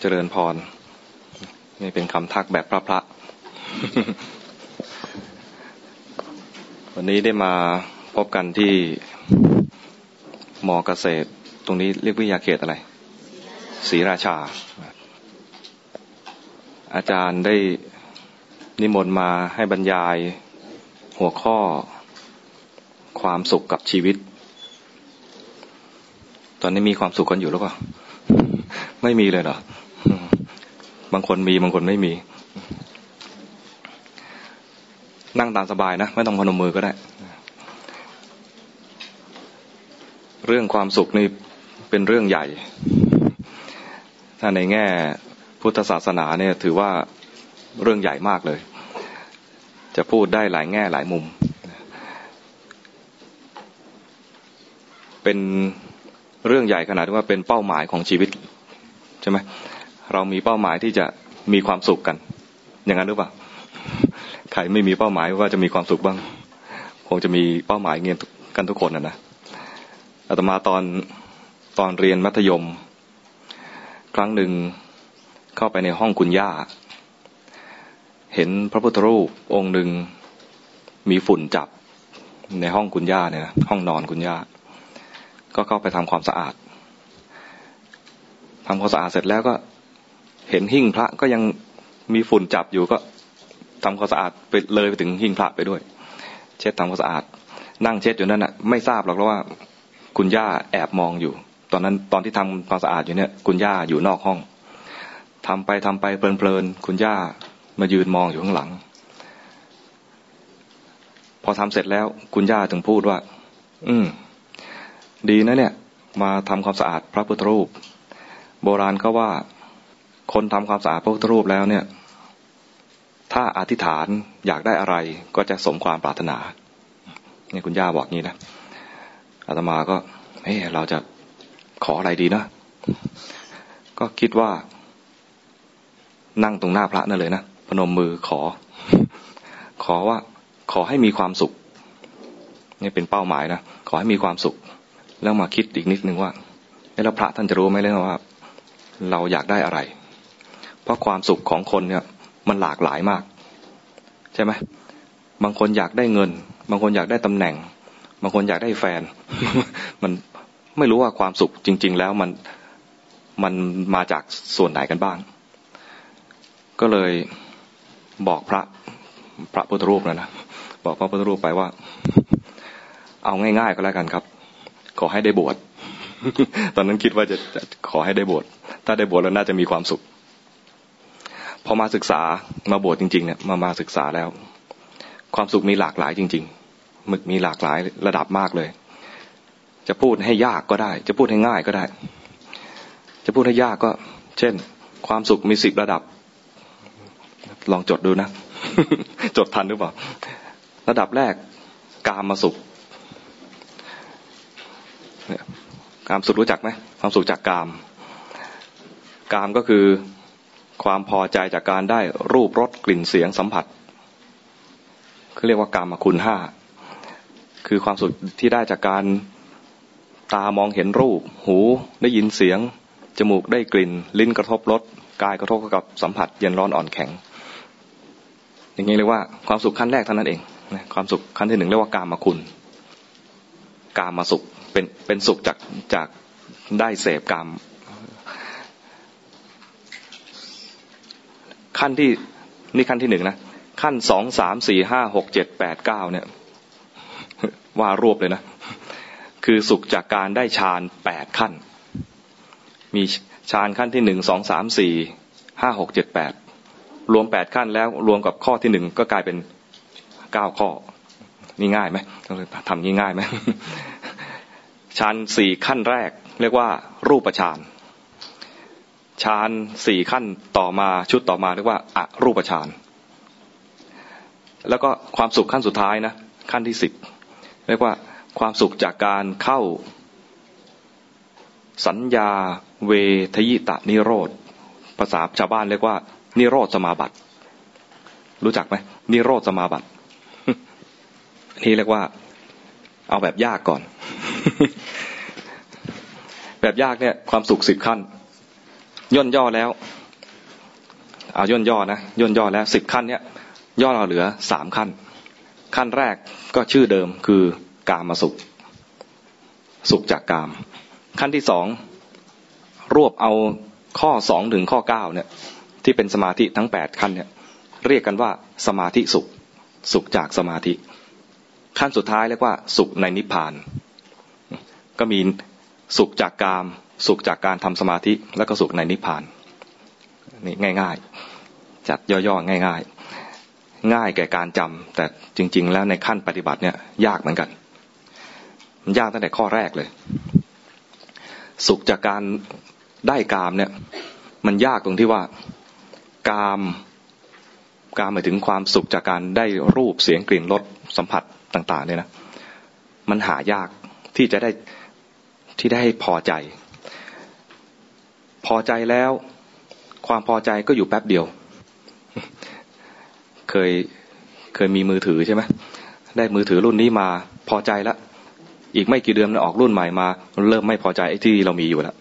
เจริญพร นี่เป็นคำทักแบบพระพระ วันนี้ได้มาพบกันที่มอเกษตร ตรงนี้เรียกวิทยาเขตอะไรศรีราชา อาจารย์ได้นิมนต์มาให้บรรยายหัวข้อความสุขกับชีวิต ตอนนี้มีความสุขกันอยู่หรือเปล่า ไม่มีเลยเหรอ บางคนมีบางคนไม่มี นั่งตามสบายนะ ไม่ต้องพนมมือก็ได้ เรื่องความสุขนี่เป็นเรื่องใหญ่ ถ้าในแง่พุทธศาสนาเนี่ย ถือว่าเรื่องใหญ่มากเลย จะพูดได้หลายแง่หลายมุม เป็นเรื่องใหญ่ขนาดที่ว่าเป็นเป้าหมายของชีวิต ใช่ไหม เรามีเป้าหมายที่จะมีความสุขกัน อย่างนั้นหรือเปล่าใครไม่มีเป้าหมายว่าจะมีความสุขบ้าง คงจะมีเป้าหมายเงี้ยกันทุกคนนะนะอาตมาตอนตอนเรียนมัธยม ครั้งหนึ่งเข้าไปในห้องคุณย่า เห็นพระพุทธรูปองค์หนึ่งมีฝุ่นจับในห้องคุณย่าเนี่ยนะห้องนอนคุณย่า ก็เข้าไปทำความสะอาดทำความสะอาดเสร็จแล้วก็ เห็นหิ้งพระก็ยังมีฝุ่นจับอยู่ก็ทำความสะอาดไปเลยไปถึงหิ้งพระไปด้วย เช็ดทำความสะอาด นั่งเช็ดอยู่นั่นน่ะ ไม่ทราบหรอกว่าคุณย่าแอบมองอยู่ ตอนนั้นตอนที่ทำความสะอาดอยู่เนี่ยคุณย่าอยู่นอกห้องทำไปทำไปเพลินๆคุณย่ามายืนมองอยู่ข้างหลัง พอทำเสร็จแล้วคุณย่าถึงพูดว่า อืมดีนะเนี่ย มาทำความสะอาดพระพุทธรูป โบราณเขาว่า คนทำความสะอาดพระพุทธรูปแล้วเนี่ย ถ้าอธิษฐานอยากได้อะไรก็จะสมความปรารถนาเนี่ยคุณย่าบอกงี้นะอาตมาก็เฮ้เราจะขออะไรดีนะก็คิดว่านั่งตรงหน้าพระนั่นเลยนะพนมมือขอ ขอว่าขอให้มีความสุขนี่เป็นเป้าหมายนะขอให้มีความสุข แล้วมาคิดอีกนิดนึงว่าแล้วพระท่านจะรู้ไหมเลยว่า เราอยากได้อะไร เพราะความสุขของคนเนี่ย มันหลากหลายมาก ใช่ไหมบางคนอยากได้เงิน บางคนอยากได้ตำแหน่ง บางคนอยากได้แฟน มันไม่รู้ว่าความสุขจริง ๆ แล้วมันมันมาจากส่วนไหนกันบ้าง ก็เลยบอกพระพระพุทธรูปนะนะบอกพระพุทธรูปไปว่า เอาง่ายๆก็แล้วกันครับ ขอให้ได้บวชตอนนั้นคิดว่าจะขอให้ได้บวชถ้าได้บวชแล้วน่าจะมีความสุข พอมาศึกษามาบวชจริงๆเนี่ยมามาศึกษาแล้ว ความสุขมีหลากหลายจริง ๆ มึกมีหลากหลายระดับมากเลย จะพูดให้ยากก็ได้ จะพูดให้ง่ายก็ได้ จะพูดให้ยากก็ เช่น ความสุขมีสิบระดับ ลองจดดูนะ จดทันหรือเปล่า ระดับแรกกามมาสุขกามสุขรู้จักไหมความสุขจากกาม กามก็คือ ความพอใจจากการได้รูปรสกลิ่นเสียงสัมผัสเขาเรียกว่ากามคุณห้าคือความสุขที่ได้จากการตามองเห็นรูป หูได้ยินเสียง จมูกได้กลิ่น ลิ้นกระทบรสกายกระทบกับสัมผัส เย็นร้อนอ่อนแข็ง อย่างนี้เรียกว่าความสุขขั้นแรกเท่านั้นเองความสุขขั้นที่หนึ่งเรียกว่ากามคุณ กามาสุขเป็นเป็นสุขจากจากได้เสพกาม ขั้นที่นี่ขั้นที่หนึ่งนะขั้นสองสามสี่ห้าหกเจ็ดแปดเก้าเนี่ย ว่ารวบเลยนะ คือสุขจากการได้ฌานแปดขั้น มีฌานขั้นที่หนึ่งสองสามสี่ห้าหกเจ็ดแปดรวมแปดขั้นแล้วรวมกับข้อที่หนึ่งก็กลายเป็นเก้าข้อ นี่ง่ายไหมทำง่ายไหมฌานสี่ขั้นแรก เรียกว่ารูปฌาน ฌานสี่ขั้นต่อมาชุดต่อมาเรียกว่าอารูปฌานแล้วก็ความสุขขั้นสุดท้ายนะขั้นที่สิบเรียกว่าความสุขจากการเข้า สัญญาเวทยิตะนิโรธภาษาชาวบ้านเรียกว่า นิโรธสมาบัติ รู้จักไหมนิโรธสมาบัตินี่เรียกว่า เอาแบบยากก่อน แบบยากเนี่ย ความสุขสิบขั้น ย่นย่อแล้วเอาย่นย่อนะย่นย่อแล้วสิบขั้นเนี้ยย่อเราเหลือสามขั้น ขั้นแรกก็ชื่อเดิมคือกามาสุข สุขจากกาม ขั้นที่สองรวบเอาข้อสองถึงข้อเก้าเนี่ย ที่เป็นสมาธิทั้งแปดขั้นเนี่ย เรียกกันว่าสมาธิสุข สุขจากสมาธิ ขั้นสุดท้ายเรียกว่าสุขในนิพพาน ก็มีสุขจากกาม สุขจากการทำสมาธิแล้วก็สุขในนิพพานนี่ง่าย ๆ จัดย่อๆง่าย ๆ ง่ายแก่การจำแต่จริง ๆ แล้วในขั้นปฏิบัติเนี่ย ยากเหมือนกันมันยากตั้งแต่ข้อแรกเลย สุขจากการได้กามเนี่ย มันยากตรงที่ว่ากามกามหมายถึงความสุขจากการได้รูปเสียงกลิ่นรสสัมผัสต่าง ๆ เนี่ยนะมันหายากที่จะได้ที่ได้พอใจ พอใจแล้ว ความพอใจก็อยู่แป๊บเดียว เคยเคยมีมือถือใช่ไหมได้มือถือรุ่นนี้มาพอใจแล้วอีกไม่กี่เดือนออกรุ่นใหม่มา เริ่มไม่พอใจไอ้ที่เรามีอยู่แล้ว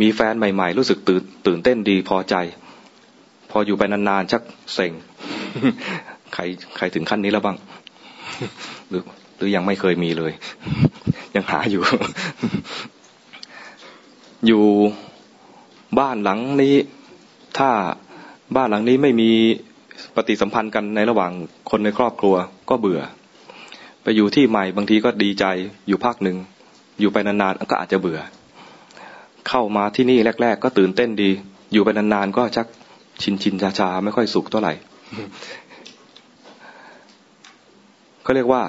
มีแฟนใหม่ ๆ รู้สึกตื่นตื่นเต้นดีพอใจ พออยู่ไปนานๆชักเซ็งใครใครถึงขั้นนี้แล้วบ้าง หรือหรือยังไม่เคยมีเลย ยังหาอยู่ อยู่บ้านหลังนี้ ถ้าบ้านหลังนี้ไม่มีปฏิสัมพันธ์กันในระหว่างคนในครอบครัวก็เบื่อ ไปอยู่ที่ใหม่บางทีก็ดีใจอยู่ภาคหนึ่ง อยู่ไปนานๆก็อาจจะเบื่อ เข้ามาที่นี่แรก ๆ ก็ตื่นเต้นดี อยู่ไปนานๆก็ชักชินชินชาชาไม่ค่อยสุขเท่าไหร่ก็เรียกว่า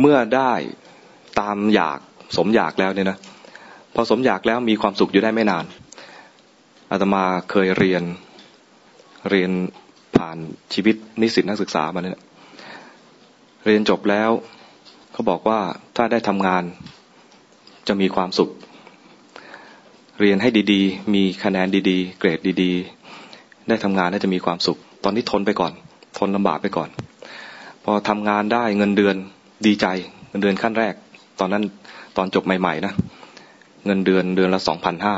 เมื่อได้ตามอยากสมอยากแล้วเนี่ยนะ พอสมอยากแล้วมีความสุขอยู่ได้ไม่นานอาตมาเคยเรียนเรียนผ่านชีวิตนิสิตนักศึกษามาเนี่ยเรียนจบแล้วเขาบอกว่าถ้าได้ทำงานจะมีความสุข เรียนให้ดีๆ มีคะแนนดีๆ เกรดดีๆ ได้ทำงานแล้วจะมีความสุข ตอนนี้ทนไปก่อน ทนลำบากไปก่อน พอทำงานได้เงินเดือนดีใจเงินเดือนขั้นแรก ตอนนั้นตอนจบใหม่ ๆ นะ เงินเดือนเดือนละสองพันห้า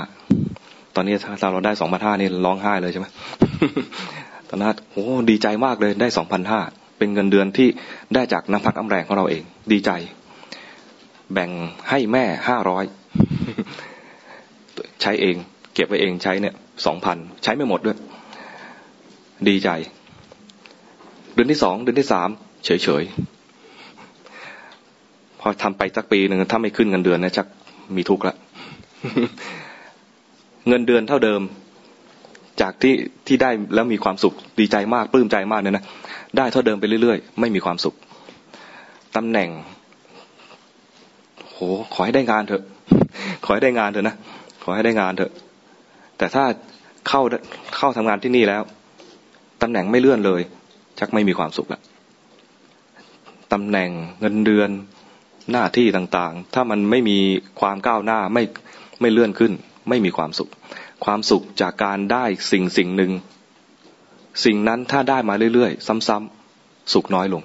ตอนนี้ถ้าเราได้สองพันห้านี่ร้องไห้เลยใช่ไหมตอนนั้นโอ้ดีใจมากเลยได้สองพันห้าเป็นเงินเดือนที่ได้จากน้ำพักน้ำแรงของเราเอง ดีใจ แบ่งให้แม่ห้าร้อยใช้เอง เก็บไว้เองใช้เนี่ยสองพันใช้ไม่หมดด้วย ดีใจ เดือนที่สองเดือนที่สามเฉยเฉยพอทำไปสักปีหนึ่งถ้าไม่ขึ้นเงินเดือนนะชักมีทุกข์ละ เงินเดือนเท่าเดิม จากที่ที่ได้แล้วมีความสุขดีใจมากปลื้มใจมากเนี่ยนะได้เท่าเดิมไปเรื่อยๆ ไม่มีความสุขตำแหน่งโหขอให้ได้งานเถอะ ขอให้ได้งานเถอะนะขอให้ได้งานเถอะ แต่ถ้าเข้าเข้าทำงานที่นี่แล้วตำแหน่งไม่เลื่อนเลย ชักไม่มีความสุขละตำแหน่งเงินเดือนหน้าที่ต่างๆ ถ้ามันไม่มีความก้าวหน้าไม่ ไม่เลื่อนขึ้น ไม่มีความสุข ความสุขจากการได้สิ่งสิ่งหนึ่ง สิ่งนั้นถ้าได้มาเรื่อยๆ ซ้ำๆสุขน้อยลง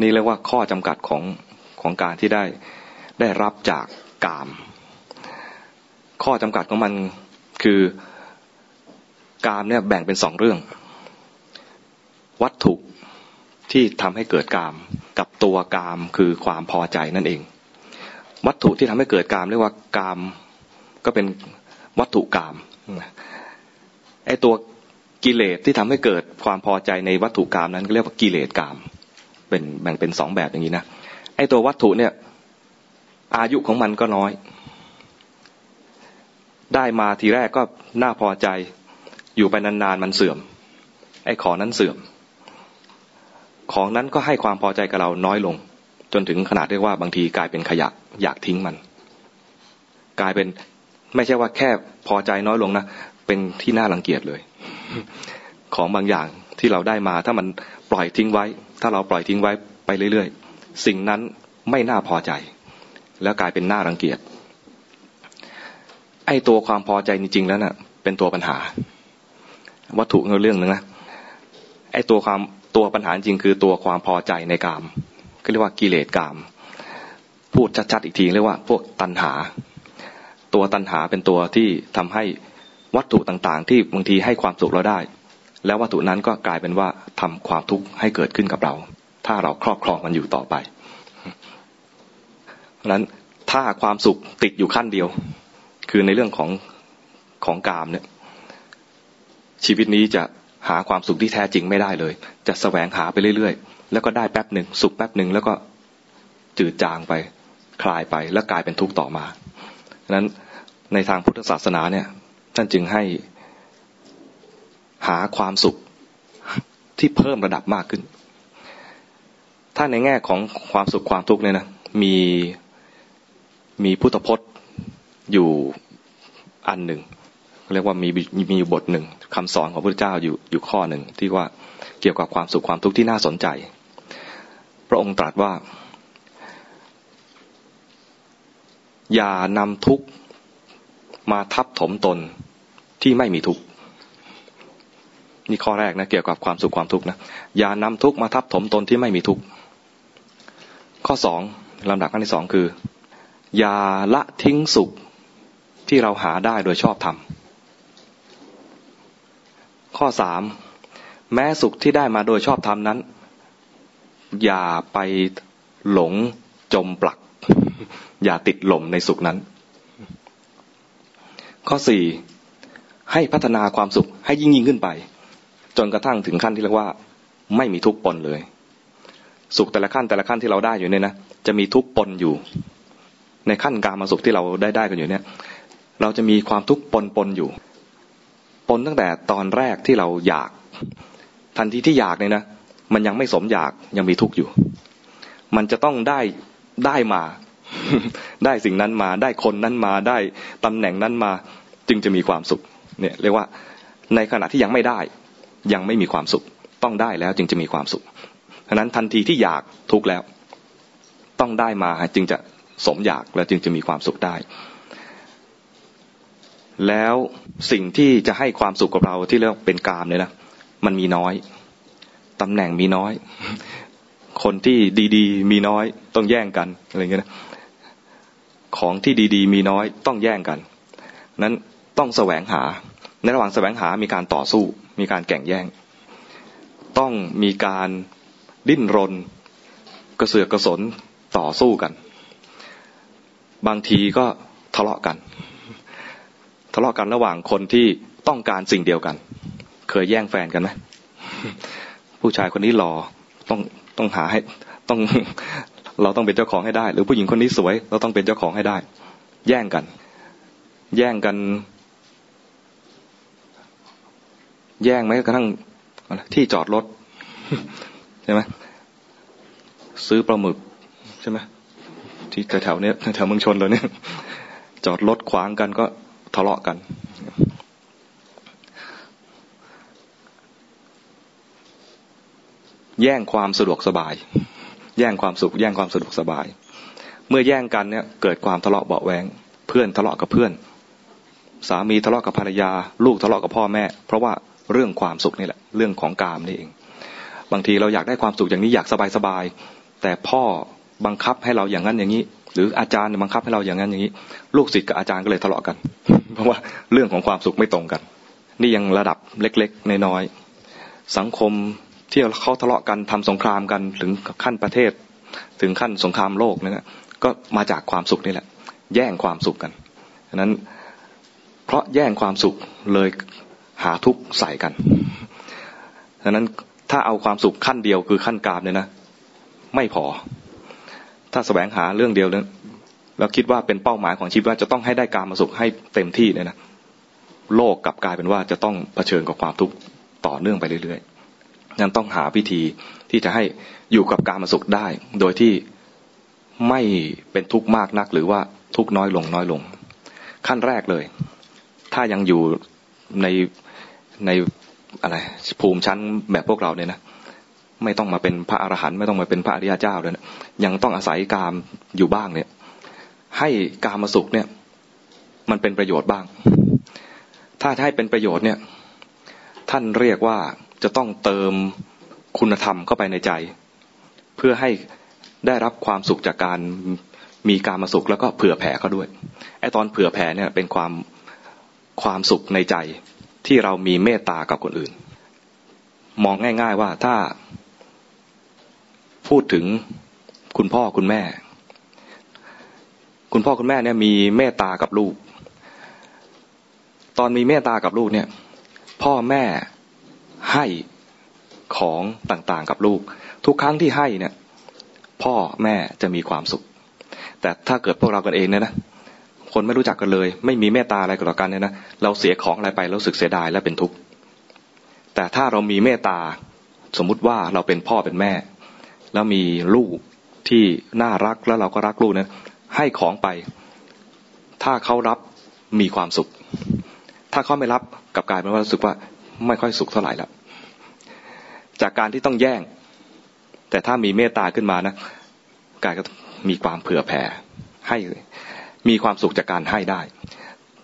นี่เรียกว่าข้อจำกัดของของการที่ได้ได้รับจากกาม ข้อจำกัดของมันคือกามเนี่ยแบ่งเป็นสองเรื่อง วัตถุที่ทำให้เกิดกาม กับตัวกามคือความพอใจนั่นเอง วัตถุที่ทำให้เกิดกามเรียกว่ากาม ก็เป็นวัตถุกรรมไอตัวกิเลสที่ทำให้เกิดความพอใจในวัตถุกรรมนั้นเรียกว่ากิเลสกรรมเป็นแบ่งเป็นสองแบบอย่างนี้นะไอตัววัตถุเนี่ย อายุของมันก็น้อย ได้มาทีแรกก็น่าพอใจ อยู่ไปนานๆมันเสื่อม ไอ้ของนั้นเสื่อม ของนั้นก็ให้ความพอใจกับเราน้อยลง จนถึงขนาดเรียกว่าบางทีกลายเป็นขยะอยากทิ้งมัน กลายเป็น ไม่ใช่ว่าแค่พอใจน้อยลงนะเป็นที่น่ารังเกียจเลย ของบางอย่างที่เราได้มา ถ้ามันปล่อยทิ้งไว้ ถ้าเราปล่อยทิ้งไว้ไปเรื่อยๆ สิ่งนั้นไม่น่าพอใจ แล้วกลายเป็นน่ารังเกียจไอ้ตัวความพอใจจริงๆแล้วนะ่ะ เป็นตัวปัญหา วัตถุเรื่องหนึ่งนะไอ้ตัวความตัวปัญหาจริงคือตัวความพอใจในกามก็เรียกว่ากิเลสกาม พูดชัดๆอีกทีเรียกว่า พวกตัณหา ตัวตัณหาเป็นตัวที่ทำให้วัตถุต่างๆ ที่บางทีให้ความสุขเราได้ แล้ววัตถุนั้นก็กลายเป็นว่าทำความทุกข์ให้เกิดขึ้นกับเรา ถ้าเราครอบครองมันอยู่ต่อไปเพราะนั้นถ้าความสุขติดอยู่ขั้นเดียว คือในเรื่องของของกามเนี่ย ชีวิตนี้จะหาความสุขที่แท้จริงไม่ได้เลย จะแสวงหาไปเรื่อยๆ แล้วก็ได้แป๊บหนึ่งสุขแป๊บหนึ่งแล้วก็จืดจางไป คลายไปแล้วกลายเป็นทุกข์ต่อมา ดังนั้นในทางพุทธศาสนาเนี่ย ท่านจึงให้หาความสุขที่เพิ่มระดับมากขึ้น ถ้าในแง่ของความสุขความทุกข์เนี่ยนะ มีมีพุทธพจน์อยู่อันหนึ่งเรียกว่ามีมีอยู่บทหนึ่งคำสอนของพระเจ้าอยู่อยู่ข้อหนึ่งที่ว่าเกี่ยวกับความสุขความทุกข์ที่น่าสนใจ พระองค์ตรัสว่า อย่านำทุกข์มาทับถมตนที่ไม่มีทุกข์นี่ข้อแรกนะเกี่ยวกับความสุขความทุกข์นะอย่านำทุกข์มาทับถมตนที่ไม่มีทุกข์ข้อสองลำดับขั้นที่สองคือ อย่าละทิ้งสุขที่เราหาได้โดยชอบธรรมข้อสามแม้สุขที่ได้มาโดยชอบธรรมนั้น อย่าไปหลงจมปลัก อย่าติดหล่มในสุขนั้น ข้อสี่ให้พัฒนาความสุขให้ยิ่งยิ่งขึ้นไป จนกระทั่งถึงขั้นที่เรียกว่า ไม่มีทุกข์ปนเลย สุขแต่ละขั้นแต่ละขั้นที่เราได้อยู่เนี่ยนะจะมีทุกข์ปนอยู่ ในขั้นการมาสุขที่เราได้ได้กันอยู่เนี่ย เราจะมีความทุกข์ปนปนอยู่ ปนตั้งแต่ตอนแรกที่เราอยาก ทันทีที่อยากเนี่ยนะมันยังไม่สมอยากยังมีทุกข์อยู่ มันจะต้องได้ได้มา ได้สิ่งนั้นมา ได้คนนั้นมา ได้ตำแหน่งนั้นมา จึงจะมีความสุข เนี่ย เรียกว่า ในขณะที่ยังไม่ได้ ยังไม่มีความสุข ต้องได้แล้วจึงจะมีความสุขฉะนั้นทันทีที่อยากทุกข์แล้ว ต้องได้มาจึงจะสมอยากแล้วจึงจะมีความสุขได้ แล้วสิ่งที่จะให้ความสุขกับเราที่เรียกเป็นกามเนี่ยนะมันมีน้อยตำแหน่งมีน้อย คนที่ดี ๆ มีน้อย ต้องแย่งกันอะไรเงี้ยนะ ของที่ดีๆ มีน้อยต้องแย่งกัน นั้นต้องแสวงหา ในระหว่างแสวงหามีการต่อสู้ มีการแข่งแย่ง ต้องมีการดิ้นรน กระเสือกกระสนต่อสู้กัน บางทีก็ทะเลาะกัน ทะเลาะกันระหว่างคนที่ต้องการสิ่งเดียวกัน เคยแย่งแฟนกันไหมผู้ชายคนนี้หล่อต้องต้องหาให้ต้อง เราต้องเป็นเจ้าของให้ได้ หรือผู้หญิงคนนี้สวย เราต้องเป็นเจ้าของให้ได้ แย่งกัน แย่งกัน แย่งไหมกระทั่งที่จอดรถใช่ไหมซื้อปลาหมึกใช่ไหมที่แถวๆนี้แถวเมืองชนเลยเนี่ย จอดรถขวางกันก็ทะเลาะกัน แย่งความสะดวกสบาย แย่งความสุข แย่งความสะดวกสบาย เมื่อแย่งกันเนี่ยเกิดความทะเลาะเบาแวงเพื่อนทะเลาะกับเพื่อน สามีทะเลาะกับภรรยา ลูกทะเลาะกับพ่อแม่ เพราะว่าเรื่องความสุขนี่แหละ เรื่องของกามนี่เอง บางทีเราอยากได้ความสุขอย่างนี้อยากสบายสบายแต่พ่อบังคับให้เราอย่างนั้นอย่างนี้ หรืออาจารย์บังคับให้เราอย่างนั้นอย่างนี้ ลูกศิษย์กับอาจารย์ก็เลยทะเลาะกัน เพราะว่าเรื่องของความสุขไม่ตรงกัน นี่ยังระดับเล็กๆน้อยๆสังคม ที่เขาทะเลาะกันทำสงครามกันถึงขั้นประเทศ ถึงขั้นสงครามโลกนี่ยก็มาจากความสุขนี่แหละ แย่งความสุขกันฉะนั้นเพราะแย่งความสุขเลยหาทุกข์ใส่กันฉะนั้นถ้าเอาความสุขขั้นเดียวคือขั้นกามเนี่ยนะ ไม่พอ ถ้าแสวงหาเรื่องเดียวเนี่ยแล้วคิดว่าเป็นเป้าหมายของชีวิตว่าจะต้องให้ได้การมาสุขให้เต็มที่เนี่ยนะโลกกลับกลายเป็นว่าจะต้องเผชิญกับความทุกข์ต่อเนื่องไปเรื่อยๆ นั้นต้องหาวิธีที่จะให้อยู่กับการมาสุขได้ โดยที่ไม่เป็นทุกข์มากนัก หรือว่าทุกข์น้อยลงน้อยลง ขั้นแรกเลย ถ้ายังอยู่ในในอะไรภูมิชั้นแบบพวกเราเนี่ยนะไม่ต้องมาเป็นพระอรหันต์ไม่ต้องมาเป็นพระอริยเจ้าเลยนะยังต้องอาศัยกามอยู่บ้างเนี่ย ให้กามาสุขเนี่ย มันเป็นประโยชน์บ้าง ถ้าให้เป็นประโยชน์เนี่ย ท่านเรียกว่า จะต้องเติมคุณธรรมเข้าไปในใจ เพื่อให้ได้รับความสุขจากการมีการมาสุขแล้วก็เผื่อแผ่เขาด้วยไอ้ตอนเผื่อแผ่เนี่ยเป็นความความสุขในใจที่เรามีเมตตากับคนอื่น มองง่าย ๆว่าถ้าพูดถึงคุณพ่อคุณแม่ คุณพ่อคุณแม่เนี่ยมีเมตตากับลูก ตอนมีเมตตากับลูกเนี่ย พ่อแม่ ให้ของต่างๆกับลูก ทุกครั้งที่ให้เนี่ย พ่อแม่จะมีความสุข แต่ถ้าเกิดพวกเรากันเองเนี่ยนะคนไม่รู้จักกันเลย ไม่มีเมตตาอะไรกับกันเนี่ยนะเราเสียของอะไรไปรู้สึกเสียดายและเป็นทุกข์แต่ถ้าเรามีเมตตาสมมุติว่าเราเป็นพ่อเป็นแม่ แล้วมีลูกที่น่ารักแล้วเราก็รักลูกนะให้ของไป ถ้าเขารับมีความสุข ถ้าเขาไม่รับกับกายเป็นว่ารู้สึกว่า ไม่ค่อยสุขเท่าไหร่แล้วจากการที่ต้องแย่ง แต่ถ้ามีเมตตาขึ้นมานะกายก็มีความเผื่อแผ่ให้มีความสุขจากการให้ได้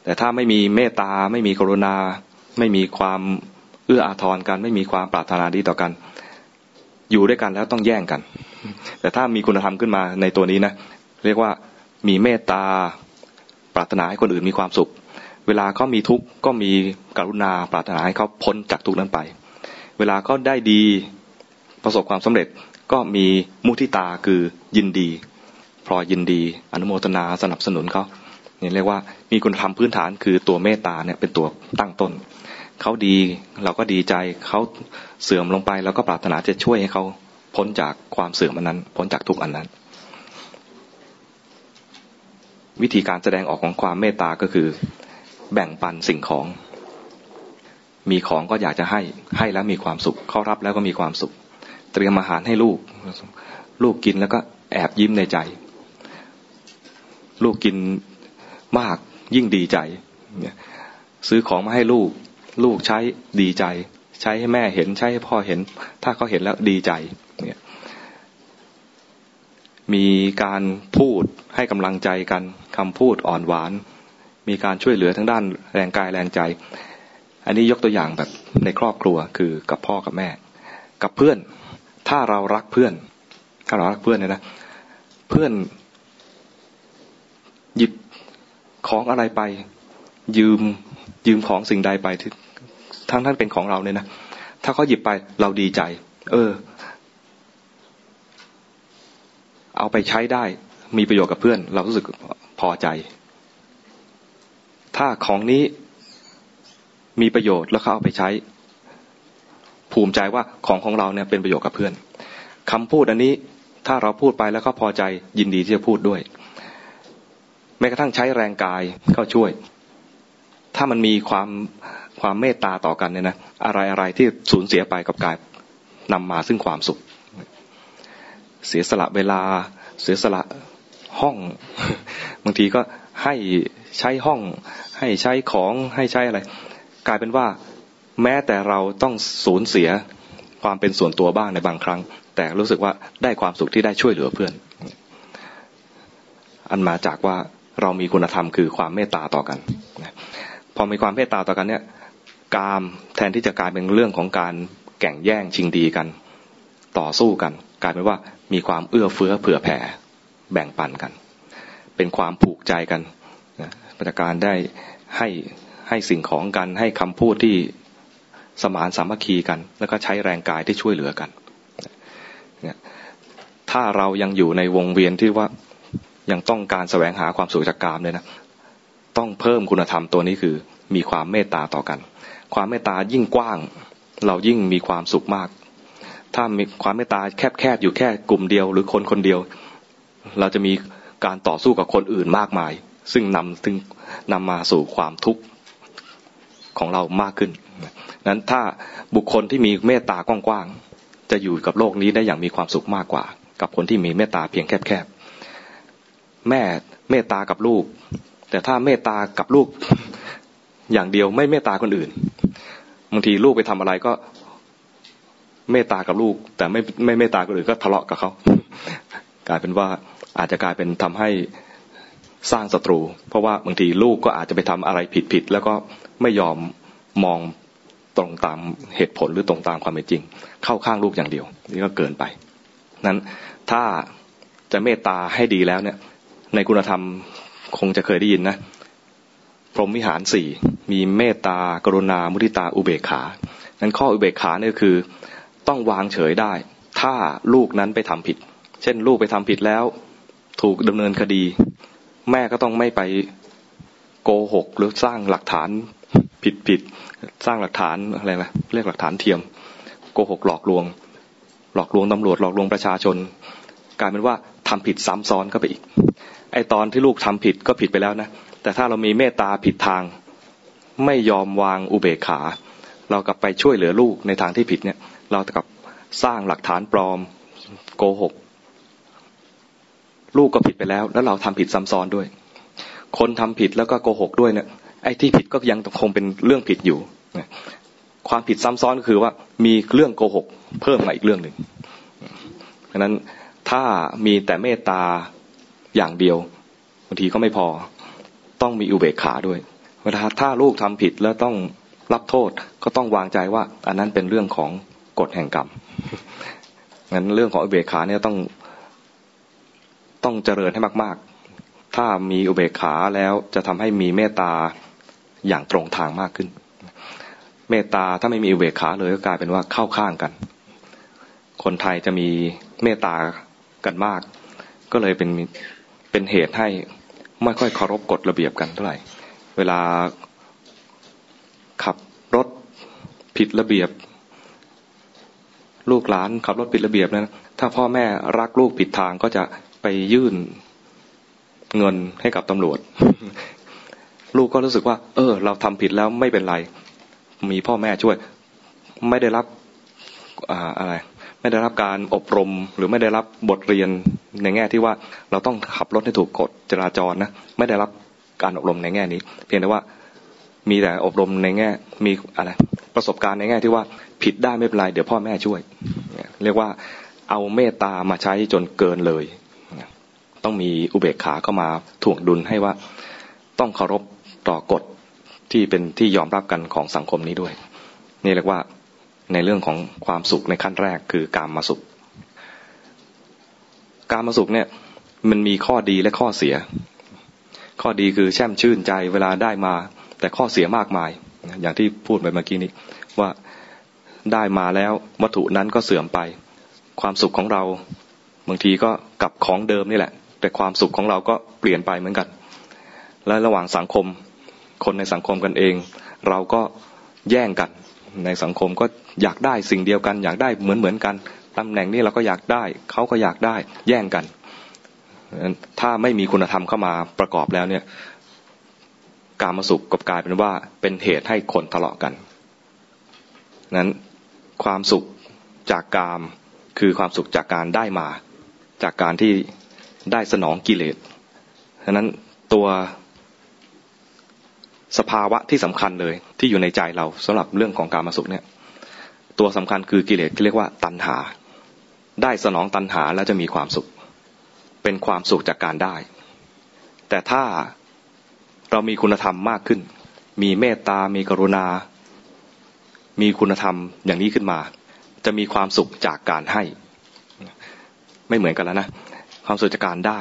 แต่ถ้าไม่มีเมตตาไม่มีกรุณา ไม่มีความเอื้ออาทรกันไม่มีความปรารถนาดีต่อกัน อยู่ด้วยกันแล้วต้องแย่งกัน แต่ถ้ามีคุณธรรมขึ้นมาในตัวนี้นะเรียกว่ามีเมตตาปรารถนาให้คนอื่นมีความสุข เวลาเขามีทุกข์ก็มีกรุณาปรารถนาให้เขาพ้นจากทุกข์นั้นไป เวลาเขาได้ดีประสบความสำเร็จก็มีมุทิตาคือยินดีพลอยยินดี อนุโมทนาสนับสนุนเขาเนี่ยเรียกว่ามีคุณธรรมพื้นฐานคือตัวเมตตาเนี่ยเป็นตัวตั้งต้นเขาดีเราก็ดีใจเขาเสื่อมลงไปเราก็ปรารถนาจะช่วยให้เขาพ้นจากความเสื่อมอันนั้น พ้นจากทุกอันนั้น วิธีการแสดงออกของความเมตตาก็คือ แบ่งปันสิ่งของ มีของก็อยากจะให้ ให้แล้วมีความสุข เขารับแล้วก็มีความสุข เตรียมอาหารให้ลูก ลูกกินแล้วก็แอบยิ้มในใจ ลูกกินมากยิ่งดีใจเนี่ยซื้อของมาให้ลูก ลูกใช้ดีใจ ใช้ให้แม่เห็น ใช้ให้พ่อเห็น ถ้าเขาเห็นแล้วดีใจ เนี่ย มีการพูดให้กำลังใจกันคำพูดอ่อนหวาน มีการช่วยเหลือทั้งด้านแรงกายแรงใจ อันนี้ยกตัวอย่างแบบในครอบครัวคือกับพ่อกับแม่ กับเพื่อน ถ้าเรารักเพื่อน ถ้าเรารักเพื่อนเนี่ยนะ เพื่อนหยิบของอะไรไป ยืมยืมของสิ่งใดไปทั้งท่านเป็นของเราเนี่ยนะถ้าเขาหยิบไปเราดีใจ เออ เอาไปใช้ได้ มีประโยชน์กับเพื่อน เรารู้สึกพอใจ ถ้าของนี้มีประโยชน์แล้วเขาเอาไปใช้ ภูมิใจว่าของของเราเนี่ยเป็นประโยชน์กับเพื่อนคำพูดอันนี้ถ้าเราพูดไปแล้วเขาพอใจยินดีที่จะพูดด้วย แม้กระทั่งใช้แรงกายก็ช่วย ถ้ามันมีความความเมตตาต่อกันเนี่ยนะอะไรอะไรที่สูญเสียไปกับกายนำมาซึ่งความสุข เสียสละเวลา เสียสละห้อง บางทีก็ให้ใช้ห้อง ให้ใช้ของให้ใช้อะไร กลายเป็นว่า แม้แต่เราต้องสูญเสียความเป็นส่วนตัวบ้างในบางครั้ง แต่รู้สึกว่าได้ความสุขที่ได้ช่วยเหลือเพื่อน อันมาจากว่าเรามีคุณธรรมคือความเมตตาต่อกันพอมีความเมตตาต่อกันเนี่ย กามแทนที่จะกลายเป็นเรื่องของการแข่งแย่งชิงดีกัน ต่อสู้กัน กลายเป็นว่ามีความเอื้อเฟื้อเผื่อแผ่แบ่งปันกัน เป็นความผูกใจกัน ประการได้ให้ให้สิ่งของกันให้คำพูดที่สมานสามัคคีกัน แล้วก็ใช้แรงกายที่ช่วยเหลือกันถ้าเรายังอยู่ในวงเวียนที่ว่ายังต้องการแสวงหาความสุขจากกามเลยนะต้องเพิ่มคุณธรรมตัวนี้คือ มีความเมตตาต่อกัน ความเมตตายิ่งกว้าง เรายิ่งมีความสุขมาก ถ้ามีความเมตตาแคบๆอยู่แค่กลุ่มเดียว หรือคนคนเดียว เราจะมีการต่อสู้กับคนอื่นมากมาย ซึ่งนำถึงนำมาสู่ความทุกข์ของเรามากขึ้นนั้นถ้าบุคคลที่มีเมตตากว้างๆจะอยู่กับโลกนี้ได้อย่างมีความสุขมากกว่า กับคนที่มีเมตตาเพียงแคบๆแม่เมตตากับลูก แต่ถ้าเมตตากับลูกอย่างเดียวไม่เมตตาคนอื่นบางทีลูกไปทำอะไรก็เมตตากับลูก แต่ไม่ไม่เมตตาคนอื่นก็ทะเลาะกับเขากลายเป็นว่าอาจจะกลายเป็นทำให้ สร้างศัตรู เพราะว่าบางทีลูกก็อาจจะไปทำอะไรผิดผิดแล้วก็ไม่ยอมมองตรงตามเหตุผลหรือตรงตามความเป็นจริง เข้าข้างลูกอย่างเดียว นี่ก็เกินไป นั้นถ้าจะเมตตาให้ดีแล้วเนี่ย ในคุณธรรมคงจะเคยได้ยินนะพรหมวิหารสี่มีเมตตากรุณา มุทิตาอุเบกขานั้นข้ออุเบกขาเนี่ยคือ ต้องวางเฉยได้ ถ้าลูกนั้นไปทำผิด เช่น ลูกไปทำผิดแล้ว ถูกดำเนินคดี แม่ก็ต้องไม่ไปโกหก หรือสร้างหลักฐานผิดผิดสร้างหลักฐานอะไรนะเรียกหลักฐานเทียม โกหกหลอกลวง หลอกลวงตำรวจหลอกลวงประชาชน กลายเป็นว่าทำผิดซ้ำซ้อนก็ไปอีก ไอตอนที่ลูกทำผิดก็ผิดไปแล้วนะ แต่ถ้าเรามีเมตตาผิดทาง ไม่ยอมวางอุเบกขา เรากลับไปช่วยเหลือลูกในทางที่ผิดเนี่ย เรากับสร้างหลักฐานปลอม โกหก ลูกก็ผิดไปแล้ว แล้วเราทำผิดซ้ำซ้อนด้วย คนทำผิดแล้วก็โกหกด้วยเนี่ยไอ้ที่ผิดก็ยังคงเป็นเรื่องผิดอยู่ความผิดซ้ำซ้อนก็คือว่ามีเรื่องโกหก เพิ่มมาอีกเรื่องหนึ่งเพราะนั้นถ้ามีแต่เมตตาอย่างเดียวบางทีก็ไม่พอต้องมีอุเบกขาด้วยเวลาถ้าลูกทำผิดแล้วต้องรับโทษก็ต้องวางใจว่า อันนั้นเป็นเรื่องของกฎแห่งกรรมงั้นเรื่องของอุเบกขาเนี่ยต้อง ต้องเจริญให้มาก ๆ ถ้ามีอุเบกขาแล้วจะทำให้มีเมตตาอย่างตรงทางมากขึ้น เมตตาถ้าไม่มีอุเบกขาเลยก็กลายเป็นว่าเข้าข้างกัน คนไทยจะมีเมตตากันมาก ก็เลยเป็นเป็นเหตุให้ไม่ค่อยเคารพกฎระเบียบกันเท่าไหร่ เวลาขับรถผิดระเบียบ ลูกหลานขับรถผิดระเบียบนะถ้าพ่อแม่รักลูกผิดทางก็จะ ไปยื่นเงินให้กับตำรวจ ลูกก็รู้สึกว่า เออ เราทำผิดแล้วไม่เป็นไร มีพ่อแม่ช่วย ไม่ได้รับอ่าอะไร ไม่ได้รับการอบรมหรือไม่ได้รับบทเรียนในแง่ที่ว่าเราต้องขับรถให้ถูกกฎจราจรนะไม่ได้รับการอบรมในแง่นี้ เพียงแต่ว่ามีแต่อบรมในแง่ มีอะไร ประสบการณ์ในแง่ที่ว่าผิดได้ไม่เป็นไรเดี๋ยวพ่อแม่ช่วย เรียกว่าเอาเมตตามาใช้จนเกินเลย ต้องมีอุเบกขาเข้ามาถ่วงดุลให้ว่าต้องเคารพต่อกฎที่เป็นที่ยอมรับกันของสังคมนี้ด้วย นี่เรียกว่าในเรื่องของความสุขในขั้นแรกคือการมาสุข การมาสุขเนี่ยมันมีข้อดีและข้อเสีย ข้อดีคือแช่มชื่นใจเวลาได้มา แต่ข้อเสียมากมาย อย่างที่พูดไปเมื่อกี้นี้ว่าได้มาแล้ววัตถุนั้นก็เสื่อมไป ความสุขของเราบางทีก็กับของเดิมนี่แหละ แต่ความสุขของเราก็เปลี่ยนไปเหมือนกัน และระหว่างสังคมคนในสังคมกันเอง เราก็แย่งกันในสังคมก็อยากได้สิ่งเดียวกัน อยากได้เหมือนเหมือนกันตำแหน่งนี้เราก็อยากได้เขาก็อยากได้แย่งกัน ถ้าไม่มีคุณธรรมเข้ามาประกอบแล้วเนี่ย การมาสุขกับกลายเป็นว่าเป็นเหตุให้คนทะเลาะกัน นั้นความสุขจากกามคือความสุขจากการได้มา จากการที่ ได้สนองกิเลสฉะนั้นตัวสภาวะที่สำคัญเลย ที่อยู่ในใจเราสำหรับเรื่องของการมาสุขเนี่ย ตัวสำคัญคือกิเลสที่เรียกว่าตัณหา ได้สนองตัณหาแล้วจะมีความสุข เป็นความสุขจากการได้ แต่ถ้าเรามีคุณธรรมมากขึ้น มีเมตตา มีกรุณา มีคุณธรรมอย่างนี้ขึ้นมา จะมีความสุขจากการให้ ไม่เหมือนกันแล้วนะ ความสุขจากการได้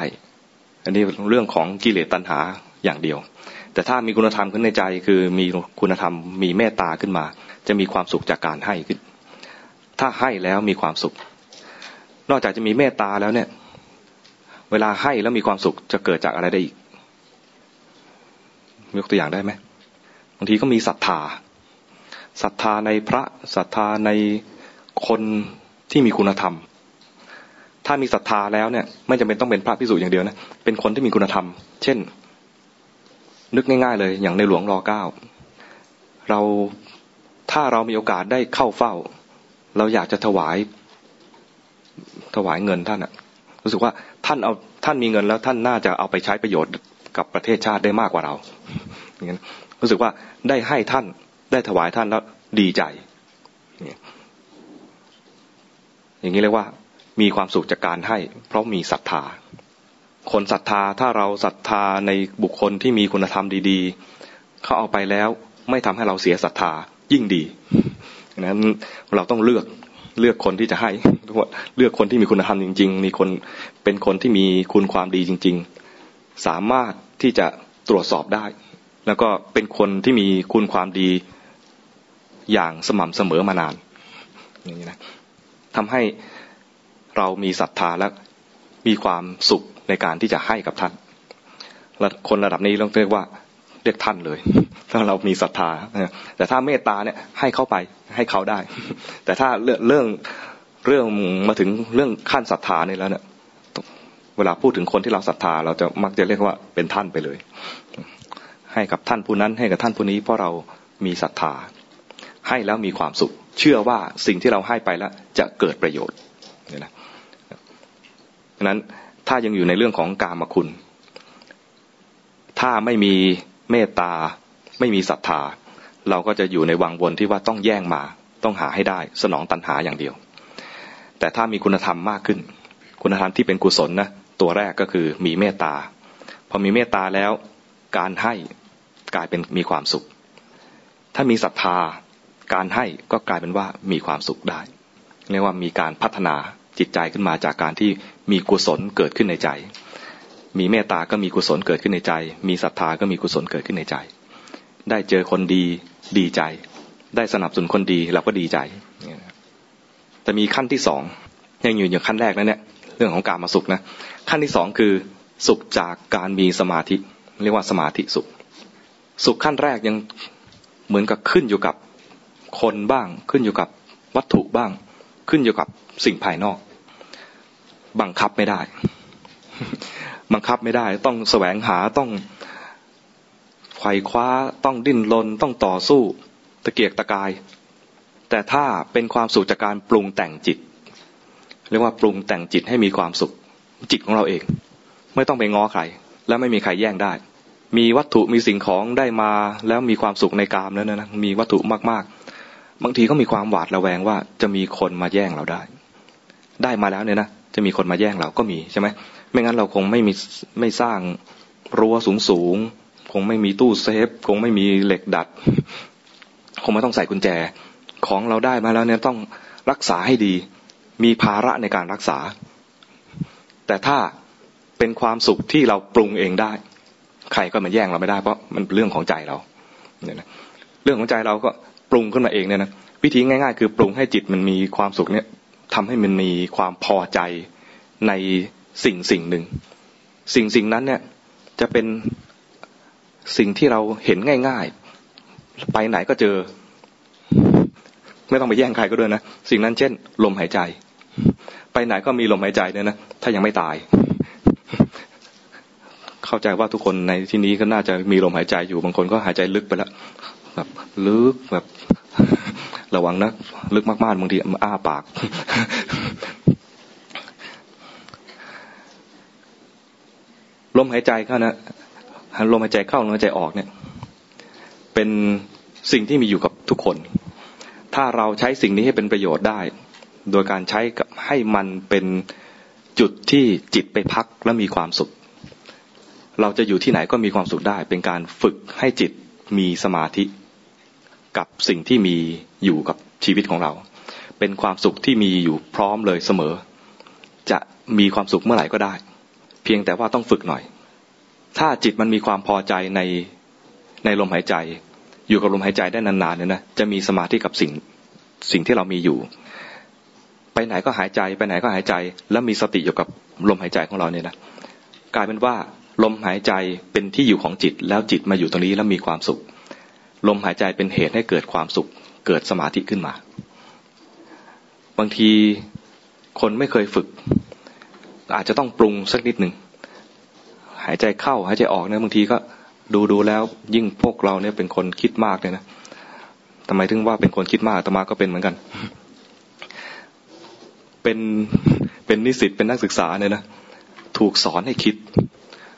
อันนี้เรื่องของกิเลสตัณหาอย่างเดียว แต่ถ้ามีคุณธรรมขึ้นในใจ คือมีคุณธรรมมีเมตตาขึ้นมา จะมีความสุขจากการให้ขึ้น ถ้าให้แล้วมีความสุข นอกจากจะมีเมตตาแล้วเนี่ย เวลาให้แล้วมีความสุขจะเกิดจากอะไรได้อีกยกตัวอย่างได้ไหมบางทีก็มีศรัทธาศรัทธาในพระศรัทธาในคนที่มีคุณธรรม ถ้ามีศรัทธาแล้วเนี่ย ไม่จำเป็นต้องเป็นพระพิสุอย่างเดียวนะ เป็นคนที่มีคุณธรรม เช่น นึกง่าย ๆ เลย อย่างในหลวงรอเก้า เราถ้าเรามีโอกาสได้เข้าเฝ้า เราอยากจะถวาย ถวายเงินท่านอะรู้สึกว่าท่านเอาท่านมีเงินแล้วท่านน่าจะเอาไปใช้ประโยชน์กับประเทศชาติได้มากกว่าเราอย่างนี้รู้สึกว่าได้ให้ท่านได้ถวายท่านแล้วดีใจ อย่างนี้เรียกว่า มีความสุขจากการให้ เพราะมีศรัทธา คนศรัทธาถ้าเราศรัทธาในบุคคลที่มีคุณธรรมดีๆ เขาเอาไปแล้วไม่ทำให้เราเสียศรัทธายิ่งดีนั้นเราต้องเลือกเลือกคนที่จะให้เลือกคนที่มีคุณธรรมจริง ๆ มีคนเป็นคนที่มีคุณความดีจริง ๆ สามารถที่จะตรวจสอบได้ แล้วก็เป็นคนที่มีคุณความดีอย่างสม่ำเสมอมานานอย่างนี้นะทำให้ เรามีศรัทธาและมีความสุขในการที่จะให้กับท่าน คนระดับนี้ต้องเรียกว่าเรียกท่านเลย ถ้าเรามีศรัทธาแต่ถ้าเมตตาเนี่ยให้เข้าไปให้เขาได้ แต่ถ้าเรื่องเรื่องมาถึงเรื่องขั้นศรัทธานี่แล้วเนี่ยเวลาพูดถึงคนที่เราศรัทธา เราจะมักจะเรียกว่าเป็นท่านไปเลย ให้กับท่านผู้นั้นให้กับท่านผู้นี้ เพราะเรามีศรัทธา ให้แล้วมีความสุข เชื่อว่าสิ่งที่เราให้ไปแล้วจะเกิดประโยชน์นี่นะ ดังนั้นถ้ายังอยู่ในเรื่องของกามคุณ ถ้าไม่มีเมตตา ไม่มีศรัทธา เราก็จะอยู่ในวังวนที่ว่าต้องแย่งมา ต้องหาให้ได้ สนองตัณหาอย่างเดียว แต่ถ้ามีคุณธรรมมากขึ้น คุณธรรมที่เป็นกุศลนะตัวแรกก็คือมีเมตตา พอมีเมตตาแล้ว การให้กลายเป็นมีความสุข ถ้ามีศรัทธา การให้ก็กลายเป็นว่ามีความสุขได้เรียกว่ามีการพัฒนา จิตใจขึ้นมาจากการที่มีกุศลเกิดขึ้นในใจ มีเมตตาก็มีกุศลเกิดขึ้นในใจ มีศรัทธาก็มีกุศลเกิดขึ้นในใจ ได้เจอคนดีดีใจ ได้สนับสนุนคนดีเราก็ดีใจ แต่มีขั้นที่สองยังอยู่อย่างขั้นแรกนั่นเนี่ยเรื่องของการมาสุขนะขั้นที่สองคือสุขจากการมีสมาธิ เรียกว่าสมาธิสุข สุขขั้นแรกยังเหมือนกับขึ้นอยู่กับคนบ้าง ขึ้นอยู่กับวัตถุบ้าง ขึ้นอยู่กับสิ่งภายนอก บังคับไม่ได้ บังคับไม่ได้ ต้องแสวงหาต้องไขว่คว้าต้องดิ้นรนต้องต่อสู้ ตะเกียกตะกาย แต่ถ้าเป็นความสุขจากการปรุงแต่งจิต เรียกว่าปรุงแต่งจิตให้มีความสุข จิตของเราเอง ไม่ต้องไปง้อใคร และไม่มีใครแย่งได้ มีวัตถุมีสิ่งของได้มาแล้วมีความสุขในกามแล้วนะมีวัตถุมาก บางทีก็มีความหวาดระแวงว่าจะมีคนมาแย่งเราได้ ได้มาแล้วเนี่ยนะจะมีคนมาแย่งเราก็มีใช่ไหมไม่งั้นเราคงไม่มีไม่สร้างรั้วสูงสูงคงไม่มีตู้เซฟ คงไม่มีเหล็กดัด คงไม่ต้องใส่กุญแจ ของเราได้มาแล้วเนี่ยต้องรักษาให้ดี มีภาระในการรักษา แต่ถ้าเป็นความสุขที่เราปรุงเองได้ ใครก็มาแย่งเราไม่ได้เพราะมันเป็นเรื่องของใจเราเนี่ยนะเรื่องของใจเราก็ รุงขึ้นมาเองเนี่ยนะวิธีง่าย ๆ คือปรุงให้จิตมันมีความสุขเนี่ยทำให้มันมีความพอใจในสิ่งสิ่งหนึ่ง สิ่งสิ่งนั้นเนี่ยจะเป็นสิ่งที่เราเห็นง่าย ๆ ไปไหนก็เจอ ไม่ต้องไปแย่งใครก็ด้วยนะสิ่งนั้นเช่น ลมหายใจ ไปไหนก็มีลมหายใจเนี่ยนะถ้ายังไม่ตาย เข้าใจว่าทุกคนในที่นี้ก็น่าจะมีลมหายใจอยู่บางคนก็หายใจลึกไปแล้ว แบบลึกแบบระวังนะลึกมากๆบางทีอ้าปาก ลมหายใจเข้านะลมหายใจเข้าลมหายใจออกเนี่ย เป็นสิ่งที่มีอยู่กับทุกคน ถ้าเราใช้สิ่งนี้ให้เป็นประโยชน์ได้ โดยการใช้กับให้มันเป็นจุดที่จิตไปพักและมีความสุข เราจะอยู่ที่ไหนก็มีความสุขได้ เป็นการฝึกให้จิตมีสมาธิ กับสิ่งที่มีอยู่กับชีวิตของเรา เป็นความสุขที่มีอยู่พร้อมเลยเสมอ จะมีความสุขเมื่อไหร่ก็ได้ เพียงแต่ว่าต้องฝึกหน่อย ถ้าจิตมันมีความพอใจในในลมหายใจ อยู่กับลมหายใจได้นานๆเนี่ยนะจะมีสมาธิกับสิ่งสิ่งที่เรามีอยู่ ไปไหนก็หายใจไปไหนก็หายใจ แล้วมีสติอยู่กับลมหายใจของเราเนี่ยนะกลายเป็นว่าลมหายใจเป็นที่อยู่ของจิตแล้วจิตมาอยู่ตรงนี้แล้วมีความสุข ลมหายใจเป็นเหตุให้เกิดความสุข เกิดสมาธิขึ้นมา บางทีคนไม่เคยฝึก อาจจะต้องปรุงสักนิดหนึ่งหายใจเข้าหายใจออกเนี่ยบางทีก็ดูดูแล้วยิ่งพวกเราเนี่ยเป็นคนคิดมากเลยนะทำไมถึงว่าเป็นคนคิดมากตมาก็เป็นเหมือนกัน เป็นเป็นนิสิตเป็นนักศึกษาเนี่ยนะถูกสอนให้คิด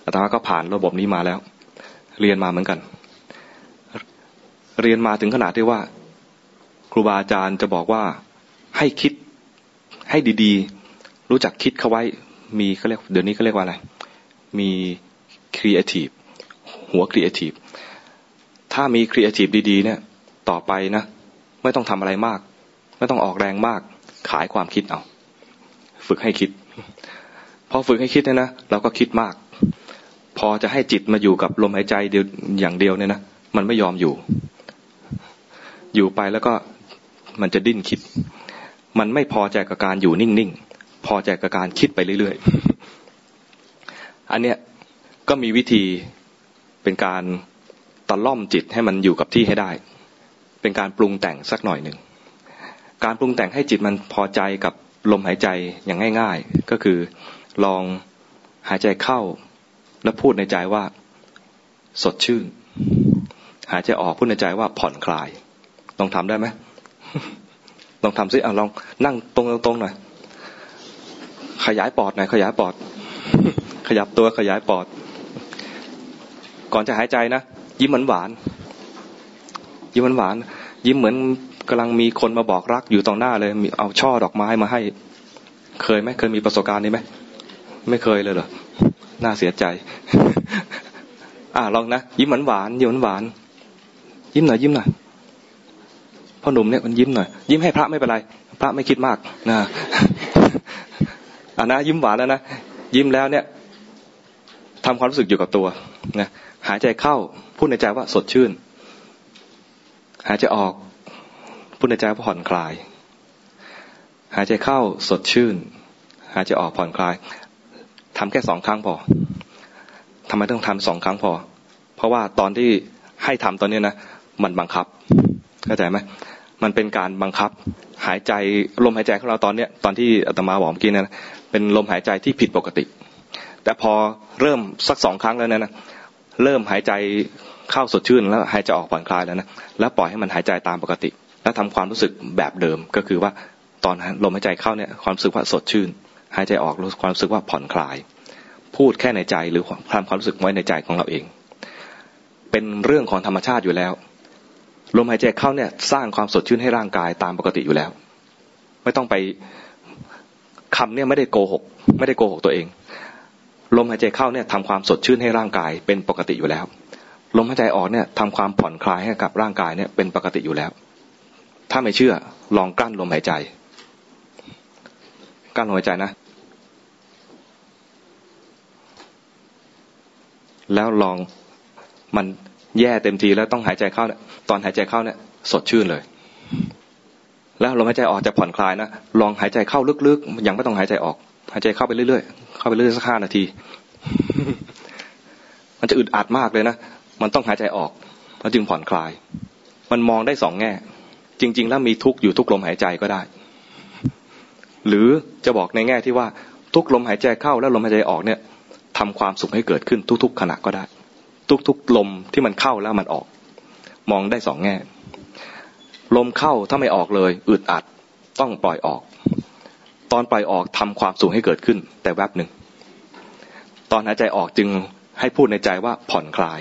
อาตมาก็ผ่านระบบนี้มาแล้ว เรียนมาเหมือนกัน เรียนมาถึงขนาดที่ว่า ครูบาอาจารย์จะบอกว่าให้คิดให้ดีๆ รู้จักคิดเข้าไว้ มีเขาเรียกเดี๋ยวนี้เขาเรียกว่าอะไร มีครีเอทีฟหัวครีเอทีฟถ้ามีครีเอทีฟดีๆ เนี่ย ต่อไปนะ ไม่ต้องทำอะไรมาก ไม่ต้องออกแรงมาก ขายความคิดเอา ฝึกให้คิด พอฝึกให้คิดเนี่ยนะ เราก็คิดมากพอจะให้จิตมาอยู่กับลมหายใจเดียวอย่างเดียวเนี่ยนะ มันไม่ยอมอยู่ อยู่ไปแล้วก็มันจะดิ้นคิด มันไม่พอใจกับการอยู่นิ่งๆ พอใจกับการคิดไปเรื่อยๆ อันเนี้ยก็มีวิธีเป็นการตะล่อมจิตให้มันอยู่กับที่ให้ได้ เป็นการปรุงแต่งสักหน่อยหนึ่ง การปรุงแต่งให้จิตมันพอใจกับลมหายใจอย่างง่าย ๆ ก็คือลองหายใจเข้าแล้วพูดในใจว่าสดชื่น หายใจออกพูดในใจว่าผ่อนคลาย ลองทำได้ไหมลองทำซิอะลองนั่งตรงๆหน่อยขยายปอดหน่อยขยายปอด ขยับตัวขยายปอด ก่อนจะหายใจนะยิ้มหวานหวานยิ้มหวานหวานยิ้มเหมือนกำลังมีคนมาบอกรักอยู่ตรงหน้าเลยมีเอาช่อดอกไม้มาให้ เคยไหมเคยมีประสบการณ์นี้ไหมไม่เคยเลยเหรอน่าเสียใจ อ่าลองนะยิ้มหวานหวานยิ้มหวานยิ้มหน่อยยิ้มหน่อย พ่อหนุ่มเนี่ยมันยิ้มหน่อย ยิ้มให้พระไม่เป็นไร พระไม่คิดมากนะอ่านะยิ้มหวานแล้วนะยิ้มแล้วเนี่ยทำความรู้สึกอยู่กับตัวนะหายใจเข้าพูดในใจว่าสดชื่น หายใจออกพูดในใจว่าผ่อนคลาย หายใจเข้าสดชื่น หายใจออกผ่อนคลายทำแค่สองครั้งพอทำไมต้องทำสองครั้งพอ เพราะว่าตอนที่ให้ทำตอนนี้นะมันบังคับเข้าใจไหม มันเป็นการบังคับ หายใจลมหายใจของเราตอนเนี้ยตอนที่อาตมาบอกเมื่อกี้นะเป็นลมหายใจที่ผิดปกติ แต่พอเริ่มสักสองครั้งแล้วนะเริ่มหายใจเข้าสดชื่นแล้วหายใจออกผ่อนคลายแล้วนะแล้วปล่อยให้มันหายใจตามปกติ แล้วทำความรู้สึกแบบเดิมก็คือว่าตอนลมหายใจเข้าเนี่ยความรู้สึกว่าสดชื่น หายใจออกรู้ความรู้สึกว่าผ่อนคลาย พูดแค่ในใจหรือทำความรู้สึกไว้ในใจของเราเอง เป็นเรื่องของธรรมชาติอยู่แล้ว ลมหายใจเข้าเนี่ย สร้างความสดชื่นให้ร่างกายตามปกติอยู่แล้ว ไม่ต้องไปคำเนี่ยไม่ได้โกหก ไม่ได้โกหกตัวเอง ลมหายใจเข้าเนี่ยทำความสดชื่นให้ร่างกายเป็นปกติอยู่แล้ว ลมหายใจออกเนี่ยทำความผ่อนคลายให้กับร่างกายเนี่ยเป็นปกติอยู่แล้ว ถ้าไม่เชื่อลองกลั้นลมหายใจ กลั้นลมหายใจนะแล้วลองมัน แย่เต็มทีแล้วต้องหายใจเข้าเนี่ยตอนหายใจเข้าเนี่ยสดชื่นเลย แล้วลมหายใจออกจะผ่อนคลายนะลองหายใจเข้าลึกๆยังไม่ต้องหายใจออก หายใจเข้าไปเรื่อยๆเข้าไปเรื่อยๆสักห้านาที มันจะอึดอัดมากเลยนะมันต้องหายใจออกแล้วจึงผ่อนคลาย มันมองได้สองแง่ จริง ๆ แล้วมีทุกอยู่ทุกลมหายใจก็ได้ หรือจะบอกในแง่ที่ว่าทุกลมหายใจเข้าแล้วลมหายใจออกเนี่ยทำความสุขให้เกิดขึ้นทุก ๆ ขณะก็ได้ ทุกๆลมที่มันเข้าแล้วมันออก มองได้สองแง่ ลมเข้าถ้าไม่ออกเลยอึดอัดต้องปล่อยออก ตอนปล่อยออกทำความสูงให้เกิดขึ้น แต่แวบหนึ่ง ตอนหายใจออกจึงให้พูดในใจว่าผ่อนคลาย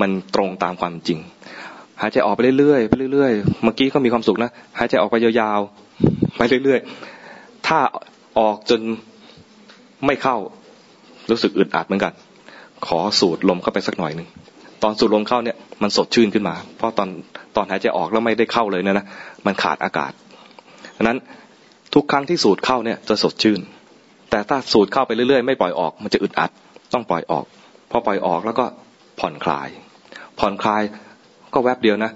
มันตรงตามความจริง หายใจออกไปเรื่อยๆไปเรื่อยๆ เมื่อกี้ก็มีความสุขนะหายใจออกไปยาวๆไปเรื่อยๆ ถ้าออกจนไม่เข้ารู้สึกอึดอัดเหมือนกัน ขอสูดลมเข้าไปสักหน่อยหนึ่งตอนสูดลมเข้าเนี่ยมันสดชื่นขึ้นมา เพราะตอนตอนหายใจออกแล้วไม่ได้เข้าเลยเนี่ยนะมันขาดอากาศดังนั้นทุกครั้งที่สูดเข้าเนี่ยจะสดชื่น แต่ถ้าสูดเข้าไปเรื่อยๆ ไม่ปล่อยออกมันจะอึดอัดต้องปล่อยออกพอปล่อยออกแล้วก็ผ่อนคลาย ผ่อนคลายก็แวบเดียวนะ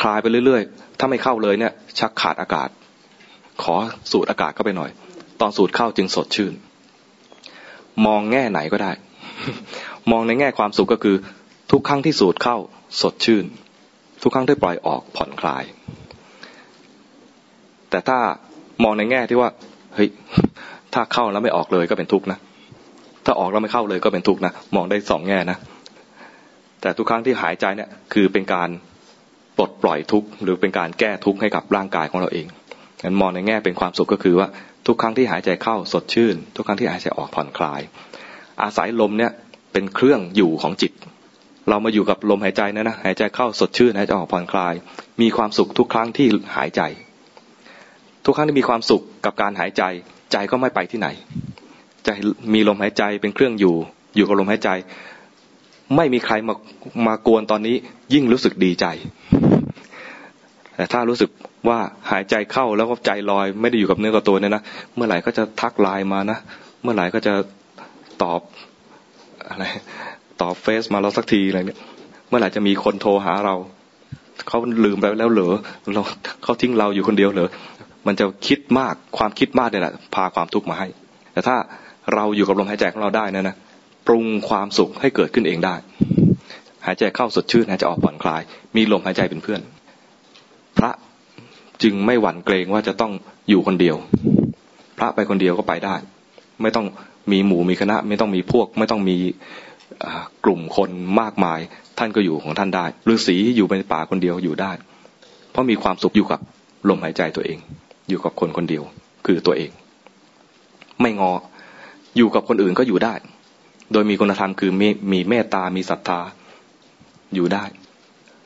คลายไปเรื่อยๆ ถ้าไม่เข้าเลยเนี่ย ชักขาดอากาศ ขอสูดอากาศเข้าไปหน่อย ตอนสูดเข้าจึงสดชื่น มองแง่ไหนก็ได้ มองในแง่ความสุขก็คือ ทุกครั้งที่สูดเข้าสดชื่น ทุกครั้งที่ปล่อยออกผ่อนคลาย แต่ถ้ามองในแง่ที่ว่าเฮ้ยถ้าเข้าแล้วไม่ออกเลยก็เป็นทุกข์นะถ้าออกแล้วไม่เข้าเลยก็เป็นทุกข์นะมองได้สองแง่นะแต่ทุกครั้งที่หายใจเนี่ยคือเป็นการปลดปล่อยทุกข์หรือเป็นการแก้ทุกข์ให้กับร่างกายของเราเองงั้นมองในแง่เป็นความสุขก็คือว่าทุกครั้งที่หายใจเข้าสดชื่น ทุกครั้งที่หายใจออกผ่อนคลาย อาศัยลมเนี่ยเป็นเครื่องอยู่ของจิต เรามาอยู่กับลมหายใจนะนะหายใจเข้าสดชื่นหายใจออกผ่อนคลาย มีความสุขทุกครั้งที่หายใจ ทุกครั้งที่มีความสุขกับการหายใจ ใจก็ไม่ไปที่ไหนใจมีลมหายใจเป็นเครื่องอยู่ อยู่กับลมหายใจ ไม่มีใครมามากวนตอนนี้ยิ่งรู้สึกดีใจแต่ถ้ารู้สึกว่าหายใจเข้าแล้วก็ใจลอย ไม่ได้อยู่กับเนื้อกับตัวเนี่ยนะเมื่อไหร่ก็จะทักไลน์มานะเมื่อไหร่ก็จะ ตอบอะไรตอบเฟซมาเราสักทีอะไรเนี่ย เมื่อไหร่จะมีคนโทรหาเราเขาลืมไปแล้วเหรอเราเขาทิ้งเราอยู่คนเดียวเหรอมันจะคิดมากความคิดมากเนี่ยแหละพาความทุกข์มาให้ แต่ถ้าเราอยู่กับลมหายใจของเราได้นะนะปรุงความสุขให้เกิดขึ้นเองได้ หายใจเข้าสดชื่นหายใจออกผ่อนคลาย มีลมหายใจเป็นเพื่อน พระจึงไม่หวั่นเกรงว่าจะต้องอยู่คนเดียว พระไปคนเดียวก็ไปได้ ไม่ต้อง มีหมู่มีคณะ ไม่ต้องมีพวก ไม่ต้องมีกลุ่มคนมากมาย ท่านก็อยู่ของท่านได้ฤาษีอยู่ในป่าคนเดียวอยู่ได้ เพราะมีความสุขอยู่กับลมหายใจตัวเอง อยู่กับคนคนเดียว คือตัวเอง ไม่งออยู่กับคนอื่นก็อยู่ได้ โดยมีคุณธรรมคือมีมีเมตตา มีศรัทธาอยู่ได้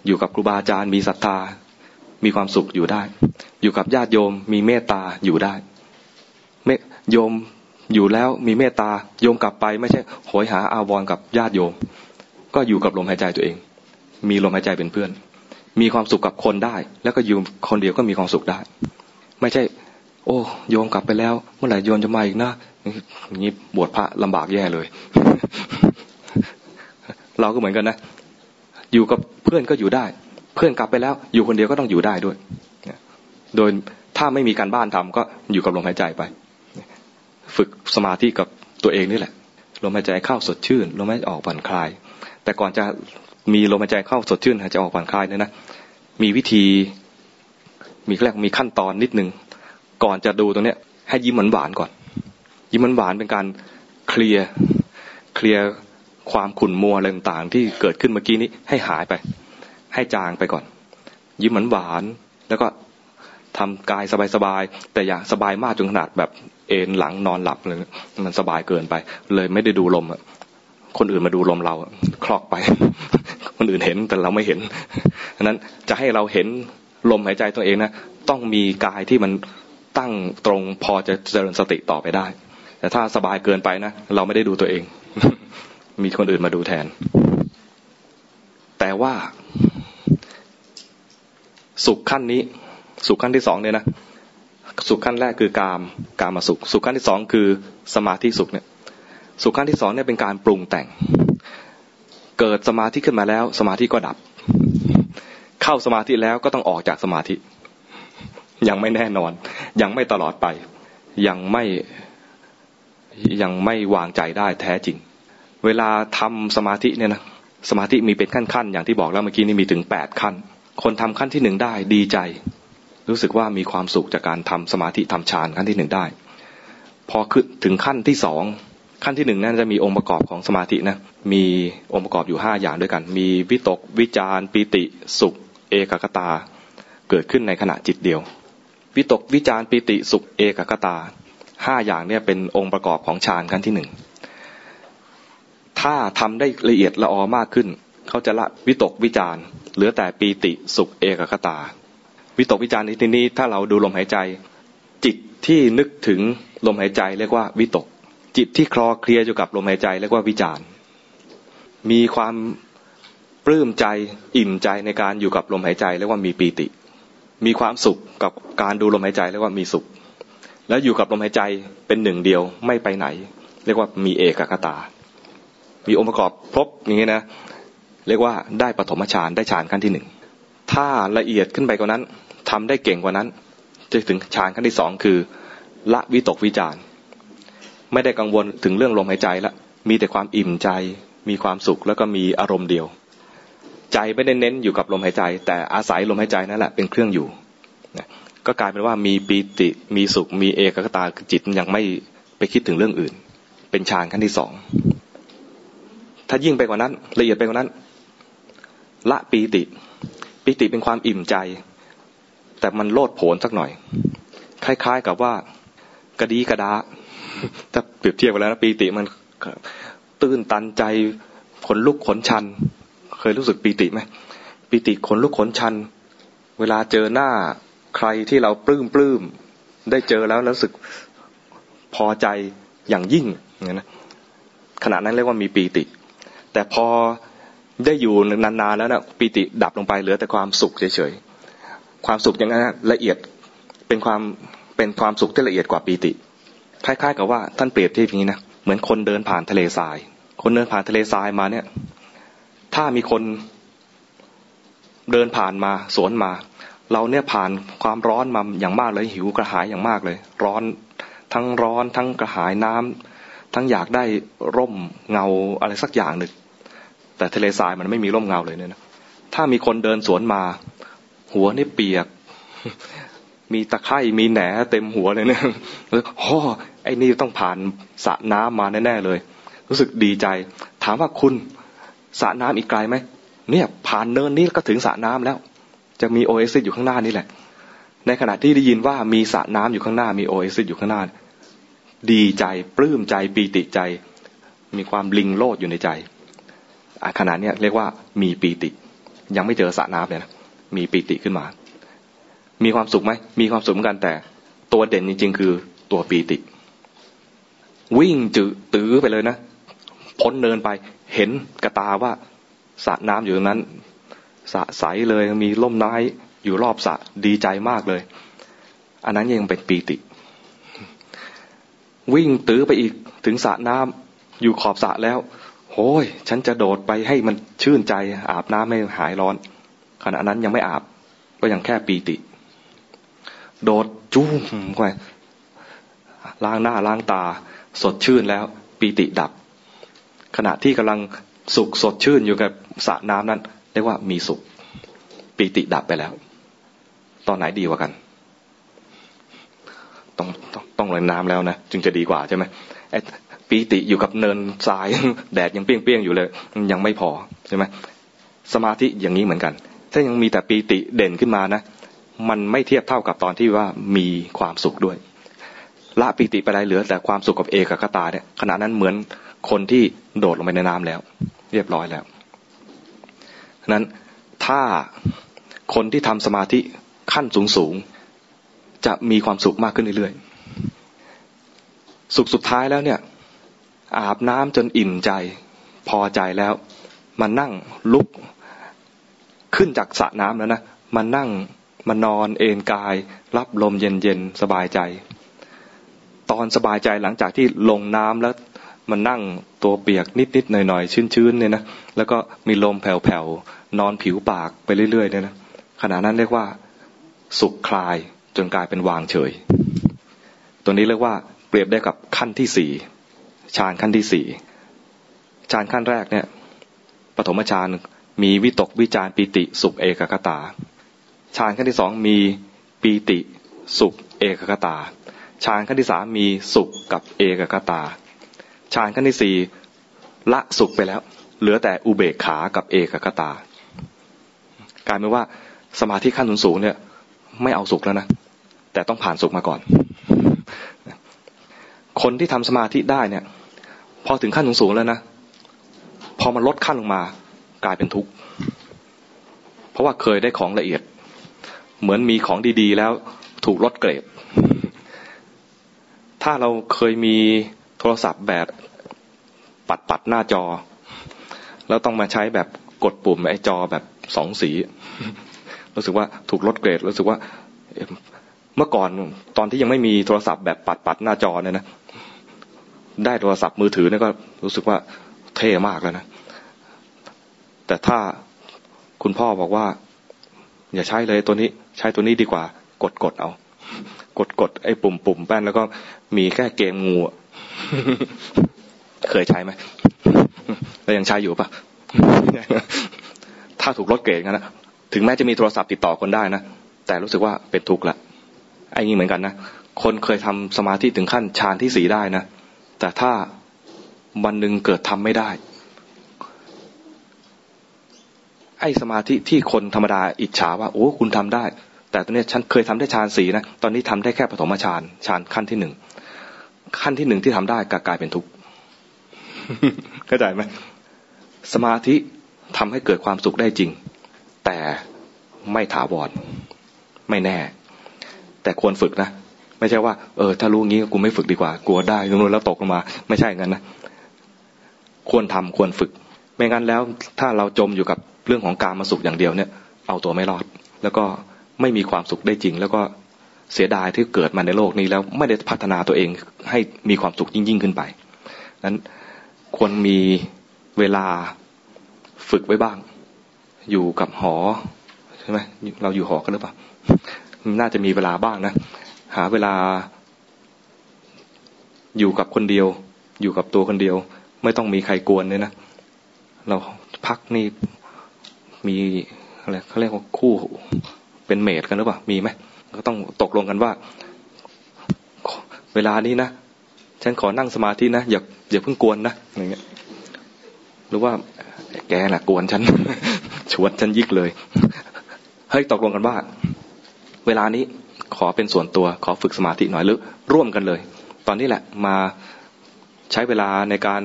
อยู่กับครูบาอาจารย์ มีศรัทธา มีความสุขอยู่ได้ อยู่กับญาติโยม มีเมตตาอยู่ได้เมโยม อยู่แล้วมีเมตตาโยมกลับไปไม่ใช่โหยหาอาวรกับญาติโยม ก็อยู่กับลมหายใจตัวเอง มีลมหายใจเป็นเพื่อน มีความสุขกับคนได้ แล้วก็อยู่คนเดียวก็มีความสุขได้ ไม่ใช่ โอ้ โยมกลับไปแล้ว เมื่อไหร่โยมจะมาอีกนะอย่างนี้บวชพระลำบากแย่เลย เราก็เหมือนกันนะ อยู่กับเพื่อนก็อยู่ได้ เพื่อนกลับไปแล้ว อยู่คนเดียวก็ต้องอยู่ได้ด้วยโดยถ้าไม่มีการบ้านทำก็อยู่กับลมหายใจไป ฝึกสมาธิกับตัวเองนี่แหละลมหายใจเข้าสดชื่นลมหายใจออกผ่อนคลาย แต่ก่อนจะมีลมหายใจเข้าสดชื่นหายใจออกผ่อนคลายเนี่ยนะมีวิธีมีแรกมีขั้นตอนนิดนึงก่อนจะดูตรงเนี้ย ให้ยิ้มหวานก่อน ยิ้มหวานเป็นการเคลียร์เคลียร์ความขุ่นมัวอะไรต่างๆที่เกิดขึ้นเมื่อกี้นี้ให้หายไป ให้จางไปก่อน ยิ้มหวานแล้วก็ทำกายสบายๆแต่อย่าสบายมากจนขนาดแบบ เอนหลังนอนหลับเลยมันสบายเกินไป เลยไม่ได้ดูลมคนอื่นมาดูลมเราคลอกไป คนอื่นเห็นแต่เราไม่เห็นฉะนั้นจะให้เราเห็นลมหายใจตัวเองนะต้องมีกายที่มันตั้งตรงพอจะเจริญสติต่อไปได้ แต่ถ้าสบายเกินไปนะเราไม่ได้ดูตัวเอง มีคนอื่นมาดูแทน แต่ว่าสุขขั้นนี้ สุขขั้นที่สองเนี่ยนะ สุขขั้นแรกคือกามกามาสุข สุขขั้นที่สองคือสมาธิสุขเนี่ย สุขขั้นที่สองเนี่ยเป็นการปรุงแต่ง เกิดสมาธิขึ้นมาแล้ว สมาธิก็ดับ เข้าสมาธิแล้วก็ต้องออกจากสมาธิ ยังไม่แน่นอน ยังไม่ตลอดไป ยังไม่ยังไม่วางใจได้แท้จริง เวลาทำสมาธิเนี่ยนะสมาธิมีเป็นขั้นๆอย่างที่บอกแล้วเมื่อกี้นี่มีถึงแปดขั้น คนทำขั้นที่หนึ่งได้ดีใจ รู้สึกว่ามีความสุขจากการทำสมาธิทำฌานขั้นที่หนึ่งได้ พอขึ้นถึงขั้นที่สองขั้นที่หนึ่งนั่นจะมีองค์ประกอบของสมาธินะมีองค์ประกอบอยู่ห้าอย่างด้วยกัน มีวิตกวิจารปิติ สุข เอกกตา เกิดขึ้นในขณะจิตเดียว วิตกวิจารปิติสุขเอกกตาห้าอย่างเนี่ยเป็นองค์ประกอบของฌานขั้นที่หนึ่งถ้าทำได้ละเอียดละออมากขึ้น เขาจะละวิตกวิจารเหลือแต่ปีติสุขเอกกตา วิตกวิจารณ์ในที่นี้ถ้าเราดูลมหายใจ จิตที่นึกถึงลมหายใจเรียกว่าวิตก จิตที่คลอเคลียอยู่กับลมหายใจเรียกว่าวิจารณ์ มีความปลื้มใจอิ่มใจในการอยู่กับลมหายใจเรียกว่ามีปีติ มีความสุขกับการดูลมหายใจเรียกว่ามีสุข แล้วอยู่กับลมหายใจเป็นหนึ่งเดียวไม่ไปไหน เรียกว่ามีเอกคตา มีองค์ประกอบครบอย่างนี้นะเรียกว่าได้ปฐมฌานได้ฌานขั้นที่หนึ่งถ้าละเอียดขึ้นไปกว่านั้น ทำได้เก่งกว่านั้นจะถึงฌานขั้นที่สองคือ ละวิตกวิจารไม่ได้กังวลถึงเรื่องลมหายใจละมีแต่ความอิ่มใจ มีความสุขแล้วก็มีอารมณ์เดียว ใจไม่ได้เน้นอยู่กับลมหายใจ แต่อาศัยลมหายใจนั่นแหละเป็นเครื่องอยู่ก็กลายเป็นว่ามีปีติมีสุข มีเอกคตาจิตยังไม่ไปคิดถึงเรื่องอื่น เป็นฌานขั้นที่สองถ้ายิ่งไปกว่านั้น ละเอียดไปกว่านั้น ละปีติ ปีติเป็นความอิ่มใจ แต่มันโลดโผนสักหน่อย คล้าย ๆกับว่ากระดีกระดาถ้าเปรียบเทียบกันแล้วนะปีติมันตื้นตันใจขนลุกขนชัน เคยรู้สึกปีติไหมปีติขนลุกขนชัน เวลาเจอหน้าใครที่เราปลื้มปลื้มได้เจอแล้วแล้วรู้สึกพอใจอย่างยิ่งอย่างนี้นะขณะนั้นเรียกว่ามีปีติ แต่พอได้อยู่นานๆแล้วนะปีติดับลงไปเหลือแต่ความสุขเฉยๆ ความสุขอย่างนั้นละเอียดเป็นความเป็นความสุขที่ละเอียดกว่าปีติ คล้ายๆ กับว่าท่านเปรียบเทียบอย่างนี้นะเหมือนคนเดินผ่านทะเลทราย คนเดินผ่านทะเลทรายมาเนี่ย ถ้ามีคนเดินผ่านมาสวนมา เราเนี่ยผ่านความร้อนมาอย่างมากเลยหิวกระหายอย่างมากเลย ร้อนทั้งร้อนทั้งกระหายน้ำทั้งอยากได้ร่มเงาอะไรสักอย่างหนึ่งแต่ทะเลทรายมันไม่มีร่มเงาเลยเนี่ยนะถ้ามีคนเดินสวนมา หัวนี่เปียก มีตะไคร่มีแหนเต็มหัวเลยเนี่ยแล้วโอ้ไอ้นี่ต้องผ่านสระน้ำมาแน่ๆเลย รู้สึกดีใจ ถามว่าคุณสระน้ำอีกไกลไหมเนี่ย ผ่านเนินนี้ก็ถึงสระน้ำแล้ว จะมีโอเอซิสอยู่ข้างหน้านี่แหละ ในขณะที่ได้ยินว่ามีสระน้ำอยู่ข้างหน้า มีโอเอซิสอยู่ข้างหน้า ดีใจปลื้มใจปีติใจ มีความลิงโลดอยู่ในใจขณะนี้เรียกว่ามีปีติ ยังไม่เจอสระน้ำเลยนะ มีปีติขึ้นมา มีความสุขไหม มีความสุขเหมือนกันแต่ ตัวเด่นจริง ๆ คือตัวปีติ วิ่งจืดตื้อไปเลยนะ พ้นเนินไป เห็นกระตาว่าสระน้ำอยู่ตรงนั้นสระใสเลยมีล่มไม้อยู่รอบสระดีใจมากเลย อันนั้นยังเป็นปีติ วิ่งตื้อไปอีกถึงสระน้ำอยู่ขอบสระแล้วโอ้ย ฉันจะโดดไปให้มันชื่นใจอาบน้ำให้หายร้อน ขณะนั้นยังไม่อาบ ก็ยังแค่ปีติ โดดจุ้มไปล้างหน้าล้างตา สดชื่นแล้ว ปีติดับ ขณะที่กำลังสุขสดชื่นอยู่กับสระน้ำนั้น เรียกว่ามีสุข ปีติดับไปแล้ว ตอนไหนดีกว่ากัน ต้องต้องต้องลงน้ำแล้วนะจึงจะดีกว่าใช่ไหมปีติอยู่กับเนินทรายแดดยังเปรี้ยงๆอยู่เลย ยังไม่พอใช่ไหมสมาธิอย่างนี้เหมือนกัน ถ้ายังมีแต่ปีติเด่นขึ้นมานะ มันไม่เทียบเท่ากับตอนที่ว่ามีความสุขด้วย ละปีติไปได้เหลือ แต่ความสุขกับเอกคตาเนี่ยขณะนั้นเหมือนคนที่โดดลงไปในน้ำแล้ว เรียบร้อยแล้วนั้นถ้าคนที่ทำสมาธิขั้นสูงสูงจะมีความสุขมากขึ้นเรื่อยๆ สุขสุดท้ายแล้วเนี่ย อาบน้ำจนอิ่มใจ พอใจแล้ว มานั่งลุก ขึ้นจากสระน้ำแล้วนะมานั่งมานอนเอนกาย รับลมเย็นๆสบายใจ ตอนสบายใจหลังจากที่ลงน้ำแล้วมานั่งตัวเปียกนิดๆหน่อยๆชื้นๆเนี่ยนะแล้วก็มีลมแผ่วๆนอนผิวปากไปเรื่อยๆเนี่ยนะขณะนั้นเรียกว่า สุขคลายจนกลายเป็นวางเฉย ตัวนี้เรียกว่าเปรียบได้กับขั้นที่สี่ฌานขั้นที่สี่ฌานขั้นแรกเนี่ยปฐมฌาน มีวิตกวิจารปิติสุขเอกคตาฌานขั้นที่สองมีปีติสุขเอกคตาฌานขั้นที่สามมีสุขกับเอกคตาฌานขั้นที่สี่ละสุขไปแล้ว เหลือแต่อุเบกขากับเอกคตากลายเป็นว่าสมาธิขั้นสูงเนี่ย ไม่เอาสุขแล้วนะแต่ต้องผ่านสุขมาก่อน คนที่ทำสมาธิได้เนี่ย พอถึงขั้นสูงๆแล้วนะพอมันลดขั้นลงมา กลายเป็นทุกข์เพราะว่าเคยได้ของละเอียด เหมือนมีของดีๆ แล้วถูกลดเกรด ถ้าเราเคยมีโทรศัพท์แบบปัดปัดหน้าจอ แล้วต้องมาใช้แบบกดปุ่มไอ้จอแบบสองสี รู้สึกว่าถูกลดเกรด รู้สึกว่าเมื่อก่อนตอนที่ยังไม่มีโทรศัพท์แบบปัดปัดหน้าจอเนี่ยนะได้โทรศัพท์มือถือเนี่ยก็รู้สึกว่าเท่มากแล้วนะ แต่ถ้าคุณพ่อบอกว่า อย่าใช้เลยตัวนี้ ใช้ตัวนี้ดีกว่า กดกดเอา กดกดไอ้ปุ่มปุ่มแป้นแล้วก็มีแค่เกมงูเคยใช้ไหมแล้วยังใช้อยู่ปะถ้าถูกลดเกรดนะถึงแม้จะมีโทรศัพท์ติดต่อคนได้นะแต่รู้สึกว่าเป็นทุกข์ละไอ้นี่เหมือนกันนะคนเคยทำสมาธิถึงขั้นฌานที่สีได้นะแต่ถ้าวันหนึ่งเกิดทำไม่ได้ ไอ้สมาธิที่คนธรรมดาอิจฉาว่าโอ้คุณทำได้ แต่ตอนนี้ฉันเคยทำได้ฌานสีนะตอนนี้ทำได้แค่ปฐมฌานฌานขั้นที่หนึ่งขั้นที่หนึ่งที่ทำได้กลายเป็นทุกข์เข้าใจไหมสมาธิทำให้เกิดความสุขได้จริง แต่ไม่ถาวรไม่แน่ แต่ควรฝึกนะไม่ใช่ว่าเออถ้ารู้งี้กูไม่ฝึกดีกว่ากลัวได้ตรงนู้นแล้วตกลงมา ไม่ใช่งั้นนะควรทำควรฝึก ไม่งั้นแล้วถ้าเราจมอยู่กับ เรื่องของการมาสุขอย่างเดียวเนี่ย เอาตัวไม่รอด แล้วก็ไม่มีความสุขได้จริง แล้วก็เสียดายที่เกิดมาในโลกนี้แล้วไม่ได้พัฒนาตัวเองให้มีความสุขยิ่งยิ่งขึ้นไปนั้นควรมีเวลาฝึกไว้บ้าง อยู่กับหอใช่ไหมเราอยู่หอกันหรือเปล่าน่าจะมีเวลาบ้างนะหาเวลาอยู่กับคนเดียว อยู่กับตัวคนเดียว ไม่ต้องมีใครกวนเลยนะเราพักนี่ มีอะไรเขาเรียกว่าคู่เป็นเมดกันหรือเปล่ามีไหมก็ต้องตกลงกันว่า เวลานี้นะฉันขอนั่งสมาธินะอย่าอย่าเพิ่งกวนนะอย่างเงี้ยหรือว่าแกแหละกวนฉันชวนฉันยิกเลยเฮ้ยตกลงกันว่า เวลานี้ขอเป็นส่วนตัวขอฝึกสมาธิหน่อยหรือร่วมกันเลย ตอนนี้แหละมาใช้เวลาในการ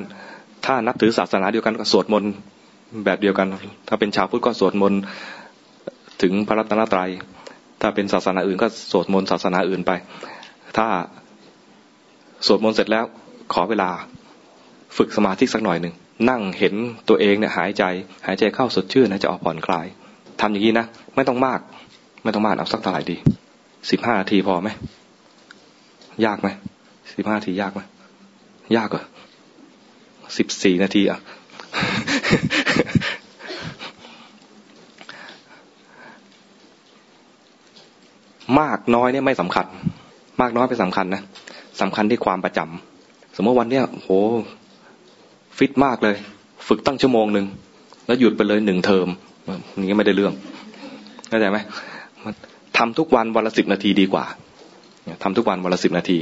ถ้านับถือศาสนาเดียวกันก็สวดมนต์ แบบเดียวกัน ถ้าเป็นชาวพุทธก็สวดมนต์ถึงพระรัตนตรัย ถ้าเป็นศาสนาอื่นก็สวดมนต์ศาสนาอื่นไป ถ้าสวดมนต์เสร็จแล้วขอเวลาฝึกสมาธิสักหน่อยหนึ่งนั่งเห็นตัวเองเนี่ยหายใจ หายใจเข้าสดชื่นนะจะออกผ่อนคลายทำอย่างนี้นะไม่ต้องมาก ไม่ต้องมากเอาสักเท่าไหร่ดีสิบห้านาทีพอไหมยากไหมสิบห้านาทียากไหมยากเหรอสิบสี่นาทีอะ มากน้อยเนี่ยไม่สำคัญ มากน้อยเป็นสำคัญนะสำคัญที่ความประจำสมมติวันเนี้ยโหฟิตมากเลย ฝึกตั้งชั่วโมงหนึ่งแล้วหยุดไปเลยหนึ่งเทอมนี้ไม่ได้เรื่องเข้าใจไหมทำทุกวันวันละสิบนาทีดีกว่าทำทุกวันวันละสิบนาที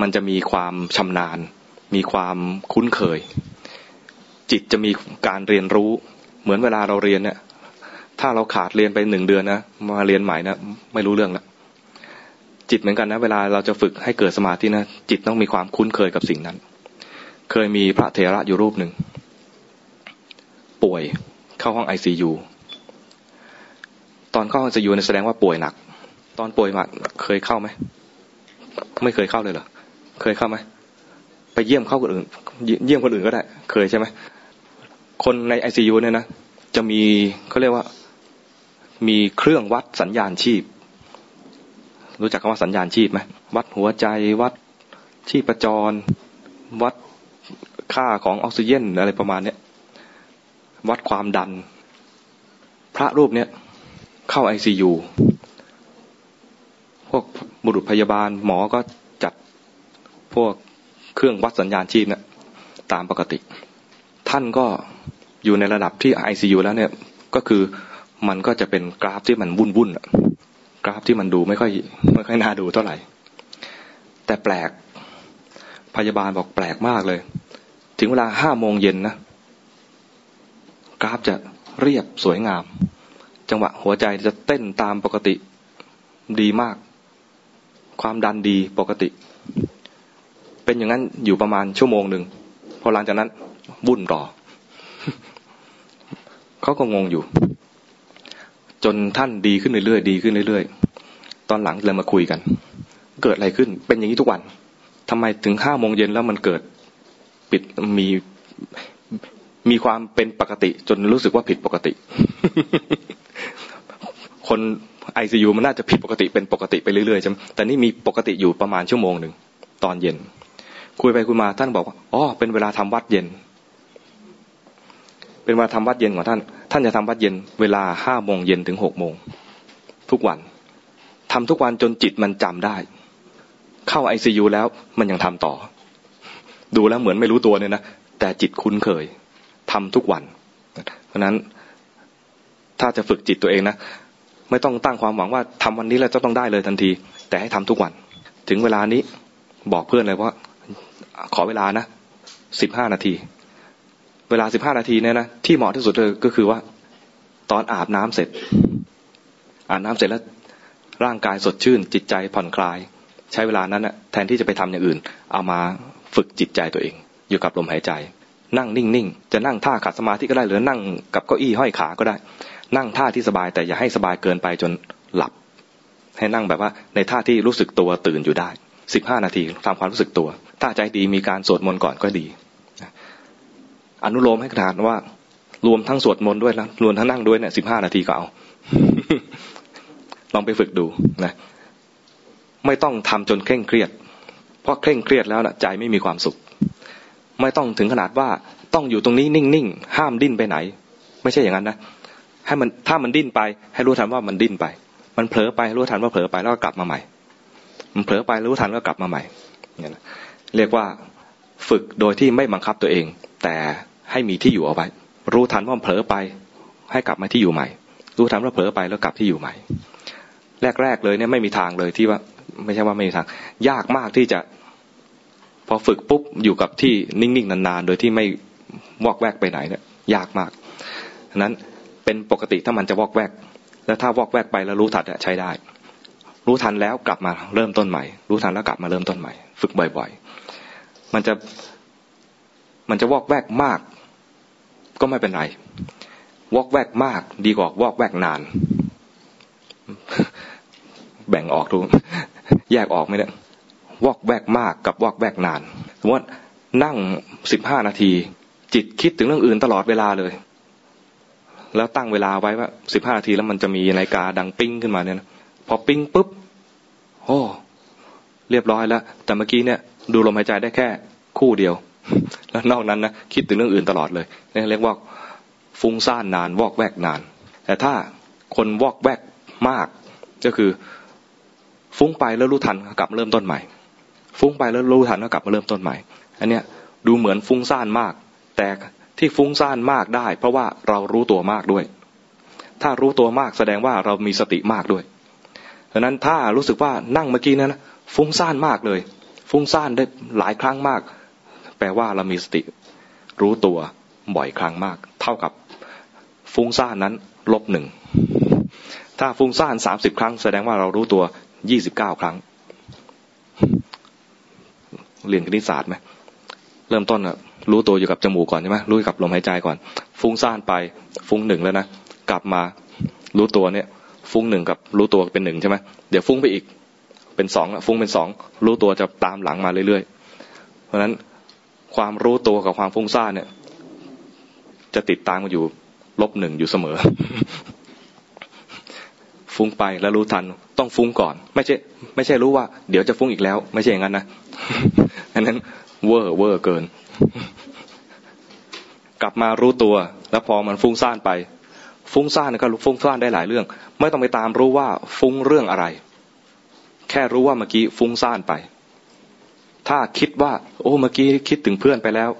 มันจะมีความชำนาญ มีความคุ้นเคย จิตจะมีการเรียนรู้ เหมือนเวลาเราเรียนเนี่ย ถ้าเราขาดเรียนไปหนึ่งเดือนนะมาเรียนใหม่นะไม่รู้เรื่องแล้วจิตเหมือนกันนะ เวลาเราจะฝึกให้เกิดสมาธินะจิตต้องมีความคุ้นเคยกับสิ่งนั้น เคยมีพระเถระอยู่รูปหนึ่ง ป่วยเข้าห้องไอซียูตอนเข้าห้องไอซียูแสดงว่าป่วยหนัก ตอนป่วยมาเคยเข้าไหมไม่เคยเข้าเลยเหรอเคยเข้าไหมไปเยี่ยมไข้คนอื่น เยี่ยมคนอื่นก็ได้ เคยใช่ไหม คนในไอซียูเนี่ยนะจะมีเขาเรียกว่ามีเครื่องวัดสัญญาณชีพ รู้จักคำว่าสัญญาณชีพไหมวัดหัวใจวัดชีพจร วัดค่าของออกซิเจนอะไรประมาณเนี้ยวัดความดัน พระรูปเนี้ยเข้าไอซียูพวกบุรุษพยาบาลหมอก็จัดพวกเครื่องวัดสัญญาณชีพเนี่ยตามปกติ ท่านก็ อยู่ในระดับที่ไอซียูแล้วเนี่ยก็คือมันก็จะเป็นกราฟที่มันวุ่นวุ่นกราฟที่มันดูไม่ค่อยไม่ค่อยน่าดูเท่าไหร่ แต่แปลกพยาบาลบอกแปลกมากเลย ถึงเวลาห้าโมงเย็นนะกราฟจะเรียบสวยงาม จังหวะหัวใจจะเต้นตามปกติดีมาก ความดันดีปกติ เป็นอย่างนั้นอยู่ประมาณชั่วโมงหนึ่งพอหลังจากนั้นวุ่นรอ เขาก็งงอยู่ จนท่านดีขึ้นเรื่อยๆดีขึ้นเรื่อยๆ ตอนหลังเลยมาคุยกัน เกิดอะไรขึ้น เป็นอย่างนี้ทุกวันทำไมถึงห้าโมงเย็นแล้วมันเกิดปิดมีมีความเป็นปกติ จนรู้สึกว่าผิดปกติ คนไอซียูมันน่าจะผิดปกติเป็นปกติไปเรื่อยๆใช่ไหมแต่นี่มีปกติอยู่ประมาณชั่วโมงหนึ่งตอนเย็น คุยไปคุยมาท่านบอกว่าอ๋อเป็นเวลาทำวัดเย็น เป็นวันทำวัดเย็นของท่าน ท่านจะทำวัดเย็นเวลาห้าโมงเย็นถึงหกโมงทุกวันทำทุกวันจนจิตมันจำได้ เข้าไอซียูแล้วมันยังทำต่อ ดูแล้วเหมือนไม่รู้ตัวเนี่ยนะแต่จิตคุ้นเคยทำทุกวัน เพราะนั้นถ้าจะฝึกจิตตัวเองนะไม่ต้องตั้งความหวังว่าทำวันนี้แล้วจะต้องได้เลยทันที แต่ให้ทำทุกวัน ถึงเวลานี้บอกเพื่อนเลยว่า ขอเวลานะสิบห้านาที เวลาสิบห้านาทีเนี่ยนะที่เหมาะที่สุดเลยก็คือว่า ตอนอาบน้ำเสร็จ อาบน้ำเสร็จแล้วร่างกายสดชื่น จิตใจผ่อนคลาย ใช้เวลานั้นนะแทนที่จะไปทำอย่างอื่น เอามาฝึกจิตใจตัวเอง อยู่กับลมหายใจ นั่งนิ่งๆจะนั่งท่าขัดสมาธิก็ได้หรือนั่งกับเก้าอี้ห้อยขาก็ได้ นั่งท่าที่สบายแต่อย่าให้สบายเกินไปจนหลับ ให้นั่งแบบว่าในท่าที่รู้สึกตัวตื่นอยู่ได้สิบห้านาทีทำความรู้สึกตัว ถ้าใจดีมีการสวดมนต์ก่อนก็ดี อนุโลมให้ขนาดว่า รวมทั้งสวดมนต์ด้วยแล้วรวมทั้งนั่งด้วยเนี่ยสิบห้านาทีก็เอา ลองไปฝึกดูนะ ไม่ต้องทำจนเคร่งเครียด เพราะเคร่งเครียดแล้วนะใจไม่มีความสุข ไม่ต้องถึงขนาดว่าต้องอยู่ตรงนี้นิ่งๆห้ามดิ้นไปไหน ไม่ใช่อย่างนั้นนะให้มันถ้ามันดิ้นไป ให้รู้ทันว่ามันดิ้นไป มันเผลอไปรู้ทันว่าเผลอไปแล้วก็กลับมาใหม่ มันเผลอไปรู้ทันก็กลับมาใหม่เนี่ยเรียกว่าฝึกโดยที่ไม่บังคับตัวเอง แต่ ให้มีที่อยู่เอาไว้ รู้ทันว่าเผลอไป ให้กลับมาที่อยู่ใหม่ รู้ทันว่าเผลอไปแล้วกลับที่อยู่ใหม่ แรกๆเลยเนี่ยไม่มีทางเลยที่ว่า ไม่ใช่ว่าไม่มีทาง ยากมากที่จะพอฝึกปุ๊บอยู่กับที่นิ่งๆนานๆ โดยที่ไม่วอกแวกไปไหนเนี่ยยากมากนั้นเป็นปกติถ้ามันจะวอกแวก แล้วถ้าวอกแวกไปแล้วรู้ทันใช้ได้ รู้ทันแล้วกลับมาเริ่มต้นใหม่ รู้ทันแล้วกลับมาเริ่มต้นใหม่ ฝึกบ่อย ๆ มันจะมันจะวอกแวกมาก ก็ไม่เป็นไร วอกแวกมาก ดีกว่าวอกแวกนาน แบ่งออกดูแยกออกไม่ได้วอกแวกมากกับวอกแวกนานสมมตินั่งสิบห้านาที จิตคิดถึงเรื่องอื่นตลอดเวลาเลย แล้วตั้งเวลาไว้ว่าสิบห้านาทีแล้วมันจะมีนาฬิกาดังปิ้งขึ้นมาเนี่ยนะพอปิ้งปุ๊บโอ้เรียบร้อยแล้ว แต่เมื่อกี้เนี่ย ดูลมหายใจได้แค่คู่เดียว แล้วนอกนั้นนะคิดถึงเรื่องอื่นตลอดเลยนี่เรียกว่าฟุ้งซ่านนานวอกแวกนาน แต่ถ้าคนวอกแวกมากก็คือฟุ้งไปแล้วรู้ทันกลับเริ่มต้นใหม่ ฟุ้งไปแล้วรู้ทันก็กลับมาเริ่มต้นใหม่ อันเนี้ยดูเหมือนฟุ้งซ่านมาก แต่ที่ฟุ้งซ่านมากได้ เพราะว่าเรารู้ตัวมากด้วย ถ้ารู้ตัวมากแสดงว่าเรามีสติมากด้วยดังนั้นถ้ารู้สึกว่านั่งเมื่อกี้นั้นฟุ้งซ่านมากเลย ฟุ้งซ่านได้หลายครั้งมาก แปลว่าเรามีสติ รู้ตัวบ่อยครั้งมาก เท่ากับฟุ้งซ่านนั้นลบหนึ่งถ้าฟุ้งซ่านสามสิบครั้ง แสดงว่าเรารู้ตัวยี่สิบเก้าครั้ง เรียนคณิตศาสตร์ไหมเริ่มต้นอะรู้ตัวอยู่กับจมูกก่อนใช่ไหมรู้กับลมหายใจก่อน ฟุ้งซ่านไป ฟุ้งหนึ่งแล้วนะกลับมารู้ตัวเนี่ย ฟุ้งหนึ่งกับรู้ตัวเป็นหนึ่งใช่ไหมเดี๋ยวฟุ้งไปอีกเป็นสองฟุ้งเป็นสองรู้ตัวจะตามหลังมาเรื่อยๆ เพราะฉะนั้น ความรู้ตัวกับความฟุ้งซ่านเนี่ย จะติดตามกันอยู่ลบหนึ่งอยู่เสมอ ฟุ้งไปแล้วรู้ทัน ต้องฟุ้งก่อน ไม่ใช่ ไม่ใช่รู้ว่า เดี๋ยวจะฟุ้งอีกแล้ว ไม่ใช่อย่างนั้นนะอันนั้น เวอร์เวอร์เกิน กลับมารู้ตัว แล้วพอมันฟุ้งซ่านไป ฟุ้งซ่านก็ฟุ้งซ่านได้หลายเรื่อง ไม่ต้องไปตามรู้ว่าฟุ้งเรื่องอะไร แค่รู้ว่าเมื่อกี้ฟุ้งซ่านไป ถ้าคิดว่า โอ้เมื่อกี้คิดถึงเพื่อนไปแล้ว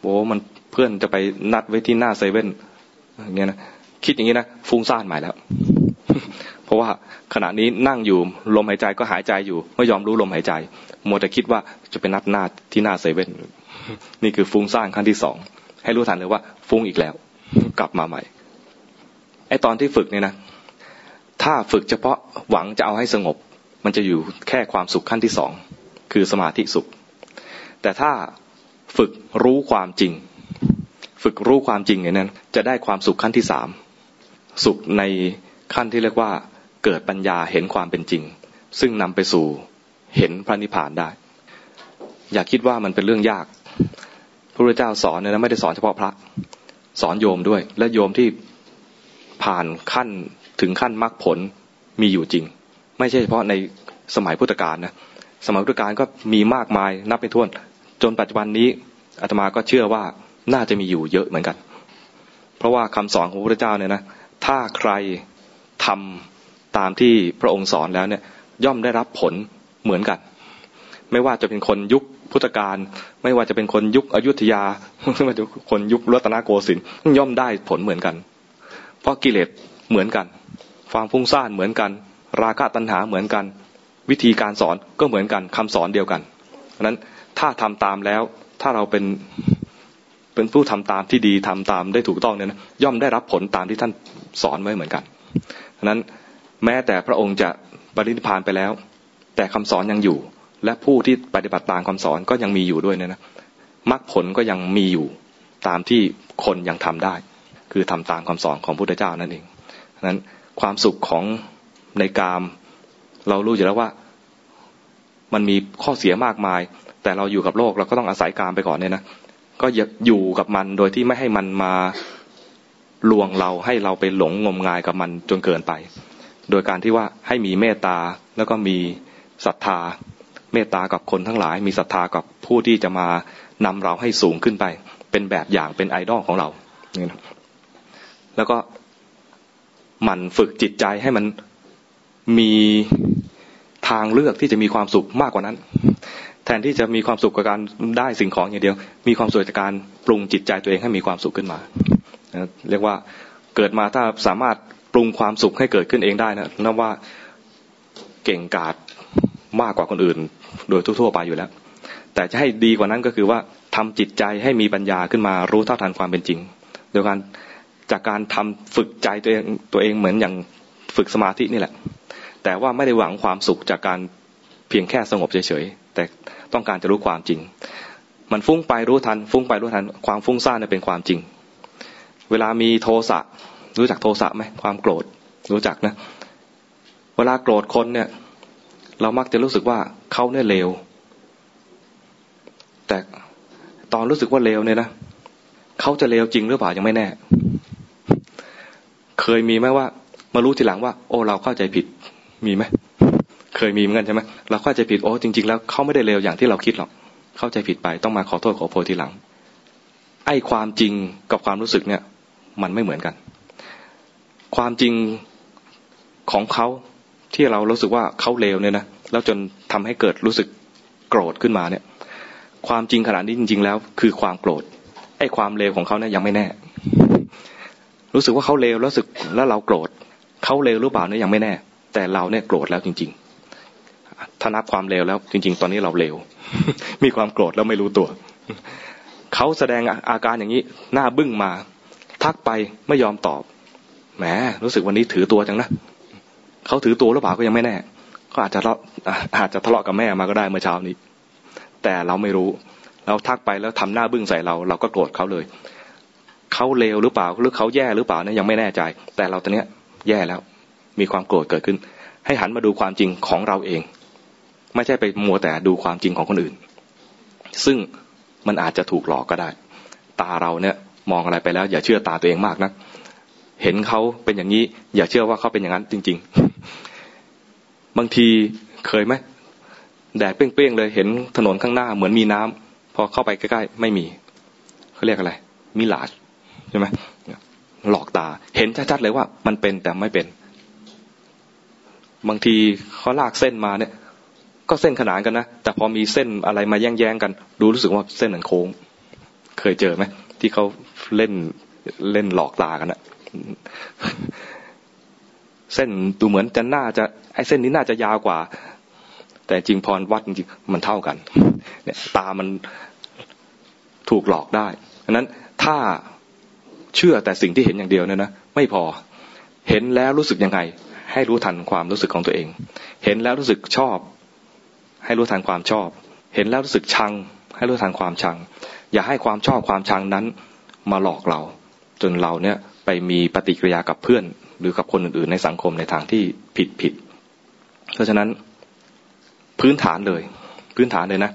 โอ้มันเพื่อนจะไปนัดไว้ที่หน้าเซเว่นอย่างเงี้ยนะคิดอย่างนี้นะฟุ้งซ่านใหม่แล้ว เพราะว่าขณะนี้นั่งอยู่ลมหายใจก็หายใจอยู่ ไม่ยอมรู้ลมหายใจมัวแต่คิดว่าจะไปนัดหน้าที่หน้าเซเว่นนี่คือฟุ้งซ่านขั้นที่สองให้รู้ทันเลยว่า ฟุ้งอีกแล้ว กลับมาใหม่ไอตอนที่ฝึกเนี่ยนะถ้าฝึกเฉพาะหวังจะเอาให้สงบ มันจะอยู่แค่ความสุขขั้นที่สอง คือสมาธิสุข แต่ถ้าฝึกรู้ความจริง ฝึกรู้ความจริงอย่างนั้นจะได้ความสุขขั้นที่สามสุขในขั้นที่เรียกว่า เกิดปัญญาเห็นความเป็นจริง ซึ่งนำไปสู่เห็นพระนิพพานได้ อย่าคิดว่ามันเป็นเรื่องยากพระพุทธเจ้าสอนเนี่ยนะไม่ได้สอนเฉพาะพระ สอนโยมด้วย และโยมที่ผ่านขั้นถึงขั้นมรรคผลมีอยู่จริง ไม่ใช่เฉพาะในสมัยพุทธกาลนะ สมัยพุทธกาลก็มีมากมายนับไม่ถ้วน จนปัจจุบันนี้อาตมาก็เชื่อว่าน่าจะมีอยู่เยอะเหมือนกัน เพราะว่าคำสอนของพระพุทธเจ้าเนี่ยนะถ้าใครทำตามที่พระองค์สอนแล้วเนี่ยย่อมได้รับผลเหมือนกัน ไม่ว่าจะเป็นคนยุคพุทธกาลไม่ว่าจะเป็นคนยุคอยุธยาไม่ว่าจะคนยุครัตนโกสินทร์ย่อมได้ผลเหมือนกัน เพราะกิเลสเหมือนกันความฟุ้งซ่านเหมือนกัน ราคะตัณหาเหมือนกัน วิธีการสอนก็เหมือนกันคำสอนเดียวกันนั้นถ้าทำตามแล้วถ้าเราเป็นเป็นผู้ทำตามที่ดีทำตามได้ถูกต้องเนี่ยนะย่อมได้รับผลตามที่ท่านสอนไว้เหมือนกันนั้นแม้แต่พระองค์จะปรินิพานไปแล้ว แต่คำสอนยังอยู่ และผู้ที่ปฏิบัติตามคำสอนก็ยังมีอยู่ด้วยเนี่ยนะมรรคผลก็ยังมีอยู่ตามที่คนยังทำได้ คือทำตามคำสอนของพุทธเจ้านั่นเองนั้นความสุขของในกาม เรารู้อยู่แล้วว่า มันมีข้อเสียมากมาย แต่เราอยู่กับโลกเราก็ต้องอาศัยกามไปก่อนเนี่ยนะก็อย่าอยู่กับมันโดยที่ไม่ให้มันมาลวงเราให้เราไปหลงงมงายกับมันจนเกินไป โดยการที่ว่าให้มีเมตตาแล้วก็มีศรัทธา เมตตากับคนทั้งหลาย มีศรัทธากับผู้ที่จะมานำเราให้สูงขึ้นไป เป็นแบบอย่างเป็นไอดอลของเรา แล้วก็หมั่นฝึกจิตใจให้มัน มีทางเลือกที่จะมีความสุขมากกว่านั้น แทนที่จะมีความสุขกับการได้สิ่งของอย่างเดียว มีความสุขจากการปรุงจิตใจตัวเองให้มีความสุขขึ้นมาเรียกว่าเกิดมาถ้าสามารถปรุงความสุขให้เกิดขึ้นเองได้นะนับว่าเก่งกาจมากกว่าคนอื่น โดยทั่วๆไปอยู่แล้ว แต่จะให้ดีกว่านั้นก็คือว่าทำจิตใจให้มีปัญญาขึ้นมารู้เท่าทันความเป็นจริง โดยการจากการทำฝึกใจตัวเองตัวเองเหมือนอย่างฝึกสมาธินี่แหละ แต่ว่าไม่ได้หวังความสุขจากการเพียงแค่สงบเฉยๆ แต่ต้องการจะรู้ความจริง มันฟุ้งไปรู้ทัน ฟุ้งไปรู้ทัน ความฟุ้งซ่านเป็นความจริง เวลามีโทสะรู้จักโทสะไหมความโกรธรู้จักนะ เวลาโกรธคนเนี่ย เรามักจะรู้สึกว่าเขาเนี่ยเลว แต่ตอนรู้สึกว่าเลวเนี่ยนะเขาจะเลวจริงหรือเปล่ายังไม่แน่ เคยมีไหมว่า มารู้ทีหลังว่า โอ้เราเข้าใจผิด มีไหมเคยมีเหมือนกันใช่ไหมเราเข้าใจผิดโอ้จริง ๆ แล้วเขาไม่ได้เลวอย่างที่เราคิดหรอก เข้าใจผิดไปต้องมาขอโทษขอโพยทีหลัง ไอ้ความจริงกับความรู้สึกเนี่ย มันไม่เหมือนกัน ความจริงของเขาที่เรารู้สึกว่าเขาเลวเนี่ยนะแล้วจนทำให้เกิดรู้สึกโกรธขึ้นมาเนี่ย ความจริงขนาดนี้จริง ๆ แล้ว คือความโกรธไอ้ความเลวของเขาเนี่ยยังไม่แน่ รู้สึกว่าเขาเลวแล้วสึกแล้วเราโกรธเขาเลวหรือเปล่าเนี่ยยังไม่แน่ แต่เราเนี่ยโกรธแล้วจริง ๆ ถ้านับความเลวแล้ว จริง ๆ ตอนนี้เราเลว มีความโกรธแล้วไม่รู้ตัว เขาแสดงอาการอย่างนี้ หน้าบึ้งมา ทักไปไม่ยอมตอบ แหม รู้สึกวันนี้ถือตัวจังนะ เขาถือตัวหรือเปล่าก็ยังไม่แน่ ก็อาจจะอาจจะทะเลาะกับแม่มาก็ได้เมื่อเช้านี้ แต่เราไม่รู้ เราทักไปแล้วทำหน้าบึ้งใส่เรา เราก็โกรธเขาเลย เขาเลวหรือเปล่า หรือเขาแย่หรือเปล่าเนี่ยยังไม่แน่ใจ แต่เราตอนเนี้ยแย่แล้ว มีความโกรธเกิดขึ้น ให้หันมาดูความจริงของเราเอง ไม่ใช่ไปมัวแต่ดูความจริงของคนอื่น ซึ่งมันอาจจะถูกหลอกก็ได้ ตาเราเนี่ยมองอะไรไปแล้ว อย่าเชื่อตาตัวเองมากนะเห็นเขาเป็นอย่างนี้ อย่าเชื่อว่าเขาเป็นอย่างนั้นจริง ๆ บางทีเคยไหมแดดเปรี้ยงๆเลยเห็นถนนข้างหน้าเหมือนมีน้ำพอเข้าไปใกล้ๆไม่มีเขาเรียกอะไรมิลาดใช่ไหมหลอกตา เห็นชัดๆเลยว่ามันเป็นแต่ไม่เป็น บางทีเขาลากเส้นมาเนี่ย ก็เส้นขนานกันนะ แต่พอมีเส้นอะไรมาแย่งๆกัน ดูรู้สึกว่าเส้นเหมือนโค้ง เคยเจอไหมที่เขาเล่นเล่นหลอกตากันอะเส้นดูเหมือนจะน่าจะไอ้เส้นนี้น่าจะยาวกว่า แต่จริงพรวัดจริงมันเท่ากัน เนี่ย ตามันถูกหลอกได้ดังนั้นถ้าเชื่อแต่สิ่งที่เห็นอย่างเดียวเนี่ยนะไม่พอเห็นแล้วรู้สึกยังไง ให้รู้ทันความรู้สึกของตัวเอง เห็นแล้วรู้สึกชอบ ให้รู้ทันความชอบ เห็นแล้วรู้สึกชัง ให้รู้ทันความชัง อย่าให้ความชอบความชังนั้นมาหลอกเรา จนเราเนี่ยไปมีปฏิกิริยากับเพื่อน หรือกับคนอื่นๆ ในสังคมในทางที่ผิดผิด เพราะฉะนั้นพื้นฐานเลย พื้นฐานเลยนะ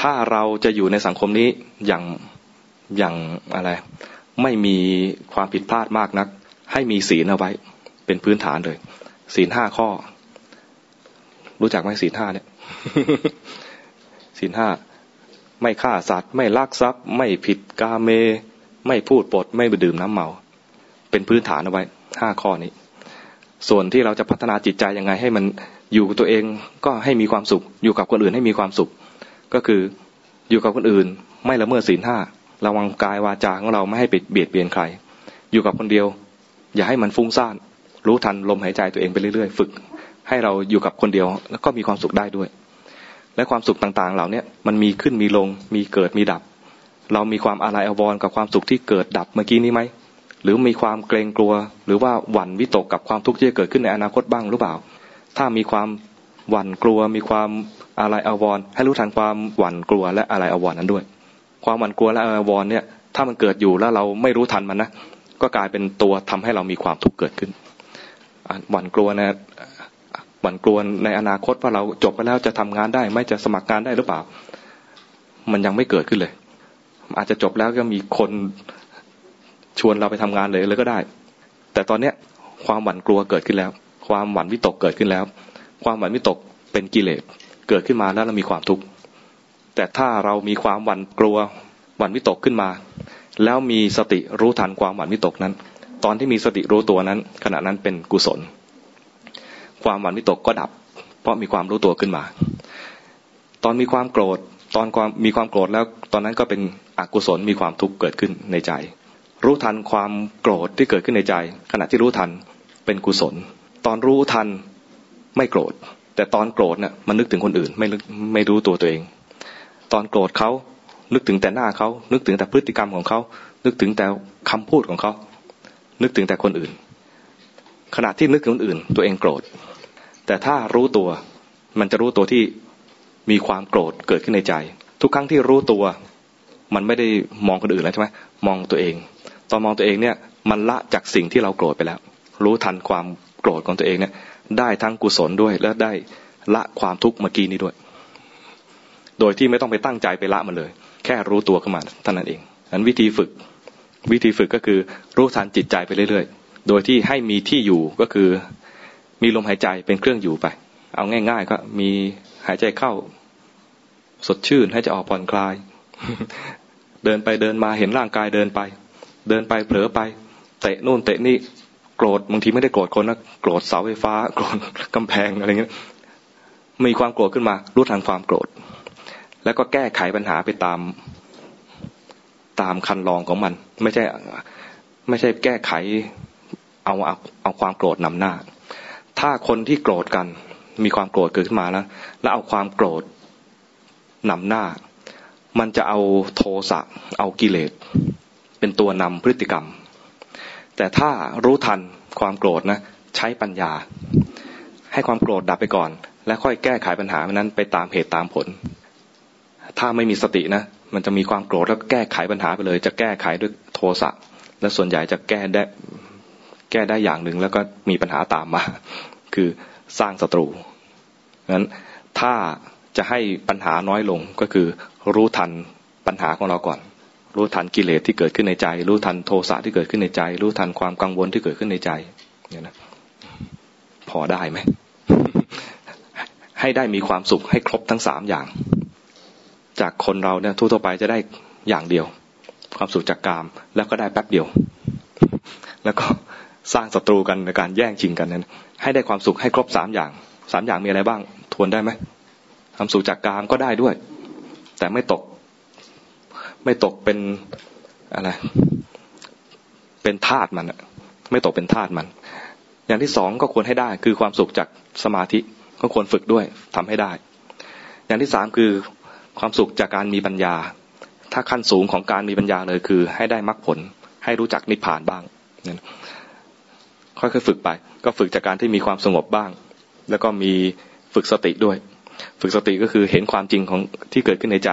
ถ้าเราจะอยู่ในสังคมนี้อย่างอย่างอะไร ไม่มีความผิดพลาดมากนัก ให้มีศีลเอาไว้ เป็นพื้นฐานเลยศีลห้าข้อ รู้จักไหมศีลห้าเนี่ยศีลห้าไม่ฆ่าสัตว์ ไม่ลักทรัพย์ ไม่ผิดกาเม ไม่พูดปด ไม่ดื่มน้ำเมา เป็นพื้นฐานเอาไว้ห้าข้อนี้ ส่วนที่เราจะพัฒนาจิตใจยังไง ให้มันอยู่กับตัวเองก็ให้มีความสุข อยู่กับคนอื่นให้มีความสุข ก็คืออยู่กับคนอื่น ไม่ละเมิดศีลห้าระวังกายวาจาของเราไม่ให้ปิดเบียดเบียนใคร อยู่กับคนเดียว อย่าให้มันฟุ้งซ่าน รู้ทันลมหายใจตัวเองไปเรื่อยๆ ฝึกให้เราอยู่กับคนเดียว แล้วก็มีความสุขได้ด้วย และความสุขต่างๆ เหล่านี้มันมีขึ้นมีลงมีเกิดมีดับ เรามีความอาลัยอววรกับความสุขที่เกิดดับเมื่อกี้นี้ไหมหรือมีความเกรงกลัว หรือว่าหวั่นวิตกกับความทุกข์ที่จะเกิดขึ้นในอนาคตบ้างหรือเปล่า ถ้ามีความหวั่นกลัว มีความอะไรอาวรให้รู้ทันความหวั่นกลัวและอะไรอาวรนั้นด้วย ความหวั่นกลัวและอะไรอาวรเนี่ยถ้ามันเกิดอยู่แล้วเราไม่รู้ทันมันนะก็กลายเป็นตัวทำให้เรามีความทุกข์เกิดขึ้น หวั่นกลัวนะหวั่นกลัวในอนาคตว่าเราจบไปแล้วจะทำงานได้ไม่จะสมัครงานได้หรือเปล่า มันยังไม่เกิดขึ้นเลย อาจจะจบแล้วก็มีคนชวนเราไปทำงานเลยเลยก็ได้ แต่ตอนเนี้ยความหวั่นกลัวเกิดขึ้นแล้ว ความหวั่นวิตกเกิดขึ้นแล้ว ความหวั่นวิตกเป็นกิเลสเกิดขึ้นมาแล้วเรามีความทุกข์แต่ถ้าเรามีความหวั่นกลัวหวั่นวิตกขึ้นมา แล้วมีสติรู้ทันความหวั่นวิตกนั้น ตอนที่มีสติรู้ตัวนั้น ขณะนั้นเป็นกุศล ความหวั่นวิตกก็ดับ เพราะมีความรู้ตัวขึ้นมา ตอนมีความโกรธ ตอนความมีความโกรธแล้ว ตอนนั้นก็เป็นอกุศลมีความทุกข์เกิดขึ้นในใจ รู้ทันความโกรธที่เกิดขึ้นในใจ ขณะที่รู้ทันเป็นกุศล ตอนรู้ทันไม่โกรธ แต่ตอนโกรธเนี่ยมันนึกถึงคนอื่น ไม่ไม่รู้ตัวตัวเอง ตอนโกรธเขานึกถึงแต่หน้าเขานึกถึงแต่พฤติกรรมของเขานึกถึงแต่คำพูดของเขา นึกถึงแต่คนอื่น ขณะที่นึกถึงคนอื่น ตัวเองโกรธ แต่ถ้ารู้ตัวมันจะรู้ตัวที่มีความโกรธเกิดขึ้นในใจ ทุกครั้งที่รู้ตัว มันไม่ได้มองคนอื่นแล้วใช่ไหมมองตัวเอง ตอนมองตัวเองเนี่ย มันละจากสิ่งที่เราโกรธไปแล้ว รู้ทันความโกรธของตัวเองเนี่ย ได้ทั้งกุศลด้วย และได้ละความทุกข์เมื่อกี้นี้ด้วย โดยที่ไม่ต้องไปตั้งใจไปละมันเลย แค่รู้ตัวขึ้นมาเท่านั้นเองอันวิธีฝึก วิธีฝึกก็คือรู้ทันจิตใจไปเรื่อยๆ โดยที่ให้มีที่อยู่ก็คือมีลมหายใจเป็นเครื่องอยู่ไป เอาง่าย ๆ ก็มีหายใจเข้า สดชื่นให้จะออกผ่อนคลาย เดินไปเดินมาเห็นร่างกายเดินไป เดินไปเผลอไป เตะนู่นเตะนี่โกรธบางทีไม่ได้โกรธคนนะโกรธเสาไฟฟ้า โกรธกำแพงอะไรเงี้ยมีความโกรธขึ้นมา รู้ทันความโกรธ แล้วก็แก้ไขปัญหาไปตาม ตามคันลองของมัน ไม่ใช่ไม่ใช่แก้ไขเอาเอาเอาความโกรธนำหน้า ถ้าคนที่โกรธกัน มีความโกรธเกิดขึ้นมาแล้ว แล้วเอาความโกรธนำหน้า มันจะเอาโทสะเอากิเลสเป็นตัวนำพฤติกรรม แต่ถ้ารู้ทันความโกรธนะใช้ปัญญา ให้ความโกรธดับไปก่อน แล้วค่อยแก้ไขปัญหานั้นไปตามเหตุตามผล ถ้าไม่มีสตินะมันจะมีความโกรธแล้วแก้ไขปัญหาไปเลย จะแก้ไขด้วยโทสะและส่วนใหญ่จะแก้ได้แก้ได้อย่างหนึ่งแล้วก็มีปัญหาตามมา คือสร้างศัตรูงั้นถ้าจะให้ปัญหาน้อยลงก็คือรู้ทันปัญหาของเราก่อน รู้ทันกิเลสที่เกิดขึ้นในใจ รู้ทันโทสะที่เกิดขึ้นในใจ รู้ทันความกังวลที่เกิดขึ้นในใจเนี่ยนะพอได้ไหมให้ได้มีความสุขให้ครบทั้งสามอย่าง จากคนเราเนี่ยทั่วไปจะได้อย่างเดียว ความสุขจากกาม แล้วก็ได้แป๊บเดียว แล้วก็สร้างศัตรูกันในการแย่งชิงกันนั้น ให้ได้ความสุขให้ครบสามอย่างสามอย่างมีอะไรบ้าง ทวนได้ไหมความสุขจากกามก็ได้ด้วย แต่ไม่ตก ไม่ตกเป็นอะไร เป็นธาตุมันไม่ตกเป็นธาตุมัน อย่างที่สองก็ควรให้ได้ คือความสุขจากสมาธิก็ควรฝึกด้วยทำให้ได้ อย่างที่สามคือ ความสุขจากการมีปัญญา ถ้าขั้นสูงของการมีปัญญาเลยคือ ให้ได้มรรคผล ให้รู้จักนิพพานบ้างค่อยๆฝึกไป ก็ฝึกจากการที่มีความสงบบ้าง แล้วก็มีฝึกสติด้วย ฝึกสติก็คือเห็นความจริงของที่เกิดขึ้นในใจ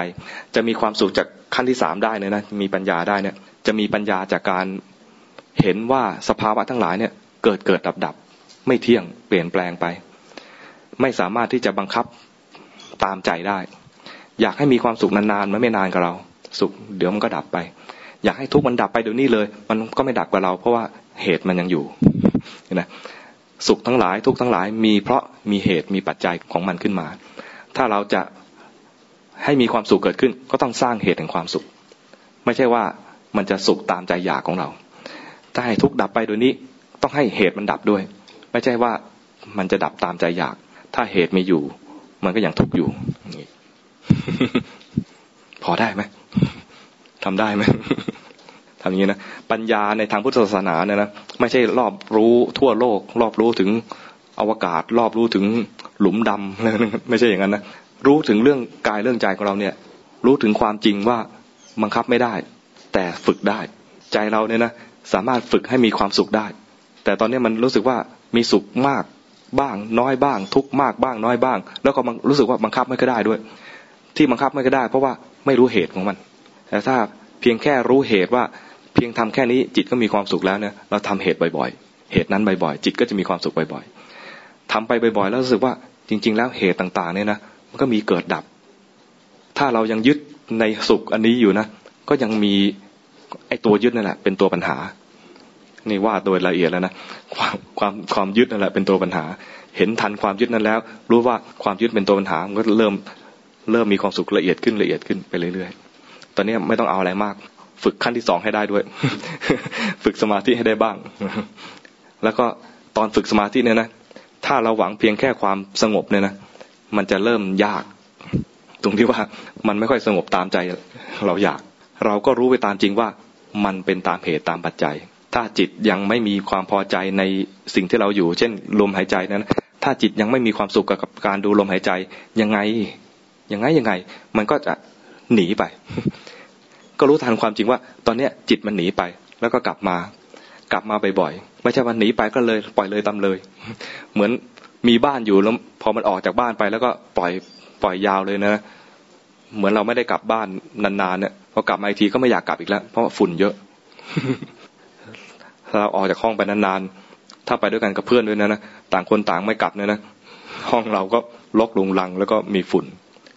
จะมีความสุขจากขั้นที่สามได้เนี่ยนะ มีปัญญาได้เนี่ย จะมีปัญญาจากการเห็นว่าสภาวะทั้งหลายเนี่ย เกิดเกิดดับดับ ไม่เที่ยงเปลี่ยนแปลงไป ไม่สามารถที่จะบังคับตามใจได้ อยากให้มีความสุขนานๆมันไม่นานกับเรา สุขเดี๋ยวมันก็ดับไป อยากให้ทุกข์มันดับไปเดี๋ยวนี้เลย มันก็ไม่ดับกับเรา เพราะว่าเหตุมันยังอยู่นะสุขทั้งหลายทุกทั้งหลายมีเพราะมีเหตุมีปัจจัยของมันขึ้นมา ถ้าเราจะให้มีความสุขเกิดขึ้น ก็ต้องสร้างเหตุแห่งความสุข ไม่ใช่ว่ามันจะสุขตามใจอยากของเรา ถ้าให้ทุกดับไปโดยนี้ต้องให้เหตุมันดับด้วย ไม่ใช่ว่ามันจะดับตามใจอยาก ถ้าเหตุไม่อยู่ มันก็ยังทุกข์อยู่ พอได้ไหมทำได้ไหมทำอย่างนี้นะปัญญาในทางพุทธศาสนาเนี่ยนะไม่ใช่รอบรู้ทั่วโลก รอบรู้ถึงอวกาศ รอบรู้ถึงหลุมดำอะไรไม่ใช่อย่างนั้นนะรู้ถึงเรื่องกายเรื่องใจของเราเนี่ย รู้ถึงความจริงว่าบังคับไม่ได้ แต่ฝึกได้ ใจเราเนี่ยนะสามารถฝึกให้มีความสุขได้ แต่ตอนนี้มันรู้สึกว่ามีสุขมากบ้าง น้อยบ้าง ทุกมากบ้างน้อยบ้าง แล้วก็รู้สึกว่าบังคับไม่ก็ได้ด้วย ที่บังคับไม่ได้ เพราะว่าไม่รู้เหตุของมัน แต่ถ้าเพียงแค่รู้เหตุว่าเพียงทำแค่นี้จิตก็มีความสุขแล้วเนี่ยเราทำเหตุบ่อยๆ เหตุนั้นบ่อยๆ จิตก็จะมีความสุขบ่อยๆทำไปบ่อยๆ แล้วรู้สึกว่าจริง ๆ แล้วเหตุต่างๆเนี่ยนะมันก็มีเกิดดับ ถ้าเรายังยึดในสุขอันนี้อยู่นะก็ยังมีไอ้ตัวยึดนั่นแหละเป็นตัวปัญหา นี่ว่าโดยละเอียดแล้วนะความความความยึดนั่นแหละเป็นตัวปัญหา เห็นทันความยึดนั้นแล้ว รู้ว่าความยึดเป็นตัวปัญหามันก็เริ่ม เริ่มมีความสุขละเอียดขึ้นละเอียดขึ้นไปเรื่อยๆ ตอนนี้ไม่ต้องเอาอะไรมาก ฝึกขั้นที่สองให้ได้ด้วย ฝึกสมาธิให้ได้บ้าง แล้วก็ตอนฝึกสมาธิเนี่ยนะ ถ้าเราหวังเพียงแค่ความสงบเนี่ยนะ มันจะเริ่มยาก ตรงที่ว่ามันไม่ค่อยสงบตามใจเราอยาก เราก็รู้ไปตามจริงว่ามันเป็นตามเหตุตามปัจจัย ถ้าจิตยังไม่มีความพอใจในสิ่งที่เราอยู่ เช่นลมหายใจนั้น ถ้าจิตยังไม่มีความสุขกับการดูลมหายใจ ยังไง ยังไงยังไง มันก็จะหนีไป ก็รู้ทันความจริงว่า ตอนเนี้ยจิตมันหนีไป แล้วก็กลับมา กลับมาบ่อยๆไม่ใช่วันหนีไปก็เลยปล่อยเลยตามเลย เหมือนมีบ้านอยู่แล้วพอมันออกจากบ้านไป แล้วก็ปล่อยปล่อยยาวเลยนะเหมือนเราไม่ได้กลับบ้านนานๆเนี่ยพอกลับมาอีกทีก็ไม่อยากกลับอีกแล้ว เพราะฝุ่นเยอะเราออกจากห้องไปนานๆถ้าไปด้วยกันกับเพื่อนด้วยนะนะต่างคนต่างไม่กลับเนี่ยนะห้องเราก็ลกลุงลังแล้วก็มีฝุ่น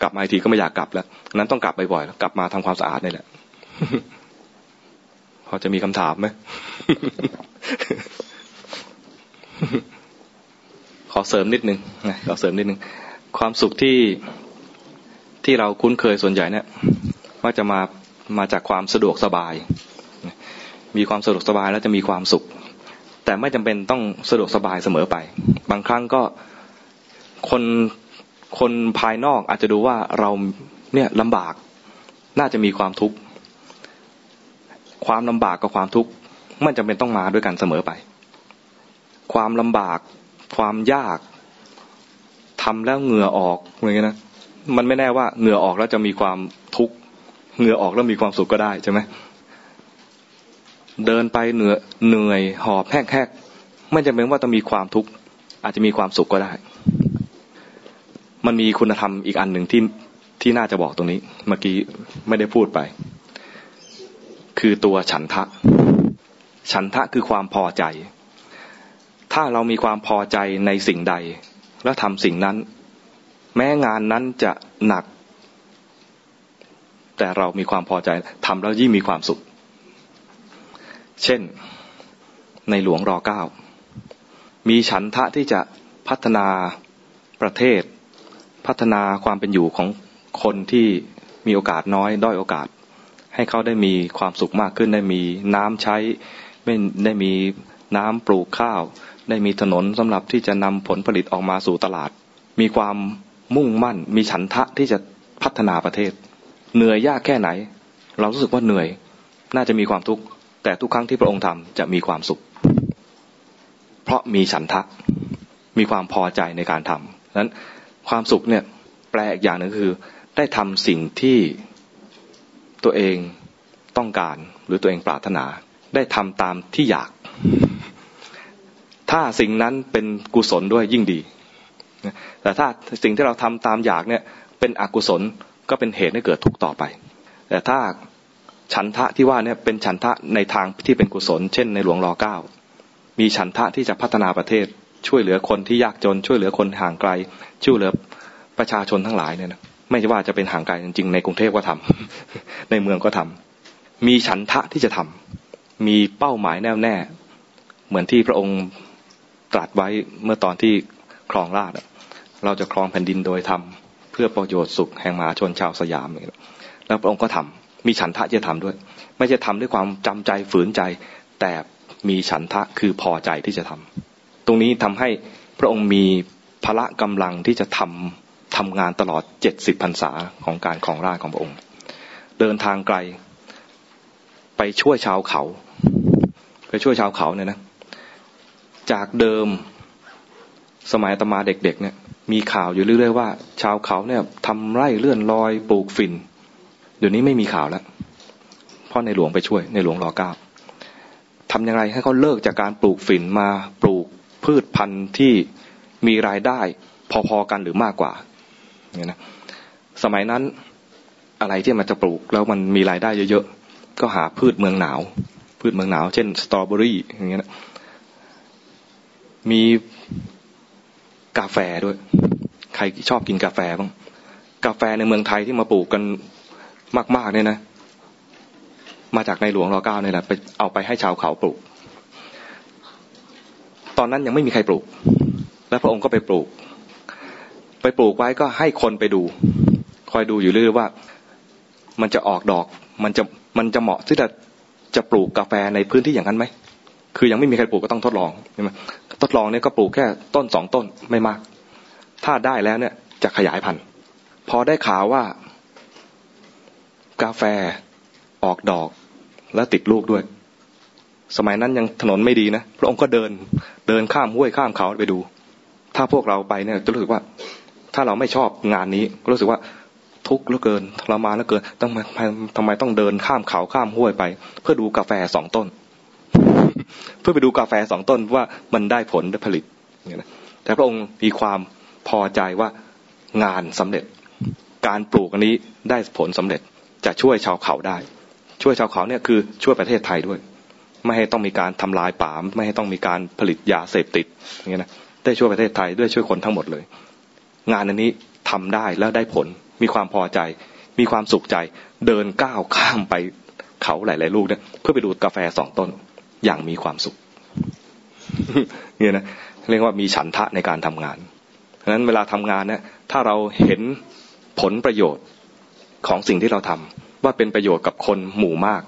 กลับมาอีกทีก็ไม่อยากกลับแล้วนั้นต้องกลับบ่อยๆแล้วกลับมาทำความสะอาดนี่แหละพอจะมีคำถามไหมขอเสริมนิดนึงนะขอเสริมนิดนึงความสุขที่ที่เราคุ้นเคยส่วนใหญ่เนี่ยว่าจะมามาจากความสะดวกสบาย มีความสะดวกสบายแล้วจะมีความสุข แต่ไม่จำเป็นต้องสะดวกสบายเสมอไป บางครั้งก็คน คนภายนอกอาจจะดูว่าเราเนี่ยลำบาก น่าจะมีความทุกข์ ความลำบากกับความทุกข์ไม่จำเป็นต้องมาด้วยกันเสมอไป ความลำบาก ความยากทำแล้วเหงื่อออกอะไรเงี้ยนะมันไม่แน่ว่าเหงื่อออกแล้วจะมีความทุกข์เหงื่อออกแล้วมีความสุขก็ได้ใช่ไหมเดินไปเหนื่อยเหนื่อยหอบแหกๆไม่จำเป็นว่าต้องมีความทุกข์อาจจะมีความสุขก็ได้ มันมีคุณธรรมอีกอันหนึ่งที่ที่น่าจะบอกตรงนี้ เมื่อกี้ไม่ได้พูดไป คือตัวฉันทะ ฉันทะคือความพอใจ ถ้าเรามีความพอใจในสิ่งใด แล้วทำสิ่งนั้น แม้งานนั้นจะหนัก แต่เรามีความพอใจทำแล้วยิ่งมีความสุข เช่นในหลวงรอเก้ามีฉันทะที่จะพัฒนาประเทศ พัฒนาความเป็นอยู่ของคนที่มีโอกาสน้อย ด้อยโอกาส ให้เขาได้มีความสุขมากขึ้น ได้มีน้ำใช้ ไม่ได้มีน้ำปลูกข้าว ได้มีถนนสำหรับที่จะนำผลผลิตออกมาสู่ตลาด มีความมุ่งมั่น มีฉันทะที่จะพัฒนาประเทศ เหนื่อยยากแค่ไหน เรารู้สึกว่าเหนื่อย น่าจะมีความทุกข์แต่ทุกครั้งที่พระองค์ทำจะมีความสุข เพราะมีฉันทะ มีความพอใจในการทำนั้น ความสุขเนี่ยแปลอีกอย่างหนึ่งคือ ได้ทำสิ่งที่ตัวเองต้องการหรือตัวเองปรารถนา ได้ทำตามที่อยาก ถ้าสิ่งนั้นเป็นกุศลด้วยยิ่งดี แต่ถ้าสิ่งที่เราทำตามอยากเนี่ยเป็นอกุศลก็เป็นเหตุให้เกิดทุกข์ต่อไป แต่ถ้าฉันทะที่ว่าเนี่ยเป็นฉันทะในทางที่เป็นกุศล เช่นในหลวงรอเก้ามีฉันทะที่จะพัฒนาประเทศ ช่วยเหลือคนที่ยากจน ช่วยเหลือคนห่างไกล ช่วยเหลือประชาชนทั้งหลายเนี่ยนะไม่ใช่ว่าจะเป็นห่างไกลจริงๆในกรุงเทพก็ทำในเมืองก็ทำมีฉันทะที่จะทำมีเป้าหมายแน่วแน่ เหมือนที่พระองค์ตรัสไว้เมื่อตอนที่ครองราชเราจะครองแผ่นดินโดยทำพื่อประโยชน์สุขแห่งมหาชนชาวสยามแล้วพระองค์ก็ทำมีฉันทะจะทำด้วย ไม่ใช่ทำด้วยความจำใจฝืนใจ แต่มีฉันทะคือพอใจที่จะทำ ตรงนี้ทำให้พระองค์มีพละกำลังที่จะทำทำงานตลอดเจ็ดสิบพรรษาของการของราชของพระองค์ เดินทางไกลไปช่วยชาวเขาไปช่วยชาวเขาเนี่ยนะจากเดิมสมัยตมาเด็กๆเนี่ยมีข่าวอยู่เรื่อยๆว่าชาวเขาเนี่ยทำไร่เลื่อนลอยปลูกฝิ่นเดี๋ยวนี้ไม่มีข่าวแล้วเพราะในหลวงไปช่วยในหลวงรอเก้าทำยังไงให้เขาเลิกจากการปลูกฝิ่นมาปลูก พืชพันธุ์ที่มีรายได้พอๆกันหรือมากกว่าเนี่ยนะสมัยนั้นอะไรที่มันจะปลูกแล้วมันมีรายได้เยอะๆก็หาพืชเมืองหนาว พืชเมืองหนาว เช่นสตรอเบอรี่อย่างเงี้ยนะมีกาแฟด้วย ใครชอบกินกาแฟบ้างกาแฟในเมืองไทยที่มาปลูกกันมากๆเนี่ยนะ มาจากในหลวงรอเก้าเนี่ยแหละไปเอาไปให้ชาวเขาปลูก ตอนนั้นยังไม่มีใครปลูก แล้วพระองค์ก็ไปปลูก ไปปลูกไว้ก็ให้คนไปดู คอยดูอยู่เรื่อยๆว่า มันจะออกดอก มันจะมันจะเหมาะที่จะจะปลูกกาแฟในพื้นที่อย่างนั้นไหมคือยังไม่มีใครปลูกก็ต้องทดลองใช่ไหมทดลองเนี่ยก็ปลูกแค่ต้นสองต้นไม่มาก ถ้าได้แล้วเนี่ยจะขยายพันธุ์ พอได้ข่าวว่า กาแฟออกดอกและติดลูกด้วย สมัยนั้นยังถนนไม่ดีนะพระองค์ก็เดินเดินข้ามห้วยข้ามเขาไปดู ถ้าพวกเราไปเนี่ยจะรู้สึกว่า ถ้าเราไม่ชอบงานนี้ก็รู้สึกว่าทุกข์เหลือเกินทรมานเหลือเกินต้องทำไมต้องเดินข้ามเขาข้ามห้วยไป เพื่อดูกาแฟสองต้น เพื่อไปดูกาแฟสองต้นว่ามันได้ผลได้ผลิตอย่างนี้แต่พระองค์มีความพอใจว่างานสำเร็จ การปลูกอันนี้ได้ผลสำเร็จจะช่วยชาวเขาได้ ช่วยชาวเขาเนี่ยคือช่วยประเทศไทยด้วย ไม่ให้ต้องมีการทำลายป่าไม่ให้ต้องมีการผลิตยาเสพติดอย่างนี้นะได้ช่วยประเทศไทยด้วยช่วยคนทั้งหมดเลย งานอันนี้ทำได้แล้วได้ผล มีความพอใจ มีความสุขใจ เดินก้าวข้ามไปเขาหลาย ๆ ลูกเนี่ยเพื่อไปดูกาแฟสองต้นอย่างมีความสุขเนี่ยนะเรียกว่ามีฉันทะในการทำงานเพราะนั้นเวลาทำงานเนี่ยถ้าเราเห็นผลประโยชน์ของสิ่งที่เราทำว่าเป็นประโยชน์กับคนหมู่มาก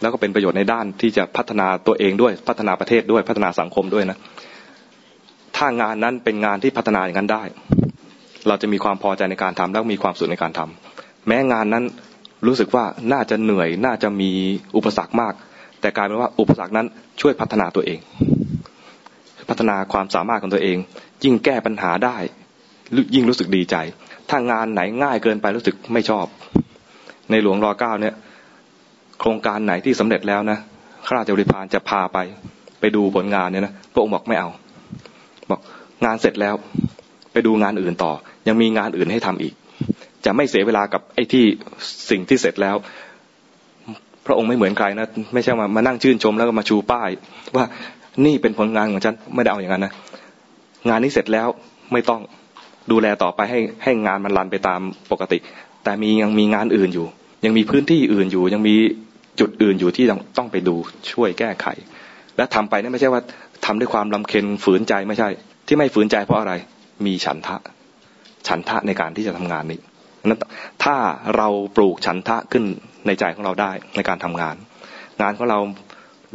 แล้วก็เป็นประโยชน์ในด้านที่จะพัฒนาตัวเองด้วยพัฒนาประเทศด้วยพัฒนาสังคมด้วยนะถ้างานนั้นเป็นงานที่พัฒนาอย่างนั้นได้ เราจะมีความพอใจในการทำแล้วมีความสุขในการทำแม้งานนั้นรู้สึกว่าน่าจะเหนื่อยน่าจะมีอุปสรรคมาก แต่กลายเป็นว่าอุปสรรคนั้นช่วยพัฒนาตัวเอง พัฒนาความสามารถของตัวเอง ยิ่งแก้ปัญหาได้ ยิ่งรู้สึกดีใจ ถ้างานไหนง่ายเกินไปรู้สึกไม่ชอบ ในหลวงรอเก้าเนี่ย โครงการไหนที่สำเร็จแล้วนะข้าราชบริพารจะพาไป ไปดูผลงานเนี่ยนะพระองค์บอกไม่เอา บอกงานเสร็จแล้ว ไปดูงานอื่นต่อ ยังมีงานอื่นให้ทำอีก จะไม่เสียเวลากับไอ้ที่สิ่งที่เสร็จแล้ว พระองค์ไม่เหมือนใครนะไม่ใช่มามานั่งชื่นชมแล้วก็มาชูป้าย ว่านี่เป็นผลงานของฉันไม่ได้เอาอย่างนั้นนะงานนี้เสร็จแล้วไม่ต้องดูแลต่อไปให้ให้งานมันรันไปตามปกติ แต่มียังมีงานอื่นอยู่ ยังมีพื้นที่อื่นอยู่ ยังมี จุดอื่นอยู่ที่ต้องไปดูช่วยแก้ไข และทำไปนี่ไม่ใช่ว่าทำด้วยความลำเค็ญฝืนใจไม่ใช่ ที่ไม่ฝืนใจเพราะอะไร มีฉันทะ ฉันทะในการที่จะทำงานนี้นั้นถ้าเราปลูกฉันทะขึ้นในใจของเราได้ในการทำงาน งานของเรา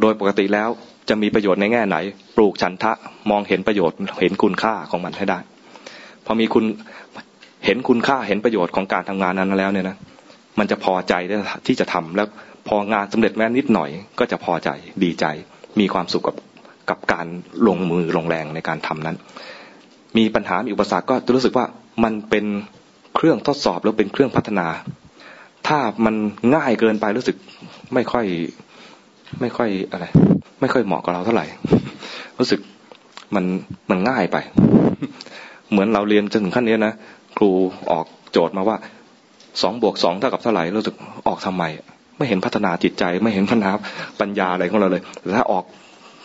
โดยปกติแล้วจะมีประโยชน์ในแง่ไหน ปลูกฉันทะมองเห็นประโยชน์เห็นคุณค่าของมันให้ได้ พอมีคุณเห็นคุณค่าเห็นประโยชน์ของการทำงานนั้นแล้วเนี่ยนะมันจะพอใจที่จะทำแล้ว พองานสำเร็จแม้นิดหน่อย ก็จะพอใจดีใจ มีความสุขกับกับการลงมือลงแรงในการทำนั้น มีปัญหามีอุปสรรคก็จะรู้สึกว่ามันเป็นเครื่องทดสอบแล้วเป็นเครื่องพัฒนา ถ้ามันง่ายเกินไปรู้สึกไม่ค่อยไม่ค่อยอะไร ไม่ค่อยเหมาะกับเราเท่าไหร่ รู้สึกมันมันง่ายไป เหมือนเราเรียนจนถึงขั้นนี้นะครูออกโจทย์มาว่าสองบวกสองเท่ากับเท่าไหร่รู้สึกออกทำไม ไม่เห็นพัฒนาจิตใจ ไม่เห็นพัฒนาปัญญาอะไรของเราเลยแต่ถ้าออก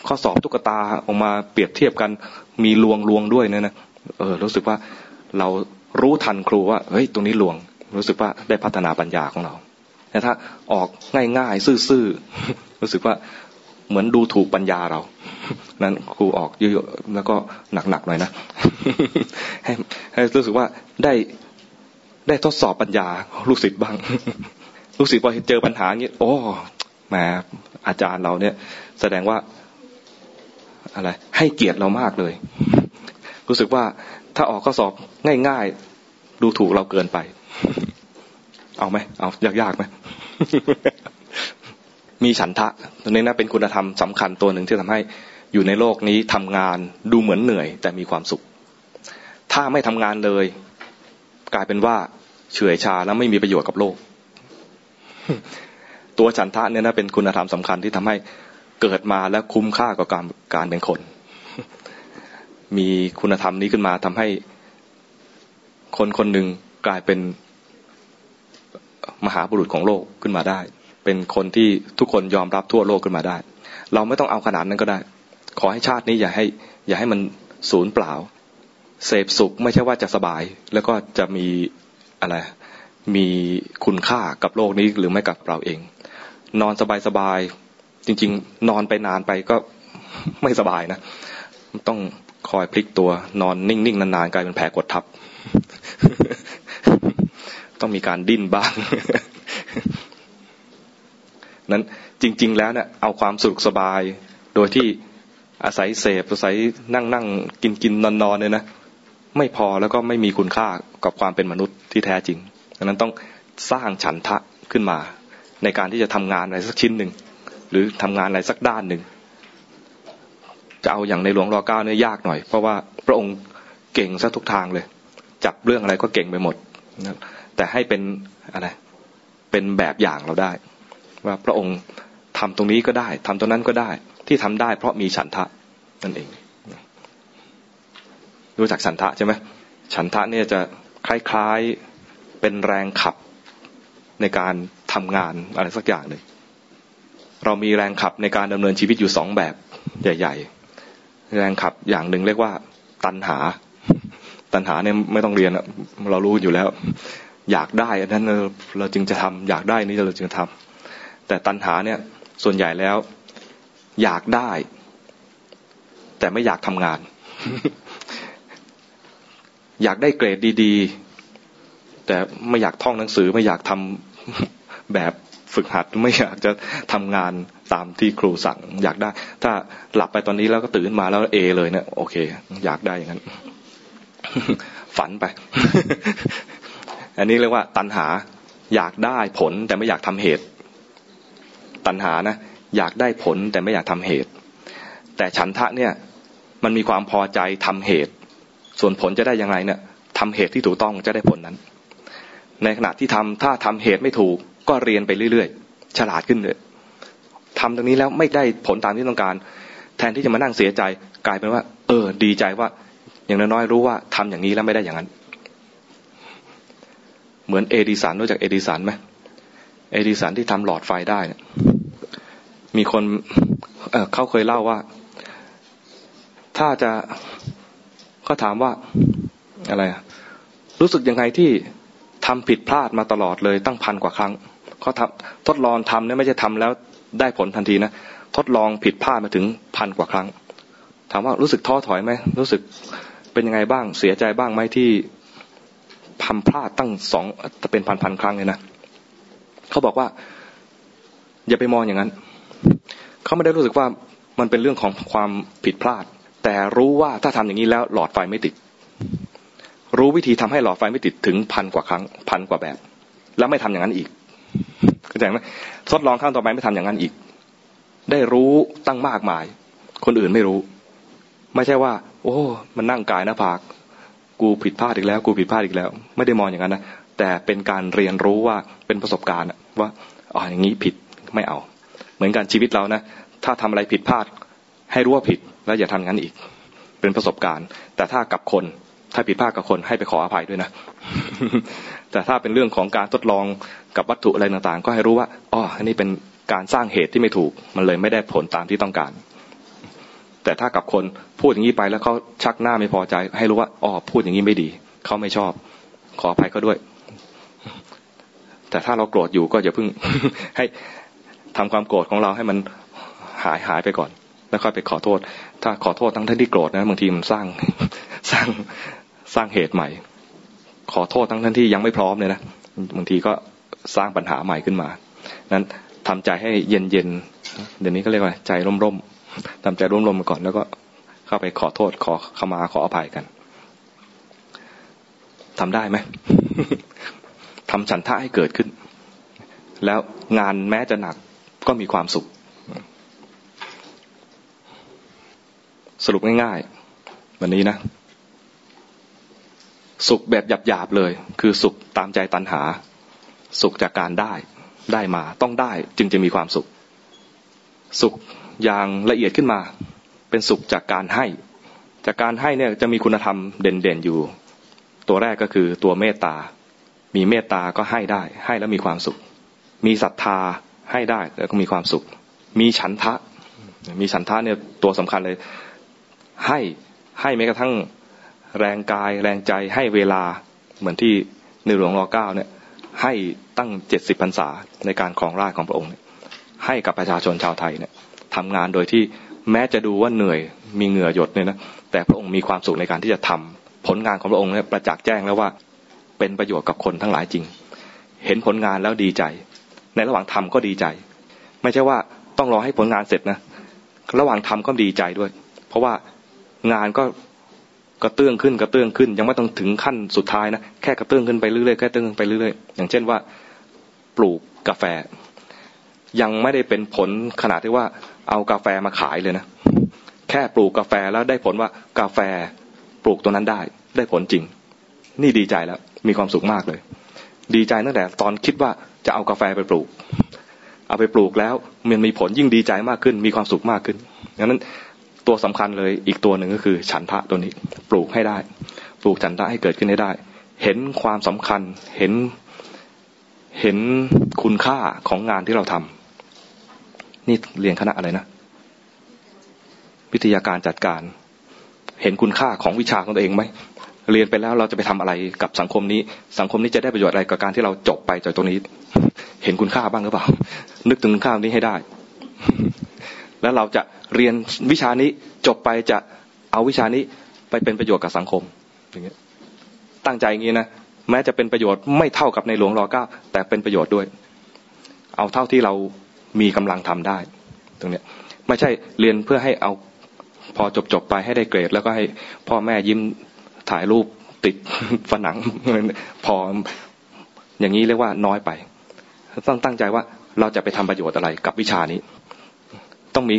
ข้อสอบตุ๊กตาออกมาเปรียบเทียบกันมีลวงลวงด้วยเนี่ยนะเออรู้สึกว่าเรารู้ทันครูว่าเฮ้ยตรงนี้ลวง รู้สึกว่าได้พัฒนาปัญญาของเราแต่ถ้าออกง่ายๆซื่อๆรู้สึกว่าเหมือนดูถูกปัญญาเรา นั้นครูออกเยอะๆแล้วก็หนักๆหน่อยนะให้ให้รู้สึกว่าได้ได้ทดสอบปัญญาลูกศิษย์บ้าง ลูกศิษย์พอเจอปัญหาเงี้ยโอ้แหมอาจารย์เราเนี่ย แสดงว่าอะไร ให้เกียรติเรามากเลย รู้สึกว่าถ้าออกข้อสอบง่ายๆ ดูถูกเราเกินไป เอาไหมเอายากๆไหมมีฉันทะตัวนี้นะเป็นคุณธรรมสำคัญตัวหนึ่งที่ทำให้อยู่ในโลกนี้ทำงานดูเหมือนเหนื่อย แต่มีความสุข ถ้าไม่ทำงานเลย กลายเป็นว่าเฉื่อยชาแล้วไม่มีประโยชน์กับโลก ตัวฉันทะเนี่ยนะเป็นคุณธรรมสำคัญที่ทำให้เกิดมาและคุ้มค่ากับการการเป็นคน มีคุณธรรมนี้ขึ้นมาทำให้คนคนหนึ่งกลายเป็นมหาบุรุษของโลกขึ้นมาได้ เป็นคนที่ทุกคนยอมรับทั่วโลกขึ้นมาได้ เราไม่ต้องเอาขนาดนั้นก็ได้ ขอให้ชาตินี้อย่าให้ อย่าให้มันสูญเปล่า เสพสุขไม่ใช่ว่าจะสบาย แล้วก็จะมีอะไร มีคุณค่ากับโลกนี้หรือไม่กับเราเอง นอนสบายๆจริง ๆ นอนไปนานไปก็ไม่สบายนะต้องคอยพลิกตัวนอนนิ่งๆนานๆกลายเป็นแผลกดทับ ต้องมีการดิ้นบ้างนั้นจริง ๆ แล้วเนี่ยเอาความสุขสบายโดยที่อาศัยเสพอาศัยนั่งนั่งกินกินนอนนอนเนี่ยนะไม่พอแล้วก็ไม่มีคุณค่ากับความเป็นมนุษย์ที่แท้จริง ดังนั้นต้องสร้างฉันทะขึ้นมา ในการที่จะทำงานอะไรสักชิ้นหนึ่งหรือทำงานอะไรสักด้านหนึ่งจะเอาอย่างในหลวงรอเก้าเนี่ยยากหน่อย เพราะว่าพระองค์เก่งซะทุกทางเลย จับเรื่องอะไรก็เก่งไปหมดแต่ให้เป็นอะไรเป็นแบบอย่างเราได้ ว่าพระองค์ทำตรงนี้ก็ได้ทำตรงนั้นก็ได้ ที่ทำได้ เพราะมีฉันทะนั่นเอง รู้จักฉันทะใช่ไหมฉันทะเนี่ยจะคล้ายๆ เป็นแรงขับในการทำงานอะไรสักอย่างหนึ่งเรามีแรงขับในการดำเนินชีวิตอยู่สองแบบใหญ่ ๆ แรงขับอย่างหนึ่งเรียกว่า ตันหา ตันหาเนี่ยไม่ต้องเรียนเรารู้อยู่แล้ว อยากได้อันนั้นเราจึงจะทำอยากได้นี่เราจึงทำแต่ตันหาเนี่ยส่วนใหญ่แล้ว อยากได้ แต่ไม่อยากทำงาน อยากได้เกรดดี ๆ แต่ไม่อยากท่องหนังสือไม่อยากทำแบบฝึกหัดไม่อยากจะทำงานตามที่ครูสั่ง อยากได้ ถ้าหลับไปตอนนี้แล้วก็ตื่นมาแล้วเอเลยเนะี่ยโอเค อยากได้อย่างนั้น ฝันไป อันนี้เรียกว่า ตัณหา อยากได้ผลแต่ไม่อยากทำเหตุ ตัณหานะอยากได้ผลแต่ไม่อยากทำเหตุ แต่ฉันทะเนี่ย มันมีความพอใจทำเหตุ ส่วนผลจะได้ยังไงเนี่ยทำเหตุที่ถูกต้องจะได้ผลนั้น ในขณะที่ทำถ้าทำเหตุไม่ถูก ก็เรียนไปเรื่อยๆ ฉลาดขึ้นเลยทำตรงนี้แล้วไม่ได้ผลตามที่ต้องการ แทนที่จะมานั่งเสียใจกลายเป็นว่า เออ ดีใจว่า อย่างน้อยๆรู้ว่าทำอย่างนี้แล้วไม่ได้อย่างนั้น เหมือนเอดิสันรู้จักเอดิสันไหมเอดิสันที่ทำหลอดไฟได้เนี่ยมีคนเเขาเคยเล่าว่า ถ้าจะเขาถามว่าอะไร รู้สึกยังไงที่ ทำผิดพลาดมาตลอดเลยตั้งพันกว่าครั้งเขาทำทดลองทำเนี่ยไม่ใช่ทำแล้วได้ผลทันทีนะทดลองผิดพลาดมาถึงพันกว่าครั้ง ถามว่ารู้สึกท้อถอยไหมรู้สึกเป็นยังไงบ้างเสียใจบ้างไหมที่ทำพลาดตั้งสองเป็นพันพันครั้งเลยนะเขาบอกว่า อย่าไปมองอย่างนั้นเขาไม่ได้รู้สึกว่ามันเป็นเรื่องของความผิดพลาด แต่รู้ว่าถ้าทำอย่างนี้แล้วหลอดไฟไม่ติด รู้วิธีทำให้หลอดไฟไม่ติดถึงพันกว่าครั้งพันกว่าแบบ แล้วไม่ทำอย่างนั้นอีกเข้าใจไหมทดลองครั้งต่อไปไม่ทำอย่างนั้นอีก ได้รู้ตั้งมากมาย คนอื่นไม่รู้ ไม่ใช่ว่า โอ้ มันนั่งกายน้าผากกูผิดพลาดอีกแล้ว กูผิดพลาดอีกแล้ว ไม่ได้มองอย่างนั้นนะแต่เป็นการเรียนรู้ว่าเป็นประสบการณ์ว่าอ๋ออย่างนี้ผิดไม่เอา เหมือนกันชีวิตเรานะถ้าทำอะไรผิดพลาด ให้รู้ว่าผิดแล้วอย่าทำงั้นอีก เป็นประสบการณ์ แต่ถ้ากับคน ถ้าผิดพลาดกับคนให้ไปขออภัยด้วยนะ แต่ถ้าเป็นเรื่องของการทดลองกับวัตถุอะไรต่างๆ ก็ให้รู้ว่าอ๋ออันนี้เป็นการสร้างเหตุที่ไม่ถูก มันเลยไม่ได้ผลตามที่ต้องการ แต่ถ้ากับคนพูดอย่างนี้ไปแล้วเขาชักหน้าไม่พอใจ ให้รู้ว่าอ๋อพูดอย่างนี้ไม่ดีเขาไม่ชอบ ขออภัยเขาด้วย แต่ถ้าเราโกรธอยู่ก็อย่าเพิ่งให้ทำความโกรธของเราให้มันหายหายไปก่อน แล้วค่อยไปขอโทษ ถ้าขอโทษทั้งที่โกรธนะบางทีมันสร้างสร้าง สร้างเหตุใหม่ ขอโทษทั้งท่านที่ยังไม่พร้อมเลยนะบางทีก็สร้างปัญหาใหม่ขึ้นมา นั้นทำใจให้เย็นเย็นเดี๋ยวนี้ก็เรียกว่าใจร่มร่มทำใจร่มร่มมาก่อน แล้วก็เข้าไปขอโทษขอขมาขออภัยกันทำได้ไหมทำฉันทะให้เกิดขึ้น แล้วงานแม้จะหนักก็มีความสุข สรุปง่ายๆวันนี้นะ สุขแบบหยาบๆเลย คือสุขตามใจตันหา สุขจากการได้ได้มาต้องได้จึงจะมีความสุข สุขอย่างละเอียดขึ้นมา เป็นสุขจากการให้ จากการให้เนี่ยจะมีคุณธรรมเด่นๆอยู่ ตัวแรกก็คือตัวเมตตา มีเมตตาก็ให้ได้ ให้แล้วมีความสุข มีศรัทธาให้ได้แล้วก็มีความสุข มีฉันทะ มีฉันทะเนี่ยตัวสำคัญเลย ให้ให้แม้กระทั่ง แรงกายแรงใจให้เวลาเหมือนที่ในหลวงรอเก้าเนี่ยให้ตั้งเจ็ดสิบพรรษาในการครองราชของพระองค์ให้กับประชาชนชาวไทยเนี่ยทำงานโดยที่แม้จะดูว่าเหนื่อยมีเหงื่อหยดเนี่ยนะแต่พระองค์มีความสุขในการที่จะทำผลงานของพระองค์เนี่ยประจักษ์แจ้งแล้วว่าเป็นประโยชน์กับคนทั้งหลายจริง เห็นผลงานแล้วดีใจ ในระหว่างทำก็ดีใจ ไม่ใช่ว่าต้องรอให้ผลงานเสร็จนะ ระหว่างทำก็ดีใจด้วย เพราะว่างานก็ กระเตื้องขึ้นกระเตื้องขึ้น ยังไม่ต้องถึงขั้นสุดท้ายนะแค่กระเตื้องขึ้นไปเรื่อยๆแค่เตื้องขึ้นไปเรื่อยๆอย่างเช่นว่า ปลูกกาแฟ ยังไม่ได้เป็นผลขนาดที่ว่า เอากาแฟมาขายเลยนะแค่ปลูกกาแฟแล้วได้ผลว่ากาแฟปลูกตัวนั้นได้ ได้ผลจริง นี่ดีใจแล้วมีความสุขมากเลย ดีใจตั้งแต่ตอนคิดว่าจะเอากาแฟไปปลูก เอาไปปลูกแล้วมันมีผลยิ่งดีใจมากขึ้น มีความสุขมากขึ้นดังนั้น ตัวสำคัญเลยอีกตัวหนึ่งก็คือ ฉันทะตัวนี้ ปลูกให้ได้ ปลูกฉันทะให้เกิดขึ้นให้ได้ เห็นความสำคัญเห็นเห็นคุณค่าของงานที่เราทำนี่เรียนคณะอะไรนะ วิทยาการจัดการ เห็นคุณค่าของวิชาของตัวเองไหมเรียนไปแล้วเราจะไปทำอะไรกับสังคมนี้ สังคมนี้จะได้ประโยชน์อะไรกับการที่เราจบไปจากตรงนี้ เห็นคุณค่าบ้างหรือเปล่า นึกถึงคุณค่านี้ให้ได้ แล้วเราจะเรียนวิชานี้จบไปจะเอาวิชานี้ไปเป็นประโยชน์กับสังคมอย่างเงี้ยตั้งใจอย่างนี้นะแม้จะเป็นประโยชน์ไม่เท่ากับในหลวงรอเก้าแต่เป็นประโยชน์ด้วย เอาเท่าที่เรามีกำลังทำได้ ตรงเนี้ยไม่ใช่เรียนเพื่อให้เอาพอจบจบไปให้ได้เกรด แล้วก็ให้พ่อแม่ยิ้มถ่ายรูปติดฝนังพออย่างนี้เรียกว่าน้อยไป ต้องตั้งใจว่าเราจะไปทำประโยชน์อะไรกับวิชานี้ ต้องมี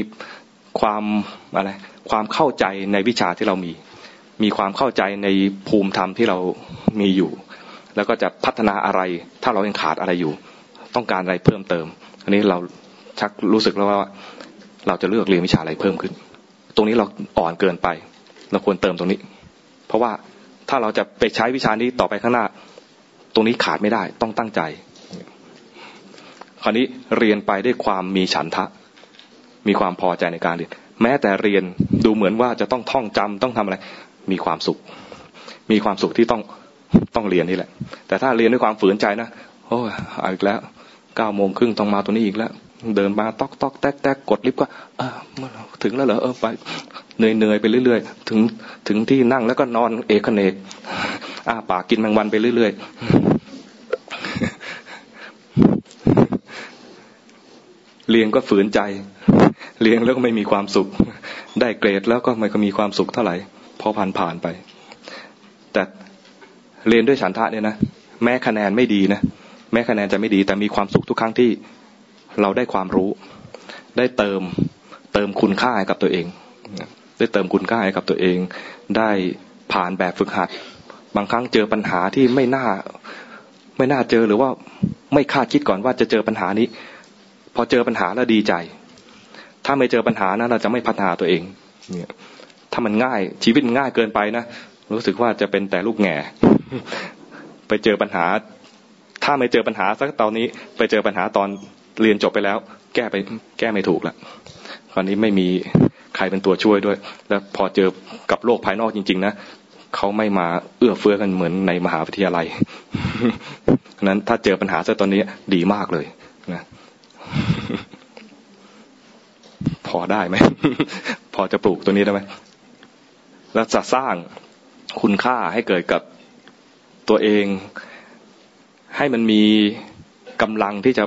ความอะไรความเข้าใจในวิชาที่เรามี มีความเข้าใจในภูมิธรรมที่เรามีอยู่ แล้วก็จะพัฒนาอะไรถ้าเรายังขาดอะไรอยู่ ต้องการอะไรเพิ่มเติม อันนี้เราชักรู้สึกแล้วว่าเราจะเลือกเรียนวิชาอะไรเพิ่มขึ้น ตรงนี้เราอ่อนเกินไป เราควรเติมตรงนี้ เพราะว่าถ้าเราจะไปใช้วิชานี้ต่อไปข้างหน้า ตรงนี้ขาดไม่ได้ต้องตั้งใจ คราวนี้เรียนไปด้วยความมีฉันทะ มีความพอใจในการเรียน แม้แต่เรียนดูเหมือนว่าจะต้องท่องจำต้องทำอะไร มีความสุข มีความสุขที่ต้องต้องเรียนนี่แหละ แต่ถ้าเรียนด้วยความฝืนใจนะโอ้ยอีกแล้วเก้าโมงครึ่งต้องมาตัวนี้อีกแล้ว เดินมาตอกตอกแตกแตกกดลิฟต์ก็เออถึงแล้วเหรอเออไปเหนื่อยเหนื่อยไปเรื่อยๆ ถึงถึงที่นั่งแล้วก็นอนเอกเนกอ้าปากกินแมงวันไปเรื่อยๆ เรียนก็ฝืนใจเรียนแล้วก็ไม่มีความสุข ได้เกรดแล้วก็ไม่ก็มีความสุขเท่าไหร่พอผ่านผ่านไป แต่เรียนด้วยฉันทะเนี่ยนะแม้คะแนนไม่ดีนะแม้คะแนนจะไม่ดี แต่มีความสุขทุกครั้งที่เราได้ความรู้ ได้เติมเติมคุณค่าให้กับตัวเอง ได้เติมคุณค่าให้กับตัวเอง ได้ผ่านแบบฝึกหัด บางครั้งเจอปัญหาที่ไม่น่าไม่น่าเจอหรือว่าไม่คาดคิดก่อนว่าจะเจอปัญหานี้ อเจอปัญหาแล้วดีใจ ถ้าไม่เจอปัญหานะเราจะไม่พัฒนาตัวเอง เนี่ย ถ้ามันง่ายชีวิตง่ายเกินไปนะรู้สึกว่าจะเป็นแต่ลูกแง่ไปเจอปัญหา ถ้าไม่เจอปัญหาสักตอนนี้ ไปเจอปัญหาตอนเรียนจบไปแล้ว แก้ไปแก้ไม่ถูกละคราวนี้ไม่มีใครเป็นตัวช่วยด้วย แล้วพอเจอกับโลกภายนอกจริง ๆ นะเขาไม่มาเอื้อเฟื้อกันเหมือนในมหาวิทยาลัยนั้นถ้าเจอปัญหาซะตอนนี้ดีมากเลยนะ พอได้ไหม พอจะปลูกตัวนี้ได้ไหมแล้วจะสร้างคุณค่าให้เกิดกับตัวเอง ให้มันมีกำลังที่จะ